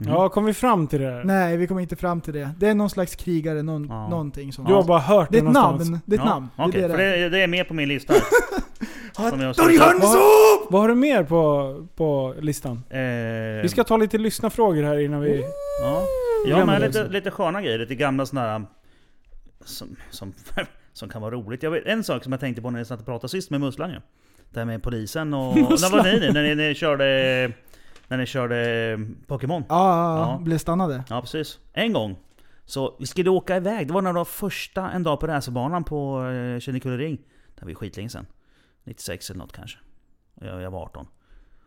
Mm. Ja, kom vi fram till det? Nej, vi kommer inte fram till det. Det är någon slags krigare, någon, Ja. någonting sånt. Du har bara hört Det är det ett någonstans. namn. Det är ett ja, namn. Okej, det är för det. det, det är med på min lista. jag Hattorianzo! Vad har du mer på, på listan? Eh, Vi ska ta lite lyssnarfrågor här innan vi... Ja, ja men det lite, lite sköna grejer. Lite gamla sådana här... Som, som, som kan vara roligt. Jag vet, en sak som jag tänkte på när jag satt och pratade sist med Musslan ju. Det här med polisen och... När var ni när ni, när ni körde... När ni körde Pokémon? Ja, ja, blev stannade. Ja precis. En gång. Så vi skulle åka iväg. Det var när det var första en dag på racerbanan på eh, Kinnekullering. Det var ju skitlänge sedan. 96 eller något kanske. Och Jag, jag var 18.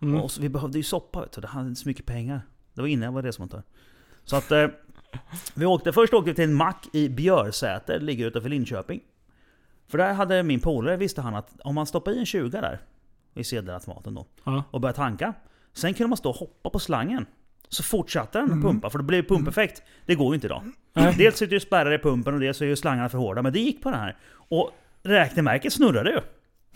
Mm. Och så, vi behövde ju soppa vet du. Det hade inte så mycket pengar. Det var innan jag var resemontör. Så att... Eh, vi åkte, först åkte vi till en mack i Björsäter, ligger utanför Linköping. För där hade min polare, visste han att om man stoppar i en 20 där. i sedelautomaten då. Ja. Och började tanka. Sen kunde man stå och hoppa på slangen. Så fortsatte den Mm. pumpa, för det blev pumpeffekt. Det går ju inte idag. Nej. Dels sitter ju spärrar i pumpen och dels är ju slangarna för hårda. Men det gick på den här. Och räknemärket snurrade ju.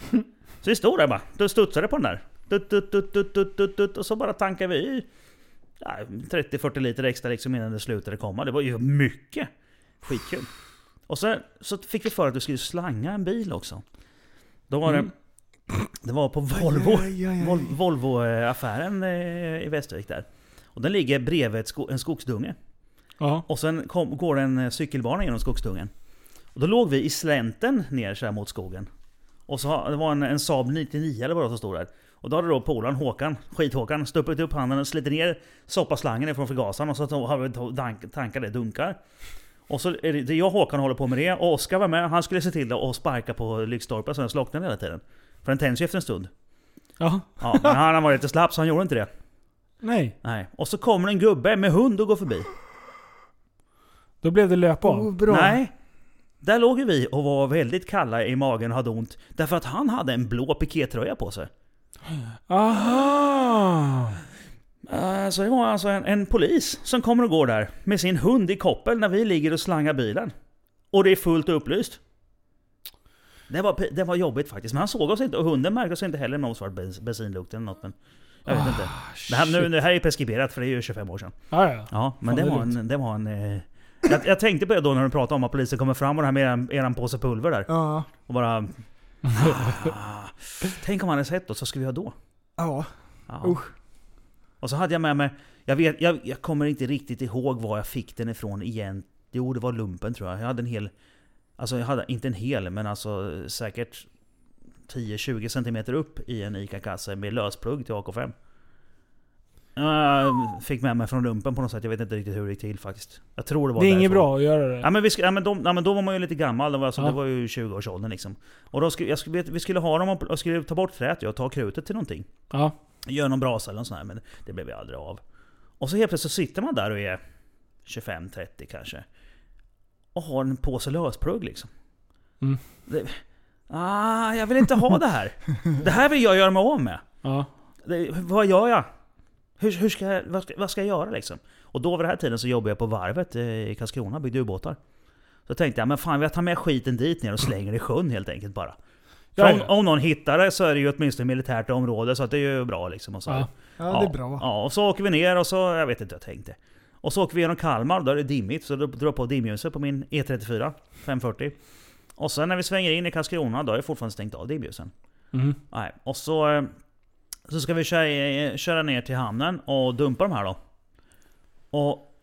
Så vi stod där bara. Då studsade på den där. Dut, dut, dut, dut, dut, dut, dut, och så bara tankade vi i ja, 30-40 liter extra liksom innan det slutade komma. Det var ju mycket. Skitkul. Och så, så fick vi för att vi skulle slanga en bil också. Då var det... Mm. Det var på Volvo. Vol- Volvo-affären eh, i Västervik där. Och den ligger bredvid sko- en skogsdunge. Ja. Och sen kom, går en eh, cykelbana genom skogsdungen. Och då låg vi i slänten ner så här mot skogen. Och så det var en, en Saab 99 eller vad det var som stod där. Och då hade då polaren Håkan, skit-Håkan, stuppit upp handen och slitit ner soppaslangen ifrån förgasaren och så har vi dank- tankade dunkar. Och så är det, det jag och Håkan håller på med det och Oskar var med, han skulle se till att sparka på lyktstolpen så den slocknade hela tiden. För den tänds ju efter en stund. ja. Ja, men han var lite slapp så han gjorde inte det. Nej. Nej. Och så kommer en gubbe med hund och går förbi. Då blev det löp av. Oh, bra. Nej. Där låg ju vi och var väldigt kalla i magen och hade ont. Därför att han hade en blå pikétröja på sig. Aha! Eh, Så det var alltså en, en polis som kommer och går där med sin hund i koppel när vi ligger och slangar bilen. Och det är fullt upplyst. Det var, det var jobbigt faktiskt, men han såg oss inte och hunden märkte oss inte heller med någon svart bens- bensinlukt eller något. Men jag vet inte. Det här, nu, det här är preskriberat för det är ju 25 år sedan. Ja, ja. Ja, men Fan, det det var en... Det var en eh, jag, jag tänkte på det då när du pratade om att polisen kommer fram och det här med eran, eran påse pulver där. Ja. Och bara... Ah, tänk om han hade sett oss, vad skulle vi göra då? Ja. Ja. Usch. Och så hade jag med mig... Jag, vet, jag, jag kommer inte riktigt ihåg var jag fick den ifrån igen. Jo, det var lumpen tror jag. Jag hade en hel... Alltså jag hade inte en hel, men alltså säkert 10-20 cm upp i en ICA-kasse med lösplugg till AK5. Jag fick med mig från lumpen på något sätt. Jag vet inte riktigt hur det gick till faktiskt. Jag tror det var Det är inget bra att göra det. Ja men, vi ja, men, de, ja, men då var man ju lite gammal, det var, alltså, Ja. det var ju 20-årsåldern liksom. Och då skulle, jag skulle, vi skulle ha dem och, skulle ta bort träet och ta krutet till någonting. Ja. Gör någon brasa eller något sånt här, men det blev ju aldrig av. Och så helt plötsligt så sitter man där och är 25-30 kanske. Och har en påse lösplugg liksom. Mm. Det, ah, jag vill inte ha det här. Det här vill jag göra mig av med. Ja. Det, vad gör jag? Hur, hur ska jag, vad, ska, vad ska jag göra liksom? Och då vid den här tiden så jobbade jag på varvet i Karlskrona, byggde ubåtar. Så tänkte jag, men fan jag tar med skiten dit ner och slänger i sjön helt enkelt bara. Ja, om, om någon hittar det så är det ju åtminstone militärt område, så att det är ju bra liksom. Och så. Ja. Ja, det är bra. Ja, och så åker vi ner och så, jag vet inte vad jag tänkte. Och så åker vi genom Kalmar, då är det dimmigt, så då drar jag på dimljuset på min E34 540. Och sen när vi svänger in i Karlskrona, då är jag fortfarande stängt av dimljusen. Mm. Nej, och så, eh, så ska vi köra, köra ner till hamnen och dumpa de här då. Och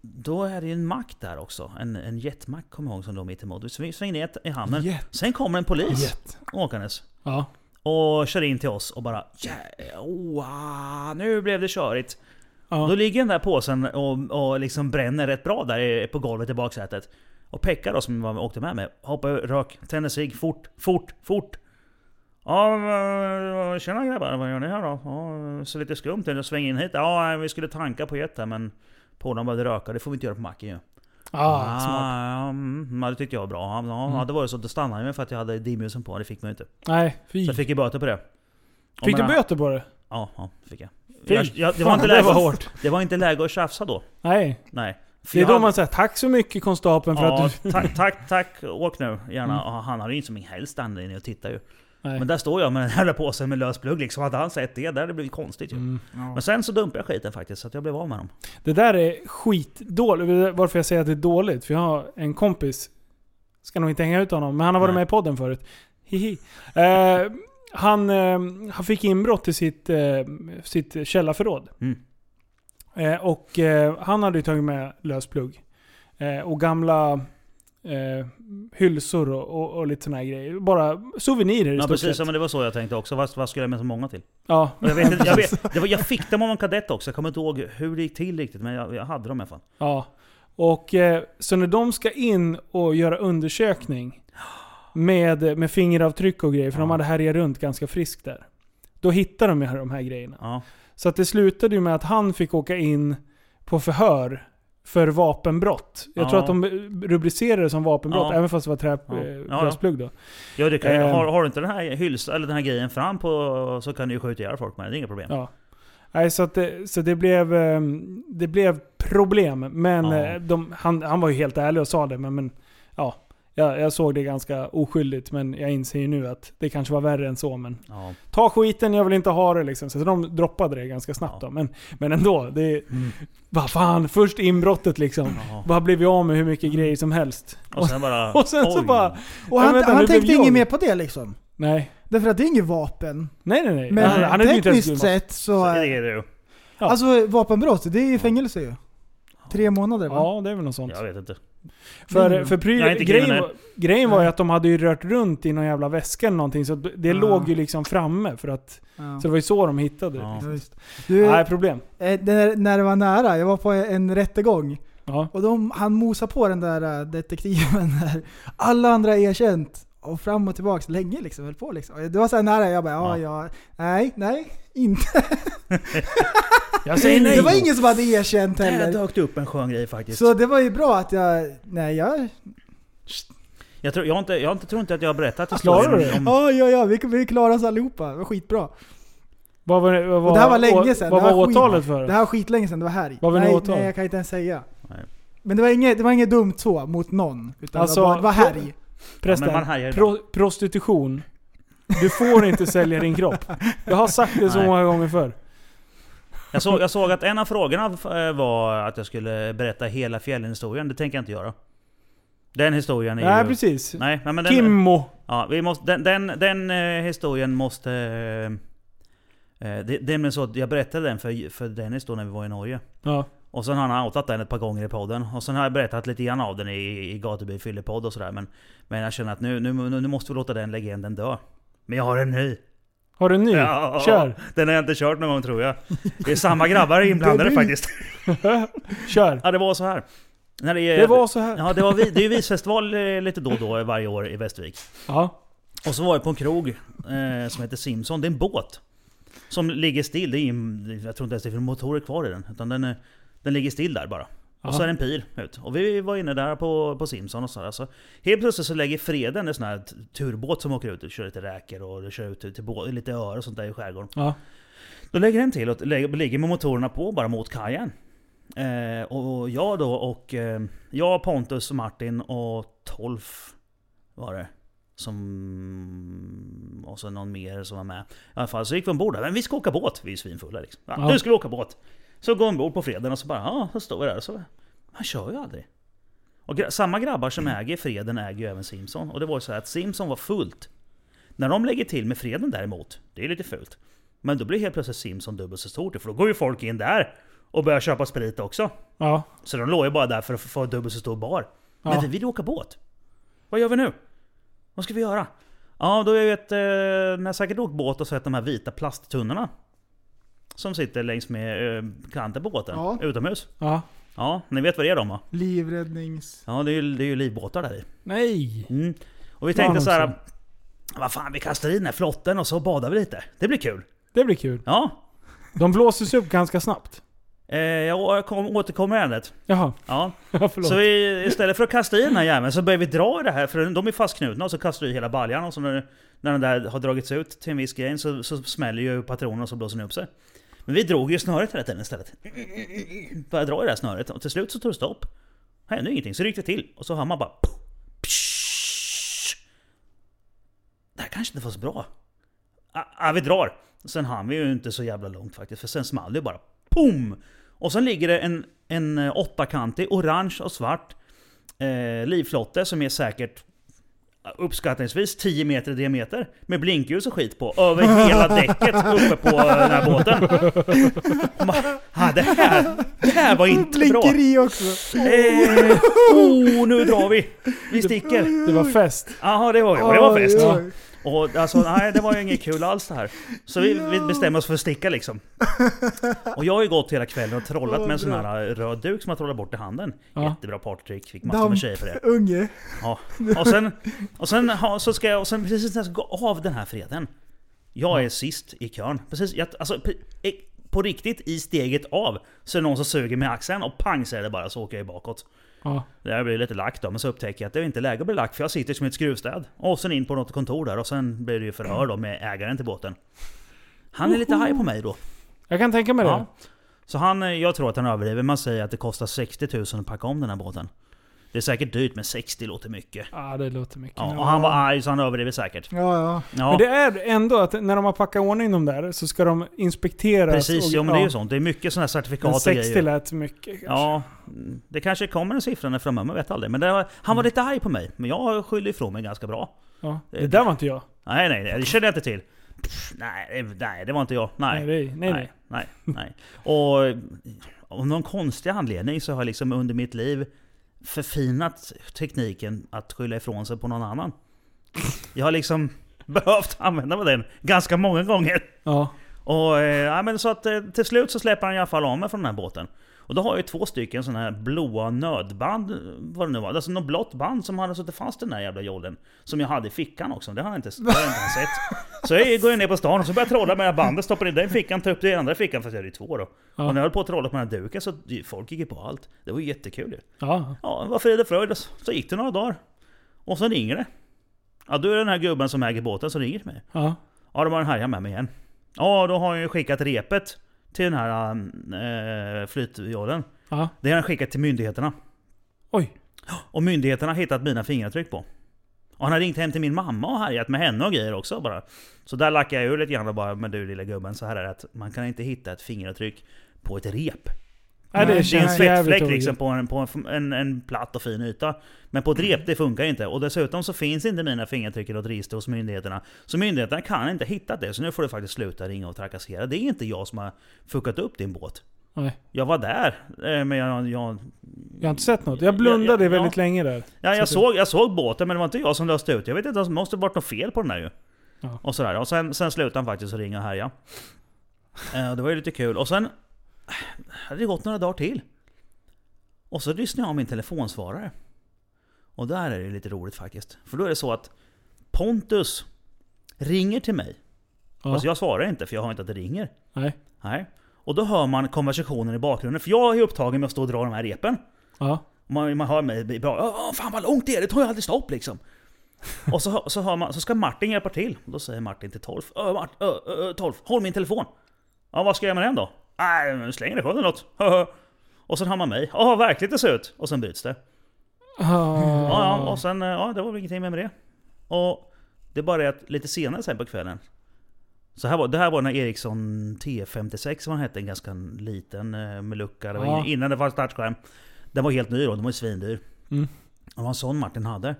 då är det ju en mack där också. En, en jetmack kommer jag ihåg som låg mitt emot. Så vi svänger ner i hamnen. Jet. Sen kommer en polis Jet. åkandes. Ja. Och kör in till oss och bara "Ja, oh, Nu blev det körigt. Ja. Då ligger den där påsen och, och liksom bränner rätt bra där på golvet i baksätet. Och Pekka då som var, åkte med mig, hoppar rök, tänder sig fort, fort, fort. Ja, eh, tjena grabbar, vad gör ni här då? Ja, så lite skumt ut, sväng in hit. Ja, vi skulle tanka på jet här men Polaren började röka, det får vi inte göra på macken ju. Ah, smart. ja, mm, ja, det tyckte jag var bra. Ja, ja, det var det så, då stannade jag med för att jag hade dimljusen på, det fick man ju inte. Nej, fy. Så jag fick ju böter på det. Och Fick du böter på det? Ja, ja, fick jag. Jag, jag det, var inte det läge, var hårt. det var inte läge att tjafsa då. Nej. Nej. För Det är jag då hade- man säger tack så mycket konstapeln för Ja, att du... tack, tack, tack. Åk nu. Gärna. Mm. Han hade ju inte som helst anledning att titta ju. Nej. Men där står jag med den här påsen med lös plugg liksom. Hade han sett det, där hade det blivit konstigt ju. Mm. Men sen så dumpade jag skiten faktiskt, så att jag blev av med dem. Det där är skitdåligt. Varför jag säger att det är dåligt? För jag har en kompis, ska nog inte hänga ut honom, men han har varit Nej. med i podden förut. Hihi. Eh, han, eh, han fick inbrott i sitt, eh, sitt källarförråd. Mm. Eh, och eh, han hade ju tagit med lösplugg. Eh, och gamla eh, hylsor och, och, och lite såna här grejer. Bara souvenirer Ja precis, ja, men det var så jag tänkte också. Vad, vad skulle jag med så många till? Ja. Och jag, vet, inte- jag, vet, det var, jag fick dem av en kadett också, jag kommer inte ihåg hur det gick till riktigt. Men jag, jag hade dem i alla fall. Ja. Och eh, så när de ska in och göra undersökning med, med fingeravtryck och grejer, för de hade härjat runt ganska friskt där. Då hittar de ju de här grejerna. Ja. Så att det slutade ju med att han fick åka in på förhör för vapenbrott. Jag tror Ja. att de rubricerar det som vapenbrott, Ja. även fast det var trä, Ja. eh, Ja, bröstplugg då. Ja, det kan, Ehm. har, har du inte den här hyls, eller den här grejen fram på så kan du ju skjuta ihjäl folk med det. är inga problem. Ja. Nej, så, det, så det blev, ehm, det blev problem. Men eh, de, han, han var ju helt ärlig och sa det. Men, men jag, jag såg det ganska oskyldigt. Men jag inser ju nu att det kanske var värre än så. Men Ja. ta skiten, jag vill inte ha det liksom. Så de droppade det ganska snabbt Ja. då. Men, men ändå, det Mm. vad fan, först inbrottet liksom. Ja. Bara blev vi av med hur mycket grejer som helst. Och sen bara... Och sen så oj. bara... Och han, vänta, han tänkte jag- inget mer på det liksom. Nej. Därför att det är inget vapen. Nej nej nej. Men han, han inte tekniskt gummat. sett så... Så är det ju. Ja. Alltså vapenbrott, det är ju fängelse ju. Tre månader va? Ja, det är väl något sånt. Jag vet inte. För, Mm. för pryl, inte grejen, var, grejen var ju Nej. att de hade ju rört runt i någon jävla väska eller någonting. Så det Ja. låg ju liksom framme. För att, Ja. Så det var ju så de hittade det. Ja. Ja, visst. Du, Nej, problem. eh, när, när det var nära, jag var på en rättegång. Ja. Och de, han mosade på den där eh, detektiven där. Alla andra erkänt. Och fram och tillbaks länge liksom, höll på liksom. Det var så här nära, jag bara ja, ja, nej, nej, inte. Jag säger nej. Det var ingen som hade erkänt heller. dök det upp en skön grej faktiskt. Så det var ju bra att jag, nej jag, Jag, tror, jag, har inte, jag har inte, tror inte att jag har berättat Klarar du historien det? om... ja ja ja, vi, vi klarade oss allihopa. Det var skitbra. Vad var, vad var, Och det här var länge sedan. Vad Det var var skit- åtalet för? Det här var skitlänge sedan, det var här. Vad var nej, åtal? nej, jag kan inte ens säga. Nej. Men det var inget, det var inget dumt så mot någon. Utan Alltså, det var, bara- det var härj. Prästen, Ja, pro, prostitution. Du får inte sälja din kropp. Jag har sagt det så Nej. många gånger förr. Jag såg, jag såg att en av frågorna eh, var att jag skulle berätta hela fjällhistorien. Det tänker jag inte göra. Den historien är Nej, ju... precis. Nej, men den, Kimmo. Ja, vi måste, den, den, den eh, historien måste... Eh, eh, det, det är nämligen så att jag berättade den för, för Dennis då när vi var i Norge. Ja. Och sen har han outat den ett par gånger i podden. Och sen har jag berättat lite grann av den i, i Gatubil fyllepodd och sådär. Men, men jag känner att nu, nu nu måste vi låta den legenden dö. Men jag har en ny. Har du en ny? Ja, Kör. Den har jag inte kört någon gång tror jag. Det är samma grabbar inblandade faktiskt. Kör. Ja det var så här. När det, Det var så här. Ja det, var, vi- det är ju visfestival eh, lite då och då varje år i Västervik. Ja. Och så var jag på en krog eh, som heter Simson. Det är en båt. Som ligger still. Det är ingen, jag tror inte ens det finns motorer kvar i den. Utan den, den ligger still där bara. Och så är det en pir ut. Och vi var inne där på, på Simson och sådär. Så helt plötsligt så lägger Freden en sån här turbåt som åker ut och kör lite räkor och kör ut till, till bå- lite öar och sånt där i skärgården. Ja. Då lägger den till och lägger, ligger med motorerna på bara mot kajen. Eh, och jag då och... Eh, jag, Pontus, Martin och Tolf var det. Som... Och så någon mer som var med. I alla fall så gick vi ombord där. Men vi ska åka båt. Vi är svinfulla liksom. Ja, Ja. Nu ska vi åka båt. Så går vi ombord på freden och så bara ja, så står vi där och så... Han kör ju aldrig. Och samma grabbar som äger Freden äger ju även Simson. Och det var ju så här att Simson var fullt. När de lägger till med Freden däremot, det är lite fult. Men då blir helt plötsligt Simson dubbelt så stort. För då går ju folk in där och börjar köpa sprit också. Ja. Så de låg ju bara där för att få dubbelt så stor bar. Men Ja. vi vill åka båt. Vad gör vi nu? Vad ska vi göra? Ja, då är ju ett... Eh, när jag säkert åkt båt och sett de här vita plasttunnorna. Som sitter längs med eh, kanten på båten. Ja. Utomhus. Ja. Ja, ni vet vad det är de va? Livräddnings... Ja, det är ju, det är ju livbåtar där i. Nej. Mm. Och vi tänkte så här. Vad fan, vi kastar i den här flotten och så badar vi lite. Det blir kul. Det blir kul. Ja. De blåses upp ganska snabbt. Eh, jag kom, återkommer i ärendet. Jaha. Ja. Ja, förlåt. Så vi, istället för att kasta i den här jäveln så börjar vi dra i det här, för de är fastknutna och så kastar du i hela baljan och så när, när den där har dragits ut till en viss grej så, så smäller ju patronen och så blåser den upp sig. Men vi drog ju snöret hela tiden istället. Började dra i det här snöret och till slut så tog det stopp. Hände ingenting, så ryckte det till och så hör man bara... Psh. Det här kanske inte var så bra. Ja, ah, vi drar. Sen hann vi ju inte så jävla långt faktiskt, för sen small det ju bara. POM! Och sen ligger det en, en eh, åttakantig, orange och svart eh, livflotte som är säkert uppskattningsvis 10 meter i diameter. Med blinkljus och skit på. Över hela däcket uppe på eh, den här båten. Ma- Ja, det, här, det här var inte bra. Blinker i också. Eh, oh, nu drar vi! Vi sticker. Det var fest. Jaha, det var, ja, det var fest. Oj. Och alltså, nej det var ju inget kul alls det här. Så vi, vi bestämde oss för att sticka liksom. Och jag har ju gått hela kvällen och trollat med en sån här röd duk som jag trollat bort i handen. Ja. Jättebra partytrick, fick massor med tjejer för det. Unge. Ja. Och sen, och sen, ha, så ska jag, och sen precis när jag ska gå av den här freden. Jag är sist i kön. Precis, jag, alltså, eh, på riktigt i steget av så är det någon som suger med axeln och pang säger det bara så åker jag bakåt. Ja. Där blir lite lack då, men så upptäcker jag att det är inte läge att bli lack för jag sitter som ett skruvstäd. Och sen in på något kontor där och sen blir det ju förhör då med ägaren till båten. Han är lite arg på mig då. Jag kan tänka mig det. Ja. Så han, eh, jag tror att han överdriver. Man säger att det kostar 60 000 att packa om den här båten. Det är säkert dyrt men 60 låter mycket. Ja, det låter mycket. Ja, och han var arg så han överdriver säkert. Ja, ja. Ja, Men det är ändå att när de har packat ordning de där så ska de inspekteras. precis. och- Jo men det är ja. ju sånt. Det är mycket sådana här Men certifikat och 60 grejer. lät mycket kanske. Ja, det kanske kommer en siffra när framöver, man vet aldrig. Men det var, han var Mm. lite arg på mig. Men jag skyllde ifrån mig ganska bra. Ja. Det där var inte jag. Nej, nej, nej, det kände jag inte till. Pff, nej, nej, det var inte jag. Nej. Nej, nej, nej. nej, nej, nej. Och av någon konstig anledning så har jag liksom under mitt liv förfinat tekniken att skylla ifrån sig på någon annan. Jag har liksom behövt använda mig den ganska många gånger. Ja. Och eh, ja, men så att eh, till slut så släpper han i alla fall av mig från den här båten. Och då har jag ju två stycken sådana här blåa nödband, vad det nu var. Alltså något blått band som hade suttit fast i den här jävla jollen. Som jag hade i fickan också, det har jag inte, det har jag inte sett. Så jag går ner på stan och så börjar jag trolla med det här bandet, stoppar i den fickan, tar upp det i andra fickan, fast jag hade ju två då. Ja. Och när jag höll på att trolla på den här duken så folk gick ju på allt. Det var ju jättekul ju. Ja. Ja, var frid och fröjd. Så gick det några dagar. Och så ringer det. Ja, då är den här gubben som äger båten som ringer till mig. Ja. Ja, de har en härja med mig igen. Ja, då har jag ju skickat repet till den här äh, flytjollen. Ja. Det har han skickat till myndigheterna. Oj. Och myndigheterna har hittat mina fingeravtryck på. Och han har ringt hem till min mamma och härjat med henne och grejer också bara. Så där lackar jag ur lite grann och bara, men du lilla gubben, så här är det att man kan inte hitta ett fingeravtryck på ett rep. Nej, det Nej, Det är en känns svettfläck liksom på, en, på en, en, platt och fin yta. Men på ett rep, det funkar inte. Och dessutom så finns inte mina fingeravtryck i något register hos myndigheterna. Så myndigheterna kan inte hitta det. Så nu får du faktiskt sluta ringa och trakassera. Det är inte jag som har fuckat upp din båt. Nej. Jag var där, eh, men jag... jag Jag har inte sett något. Jag blundade Ja, ja, väldigt länge där. Ja, jag, Så såg, jag såg båten men det var inte jag som löste ut. Jag vet inte, det måste varit något fel på den där ju. Ja. Och sådär. Och sen, sen slutade han faktiskt att ringa och härja. Eh, Det var ju lite kul. Och sen hade det gått några dagar till. Och så lyssnade jag av min telefonsvarare. Och där är det lite roligt faktiskt. För då är det så att Pontus ringer till mig. Ja. Fast jag svarar inte för jag har inte att det ringer. Nej. Nej. Och då hör man konversationen i bakgrunden. För jag är upptagen med att stå och dra de här repen. Ja. Man, man hör mig bra. Fan vad långt det är, det tar ju aldrig stopp liksom. Och så, så, hör man, så ska Martin hjälpa till. Då säger Martin till Tolf. Ö, Mart, ö, ö, Tolf, håll min telefon. Ja, vad ska jag göra med den då? Nej, släng den i sjön eller något. Och sen hör man mig. Ja, verkligt det ser ut. Och sen bryts det. Ja, ja, och sen, eh, ja, det var väl ingenting med det. Och det är bara det att lite senare sen på kvällen. Så här var, det här var när Ericsson T56 vad den hette, en ganska liten eh, med lucka. Det var Ja. in- innan det fanns touchskärm. Den var helt ny då, den var ju svindyr. Mm. Det var en sån Martin hade.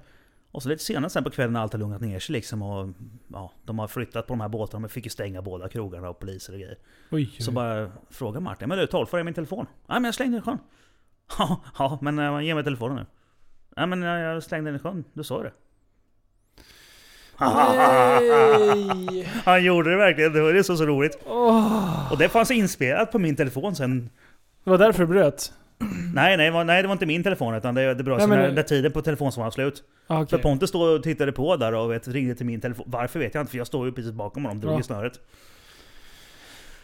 Och så lite senare sen på kvällen när allt har lugnat ner sig liksom och ja, de har flyttat på de här båtarna. De fick ju stänga båda krogarna och poliser och grejer. Oj. Så bara frågar Martin, men du 12 får jag min telefon? Nej men jag slängde den i sjön. Ja, ja men äh, ge mig telefonen nu. Nej men jag, jag slängde den i sjön, du sa ju det. Nej. Han gjorde det verkligen, det var det så, så roligt. Åh. Och det fanns inspelat på min telefon sen. Det var därför det bröt? Nej, nej, det var- nej det var inte min telefon utan det, det Nej, sig men- när, när tiden på telefonsvararen var slut. Ah, För okej. Pontus stod och tittade på där och vet, ringde till min telefon. Varför vet jag inte, för jag står ju precis bakom honom, drog Ja. i snöret.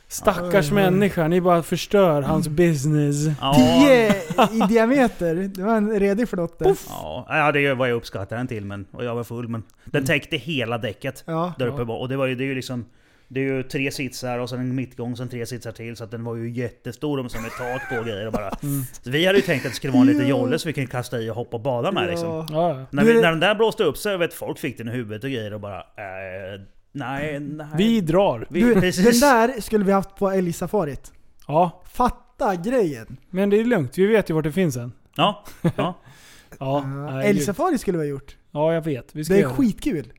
Stackars människa, ni bara förstör hans business. Ja, 10 i diameter. Det var en redig flotte. ja, ja, det vad jag uppskattar den till, men, och jag var full. Men den täckte hela däcket Ja. där uppe. Ja. Och det, var ju, det är ju liksom... Det är ju tre sitsar och sen en mittgång, sen tre sitsar till. Så att den var ju jättestor och som tak på och grejer. Och bara. Så vi hade ju tänkt att det skulle vara en liten jolle så vi kunde kasta i och hoppa och bada med liksom. Ja. När, vi, när den där blåste upp så vet folk fick den i huvudet och grejer och bara... Eh, nej, nej. Vi drar. Vi, Du, den precis. där skulle vi haft på älgsafarit. Ja, Fatta grejen! men det är lugnt. Vi vet ju vart det finns en. Ja, ja. Ja, Uh, älgsafari skulle vi ha gjort. ja jag vet. Vi ska Det är göra skitkul.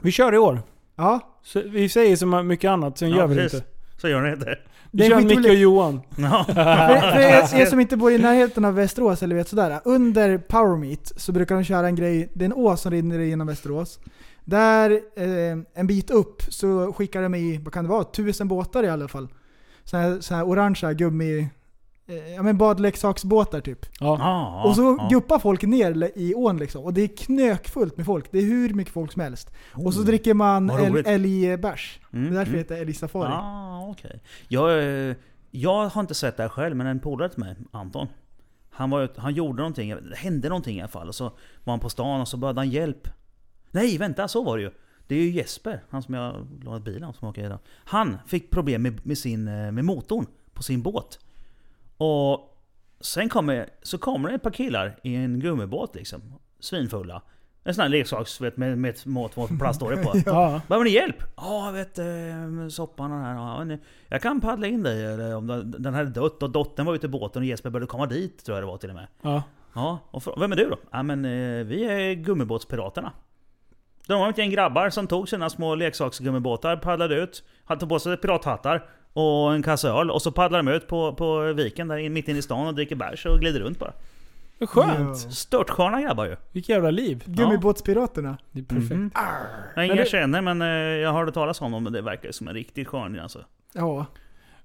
Vi kör i år. Ja. Så vi säger som mycket annat, sen Ja, gör vi det precis. inte. Så gör den inte. Det Vi är kör Micke och. Johan. Ja. För, för er, er som inte bor i närheten av Västerås eller vet sådär. Under Power Meet så brukar de köra en grej, det är en å som rinner genom Västerås. Där eh, en bit upp så skickar de i, vad kan det vara, tusen båtar i alla fall. Såna här, såna här orangea gummi ja men badleksaksbåtar typ. Ja. Ja, och så ja. guppar folk ner i ån liksom. Och det är knökfullt med folk. Det är hur mycket folk som helst. Och så Oh, dricker man älgbärs. Mm, Det är därför mm. det heter älgsafari. Ah, okej. Jag, eh, jag har inte sett det här själv, men en polare till mig, Anton. Han, var, han gjorde någonting, det hände någonting i alla fall. Och så var han på stan och så behövde han hjälp. Nej, vänta, så var det ju. Det är ju Jesper, han som jag lånat bilen som åker idag. Han fick problem med, med, sin, eh, med motorn på sin båt. Och sen kommer, så kommer det ett par killar i en gummibåt liksom. Svinfulla. En sån här leksaks vet, med, med ett mått på plaståre på. Ja. Behöver ni hjälp? Ja, jag vet eh, soppan och den här. Jag kan paddla in dig eller om den är dött. Och dottern var ute i båten och Jesper började komma dit tror jag det var till och med. Ja. Ja, och fr- vem är du då? Ja men eh, vi är gummibåtspiraterna. De var ett gäng grabbar som tog sina små leksaksgummibåtar, paddlade ut, hade på sig pirathattar och en kasse öl. Och så paddlar de ut på, på viken där in- mitt inne i stan och dricker bärs och glider runt bara. Vad Skönt! Ja. Störtsköna grabbar ju. Vilket jävla liv. Gummibåtspiraterna. Det är perfekt. Mhm. Jag Men inga känner men eh, jag hörde talas om dem och det verkar som en riktig skön alltså. Ja.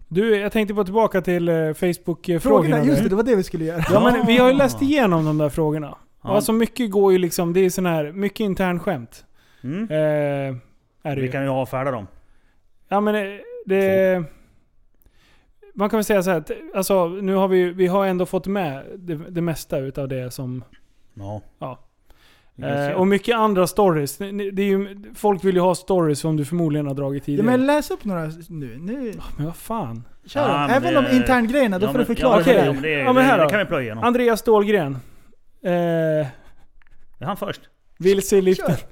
Du, jag tänkte gå tillbaka till eh, Facebook-frågorna. Frågorna, just det, det var det vi skulle göra. Ja men vi har ju läst igenom de där frågorna. Ja. Alltså mycket går ju liksom, det är sån här, mycket intern skämt. Mm. Eh, är det Vi ju. kan ju avfärda dem. Ja men det... det man kan väl säga så här att, alltså nu har vi vi har ändå fått med det, det mesta utav det som... Ja. Ja. Eh, och mycket andra stories. Det, är ju, folk vill ju ha stories som du förmodligen har dragit Ja, tidigare. men men, läs upp några nu. nu. vad fan. Kör Ja, dem. men Även det- de interngrejerna, då Ja, får men- du förklara ja, för okej. det, Ja, men här det, då. kan vi plöja igenom. Andreas Stålgren. Eh, Är han först? vilse i liften.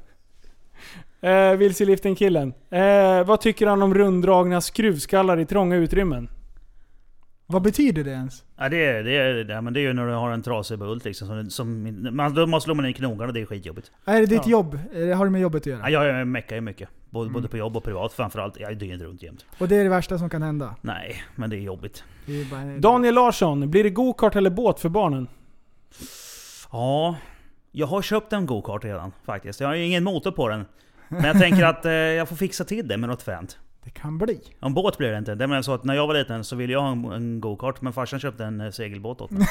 Eh, vilse i liften killen. Eh, vad tycker han om runddragna skruvskallar i trånga utrymmen? Vad betyder det ens? Ja, det, är, det, är, ja, men det är ju när du har en trasig bult liksom. Som, som, man, då måste slå man in knogarna och det är skitjobbigt. Är det ditt Ja. jobb? Eh, Har det med jobbet att Ja, göra? jag, jag meckar ju mycket. Både, Mm. både på jobb och privat framförallt. Jag är dygnet runt jämt. Och det är det värsta som kan hända? Nej, men det är jobbigt. Det är bara... Daniel Larsson, blir det go-kart eller båt för barnen? Ja, jag har köpt en go-kart redan faktiskt. Jag har ju ingen motor på den. Men jag tänker att eh, jag får fixa till det med något fränt. Det kan bli. En båt blir det inte. Det är så att när jag var liten så ville jag ha en, en go-kart, men farsan köpte en eh, segelbåt åt mig.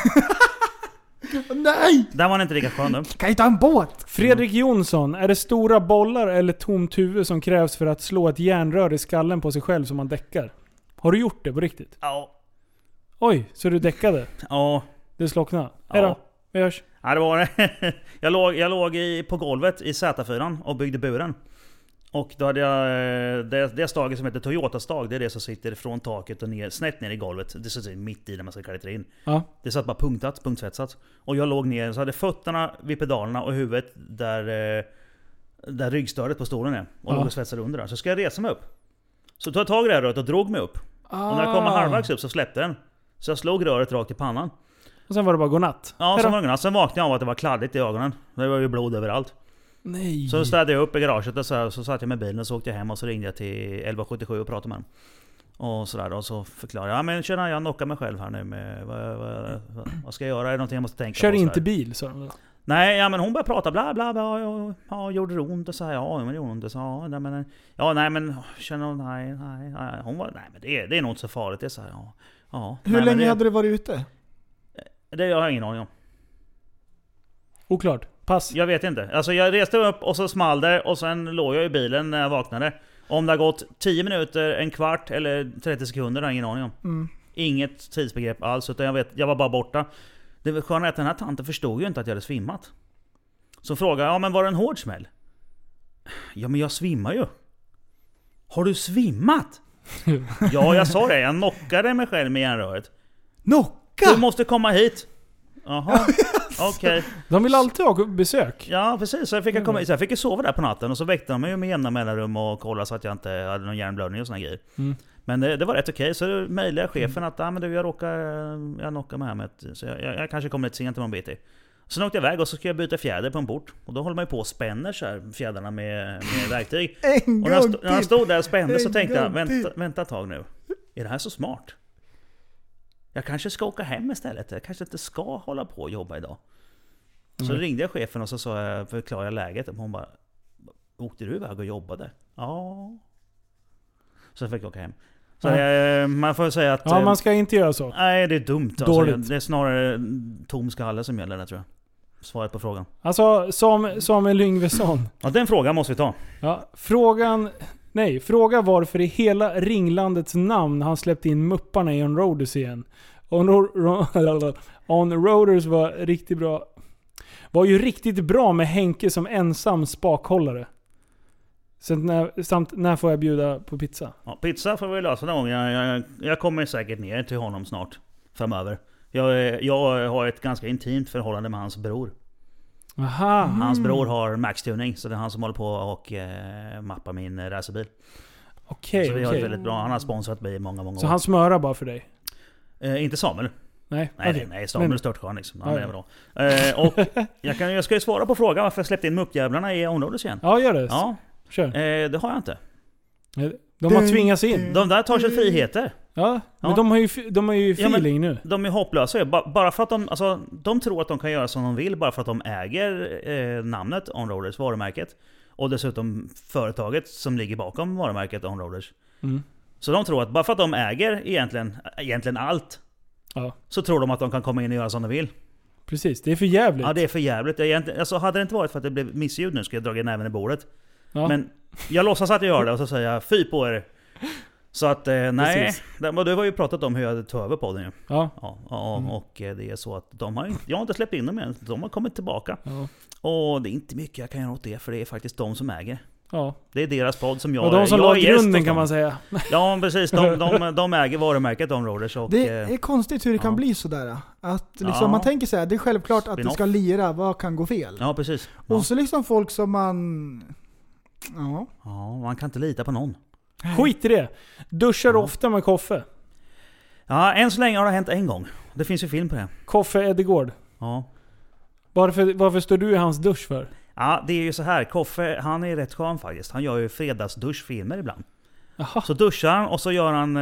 Nej! Den var inte lika skön nu. Kan inte ha en båt? Fredrik Jonsson, är det stora bollar eller tomt huvud som krävs för att slå ett järnrör i skallen på sig själv som man däckar? Har du gjort det på riktigt? Ja. Oj, så du däckade? Ja. Det slocknade? Ja. Hejdå, vi hörs. Ja, det var det. Jag låg, jag låg i, på golvet i Z4 och byggde buren. Och då hade jag eh, det, det staget som heter Toyota-stag, det är det som sitter från taket och ner, snett ner i golvet. Det sitter mitt i när man ska klättra in. Ja. Det satt bara punktat, punktsvetsat. Och jag låg ner, så hade fötterna vid pedalerna och huvudet där, eh, där ryggstödet på stolen är. Och Ja. låg och svetsade under där. Så ska jag resa mig upp. Så tog jag tag i det här röret och drog mig upp. Ah. Och när jag kom halvvägs upp så släppte den. Så jag slog röret rakt i pannan. Och sen var det bara godnatt. Ja, sen, var det, sen vaknade jag av att det var kladdigt i ögonen. Det var ju blod överallt. Nej. Så städade jag upp i garaget och så, så satt jag med bilen och så åkte jag hem och så ringde jag till 1177 och pratade med dem. Och sådär och så förklarade jag, ja men tjena jag knockar mig själv här nu med, vad, vad, vad, ska jag göra? Är det någonting jag måste tänka Kör på? inte sådär? bil, sa de. Nej, ja men hon började prata bla bla bla, ja, ja gjorde det ont? Och så här, ja men det gjorde ont. Och så, ja, nej, men, ja nej men, känner hon, nej, nej, nej. Hon var, nej men det, är- det är nog inte så farligt. Det är så här, ja. ja Hur nej, länge det, hade du varit ute? Det har jag ingen aning om. Oklart. Pass. Jag vet inte. Alltså jag reste upp och så small det och sen låg jag i bilen när jag vaknade. Om det har gått 10 minuter, en kvart eller 30 sekunder har jag ingen aning om. Mm. Inget tidsbegrepp alls, utan jag, vet, jag var bara borta. Det sköna är att den här tanten förstod ju inte att jag hade svimmat. Så frågade jag, ja men var det en hård smäll? Ja men jag svimmar ju. Har du svimmat? ja jag sa det, jag knockade mig själv med järnröret. Knocka! Du måste komma hit. Jaha, okej. De vill alltid ha besök. Ja precis, så jag fick, komma, så jag fick ju sova där på natten och så väckte de mig med jämna mellanrum och kollade så att jag inte hade någon hjärnblödning och såna grejer. Mm. Men det, det var rätt okej, så mejlade jag chefen att ah, men du, jag råkar... Jag knockar mig här med ett, Så jag, jag, jag kanske kommer lite sent imorgon bitti. Sen åkte jag iväg och så ska jag byta fjäder på en port. Och då håller man ju på och spänner så här, fjädrarna med, med verktyg. En Och när jag, gång stod, när jag till! stod där och spände så tänkte jag, vänta, vänta ett tag nu. Är det här så smart? Jag kanske ska åka hem istället. Jag kanske inte ska hålla på och jobba idag. Så Mm. ringde jag chefen och så sa jag, förklarade jag läget. Och hon bara Åkte du iväg och jobbade? Ja. Så fick jag åka hem. Så Nej. eh, man får säga att... Ja, eh, man ska inte göra så. Nej, det är dumt. Alltså, Dåligt. det är snarare tom skalle som gäller där tror jag. Svaret på frågan. Alltså, som Samuel Yngvesson. Ja, den frågan måste vi ta. Ja, frågan... Nej, fråga varför i hela ringlandets namn han släppte in Mupparna i On Roaders igen. On, Ro- Ro- On Roaders var riktigt bra. Var ju riktigt bra med Henke som ensam spakhållare. Samt när, samt när får jag bjuda på pizza? Ja, pizza får vi lösa någon gång. Jag, jag, jag kommer säkert ner till honom snart. Framöver. Jag, jag har ett ganska intimt förhållande med hans bror. Aha. Hans bror har Max-tuning, så det är han som håller på och eh, mappar min eh, racerbil. Okej, så vi har okej. ett väldigt bra... Han har sponsrat mig i många, många Så år. han smörar bara för dig? Eh, inte Samuel. Nej, Nej, okej. nej, nej Samuel Men- är störtskön liksom. Han Ja, är bra. Eh, och jag, kan, jag ska ju svara på frågan varför jag släppte in muppjävlarna i området igen. Ja, gör det. Ja, Kör. eh, det har jag inte. De har tvingats in. De där tar sig friheter. Ja, men Ja. de har ju, de har ju Ja, feeling nu. De är hopplösa Bara för att de, alltså, de tror att de kan göra som de vill bara för att de äger eh, namnet Onroaders, varumärket. Och dessutom företaget som ligger bakom varumärket Onroaders. Mm. Så de tror att bara för att de äger egentligen, egentligen allt, Ja, så tror de att de kan komma in och göra som de vill. precis. Det är för jävligt. Ja det är för jävligt. Alltså, hade det inte varit för att det blev missljud nu, ska jag dra näven i bordet. Ja. Men jag låtsas att jag gör det och så säger jag fy på er. Så att eh, nej, Precis. du har ju pratat om hur jag tog över podden ju. Ja. Ja, ja Mm. och eh, det är så att de har, inte- jag har inte släppt in dem än. De har kommit tillbaka. Ja. Och det är inte mycket jag kan göra åt det, för det är faktiskt de som äger. ja. Det är deras podd som jag Och de som la är grunden kan man säga. Ja precis, de, de, de äger varumärket Onroaders och... Det eh, är konstigt hur det kan ja. bli sådär. Att liksom, Ja. man tänker så här, det är självklart att det ska lira, vad kan gå fel? Ja precis. Ja. Och så liksom folk som man... Ja. ja, man kan inte lita på någon. Skit i det. Duschar du Ja. ofta med Koffe? Ja, än så länge har det hänt en gång. Det finns ju film på det. Koffe Edegård. Ja. Varför, varför står du i hans dusch för? Ja, det är ju så här. Koffe, han är rätt skön faktiskt. Han gör ju fredagsduschfilmer ibland. Jaha. Så duschar han och så gör han,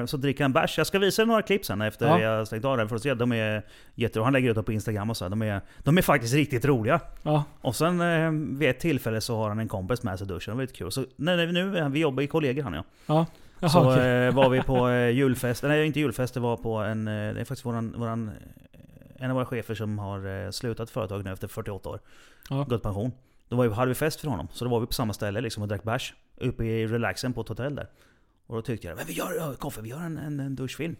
eh, så dricker han bärs. Jag ska visa er några klipp sen efter Ja. jag stängt av den för att se. De är jätteroliga. Han lägger ut dem på Instagram och så. De är, de är faktiskt riktigt roliga. Ja. Och sen eh, vid ett tillfälle så har han en kompis med sig i duschen. Det var lite kul. Så vi nu, vi jobbar i kollegor han och jag. Ja. Jaha, Så okej. eh, var vi på julfest, nej inte julfest, det var på en, det är faktiskt våran, våran, en av våra chefer som har slutat företag nu efter 48 år. Ja. Gått pension. Då var vi, hade vi fest för honom, så då var vi på samma ställe liksom och drack bärs. Uppe i relaxen på ett hotell där. Och då tyckte jag, men vi gör, Koffe, vi gör en, en, en duschfilm.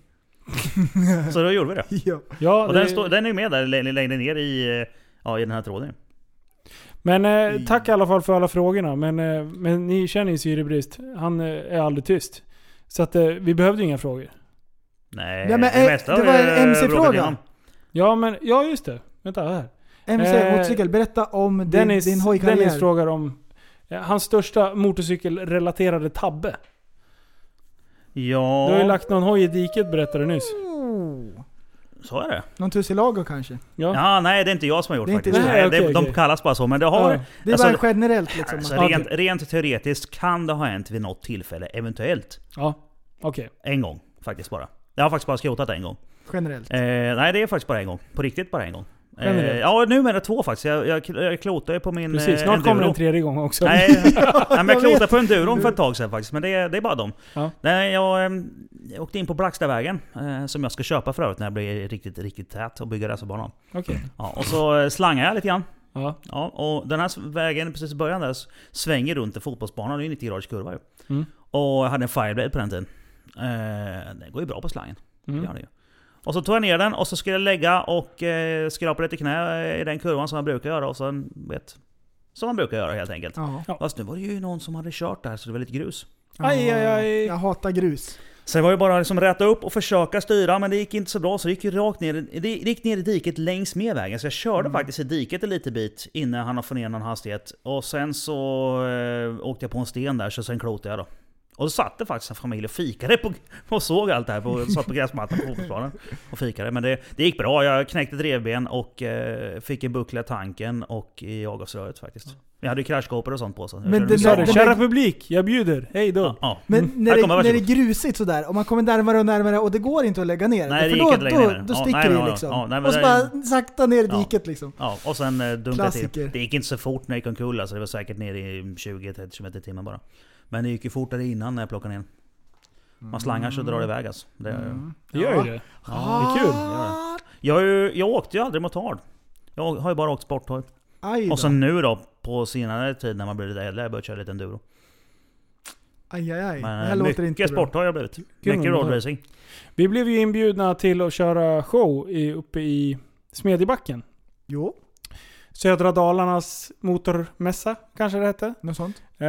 så då gjorde vi det. ja. Ja, Och det, den, står- den är med där lä- längre ner i, ja, i den här tråden. Men eh, tack i alla fall för alla frågorna. Men, eh, men ni känner ju syrebrist. Han eh, är aldrig tyst. Så att eh, vi behövde inga frågor. Nej, Ja, men, det eh, mesta det var en MC-fråga. Ja men, ja just det. Vänta här. MC Eh, motorcykel, berätta om din, Dennis, din hojkarriär. Dennis frågar om hans största motorcykelrelaterade tabbe. Ja, Du har ju lagt någon hoj i diket berättade du nyss. Så är det. Någon tussilago kanske? Ja. Ja, nej det är inte jag som har gjort Det är inte faktiskt. Nej, det, okej, de okej. kallas bara så, men det har... Ja. Det är Alltså, bara generellt liksom. Alltså, rent, rent teoretiskt kan det ha hänt vid något tillfälle, eventuellt. Ja. Okej. En gång, faktiskt bara. Jag har faktiskt bara skrotat en gång. generellt. Eh, nej, det är faktiskt bara en gång. På riktigt bara en gång. Eh, ja, numera två faktiskt. Jag, jag, jag klotade ju på min Precis, eh, snart kommer enduro. en tredje gång också. Nej, nej, men jag Jag klotade på enduron för ett tag sedan faktiskt. Men det, är- det är bara dem. Ja. Nej, jag, eh, jag åkte in på Blackstavägen. Eh, som jag ska köpa för övrigt när jag blir riktigt, riktigt tät och bygga racerbana. Okej. Ja, och så eh, slangade jag lite grann. Ja. Ja, och den här vägen precis i början där svänger runt en fotbollsbana. Det är ju 90 graders kurva ju. Mm. Och jag hade en Fireblade på den tiden. Eh, den går ju bra på slangen. Det Mm. gör den ju. Och så tog jag ner den och så skulle jag lägga och eh, skrapa lite knä i den kurvan som man brukar göra. Och sen, vet, som man brukar göra helt enkelt. Ja. Fast nu var det ju någon som hade kört där så det var lite grus. Aj, aj, aj. Jag hatar grus. Så det var ju bara liksom rätta upp och försöka styra, men det gick inte så bra. Så det gick ju rakt ner, det gick ner i diket längs med vägen. Så jag körde faktiskt i diket en liten bit innan han har fått ner någon hastighet. Och sen så eh, åkte jag på en sten där, så sen klotade jag då. Och då satt det faktiskt en familj och fikade på, och såg allt det här. På, satt på gräsmattan på fotbollsplanen och fikade. Men det, det gick bra. Jag knäckte drevben och eh, fick en buckla i tanken och i avgasröret faktiskt. Jag hade ju kraschskåpor och sånt på. Så Men det där- kära publik, jag bjuder. Hej då. Ja, ja. Men Mm. när, det, kommer, när det är grusigt sådär, och man kommer närmare och närmare och det går inte att lägga ner Nej, det för då, inte att lägga då, ner. då Ja, sticker nej, det ja, liksom. ja, nej, och så bara sakta ner i Ja. diket liksom. Ja, och sen eh, dunkade till. Det gick inte så fort när jag gick omkull alltså. Det var säkert ner i 20-30 km i timmen bara. Men det gick ju fortare innan när jag plockade ner. Man slangar så drar det iväg alltså. Det, Mm. Det gör ju det. Ja, Det är kul. det. Jag, har ju- jag åkte ju aldrig motard. Jag har ju bara åkt sporthoj. Och sen nu då, på senare tid när man blir lite äldre, har jag börjat köra lite enduro. Aj, aj, aj. Men det här eh, låter inte bra. sporthoj har jag blivit. Kul Mycket roadracing. Vi blev ju inbjudna till att köra show i, uppe i Smedjebacken. Jo, Södra Dalarnas motormässa, kanske det hette. något sånt. Eh,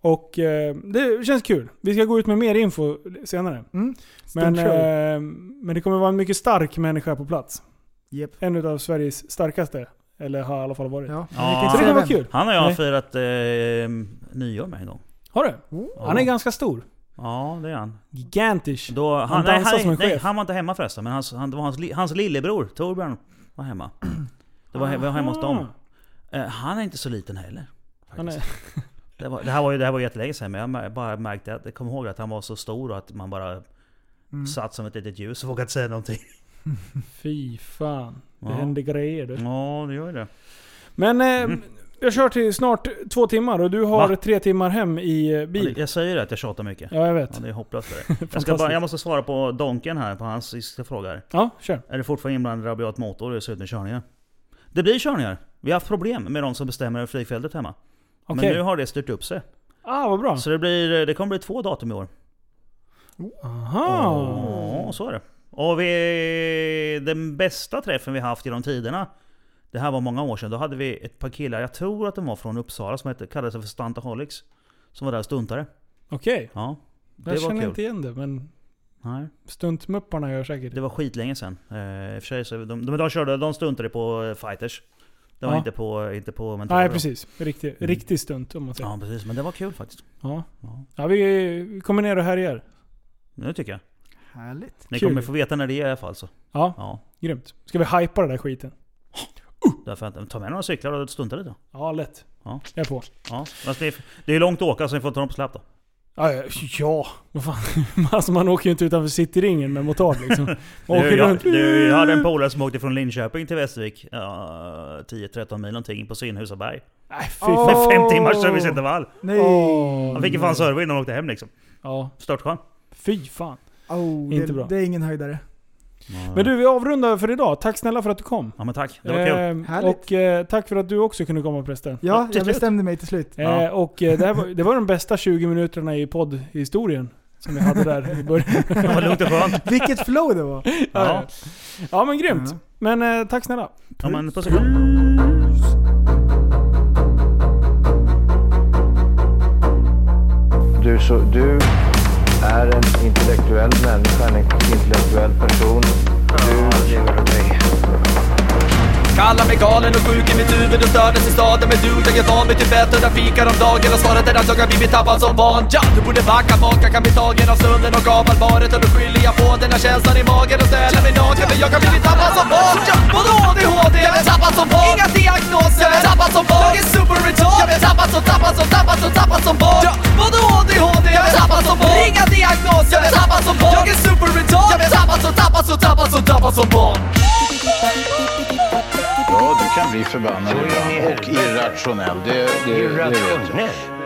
och eh, det känns kul. Vi ska gå ut med mer info senare. Mm. Men, eh, men det kommer vara en mycket stark människa på plats. Japp. En av Sveriges starkaste. Eller har i alla fall varit. Ja, Ja. kan Så det säga var vem. kul. Han och jag har Nej. firat eh, nyår med en gång. Har du? Han är ganska stor. Ja, det är han. Gigantish. Då, han, Han nej, dansar han, som en nej, chef. han var inte hemma förresten, men hans, han, det var hans, hans lillebror Torbjörn var hemma. Det var, he- vi var hemma hos dem. Eh, han är inte så liten heller. Han är, Det, var, det här var ju det här var jättelänge sedan, men jag bara märkte att jag kommer ihåg att han var så stor och att man bara Mm. satt som ett litet ljus och vågade inte säga någonting. fy fan. Det Ja. händer grejer du. Ja, det gör det. Men eh, Mm. jag kör till snart två timmar och du har Va? tre timmar hem i eh, bil. Jag säger det att jag tjatar mycket. Ja, jag vet. Ja, det är hopplöst för det. Jag, ska bara, jag måste svara på Donken här, på hans sista fråga. Ja, kör. Är det fortfarande inblandad rabiat motor i slutna körningar? Det blir körningar. Vi har haft problem med de som bestämmer över flygfältet hemma. Okej. Men nu har det styrt upp sig. Ah, vad bra. Så det, blir, det kommer bli två datum i år. Aha. Ja, så är det. Och vi, den bästa träffen vi haft genom tiderna, det här var många år sedan, då hade vi ett par killar, jag tror att de var från Uppsala, som hette, kallade sig för Stantaholics. Som var där och stuntade. Okej. Ja, det Jag var känner kul. inte igen det, men Nej, stuntmupparna gör säkert det var skitlänge sedan. Eh, I och för sig så, de, de, de, körde, de stuntade på eh, fighters. Det var Ja. inte på, inte på mentala Nej, precis. Riktig, Mm. riktig stunt om man säger. Ja precis, men det var kul faktiskt. Ja. Ja. Ja, vi, vi kommer ner och härjar. Nu tycker jag. Härligt. Ni Kul. kommer få veta när det är i alla fall så. Ja, Ja. grymt. Ska vi hypa den där skiten? Därför att, ta med några cyklar och stunta lite. Ja, lätt. Ja. Jag är på. Ja. Fast det, är, det är långt att åka så ni får ta dem på släp då. Ja, vad fan. Alltså man åker ju inte utanför cityringen med motard liksom. Man Du, åker jag, runt. du, jag hade en polare som åkte från Linköping till Västervik. Ja, 10-13 mil någonting på Synhusaberg. Nej, fy fan. Med fem timmars serviceintervall. Nej! Åh, Han fick ju fan servo innan han åkte hem liksom. Ja, Störtskön. fy fan. Oh, Inte det, bra. det är ingen höjdare. Men du, vi avrundar för idag. Tack snälla för att du kom. Ja men tack, det var kul. Härligt. och eh, tack för att du också kunde komma förresten. Ja, jag slut. bestämde mig till slut. Ja. Eh, och eh, det, här var, det var de bästa 20 minuterna i poddhistorien. Som vi hade där i början. Det var lugnt och skönt. Vilket flow det var! Ja. ja men grymt. Ja. Men eh, tack snälla. Ja men puss och kram. Du, så, du är en intellektuell människa, en intellektuell person. Du lever av mig. Kallar mig galen och sjuk i mitt huvud och stördes i staden. Men du, jag är van vid typ där fikar om dagen Och svaret är att jag har blivit tappad som barn. Ja, Du borde backa bak, jag kan bli tagen av stunden och av allvaret. Och då skyller jag på den här känslan i magen och ställer mig naken. För jag kan bli tappad som barn. Ja, Vadå ADHD? Jag är tappad som barn. Inga diagnoser. Jag är tappad som barn. Jag är super retard. Jag är tappad som, tappad som, tappad som, tappad som barn. Ja, Vadå ADHD? Jag är tappad som barn. Inga diagnoser. Jag är tappad som barn. Jag är super retard. Jag är tappad som, tappad som, tappad som, tappad som barn. Ja, du kan bli förbannad ibland och irrationell. Det, det, jag.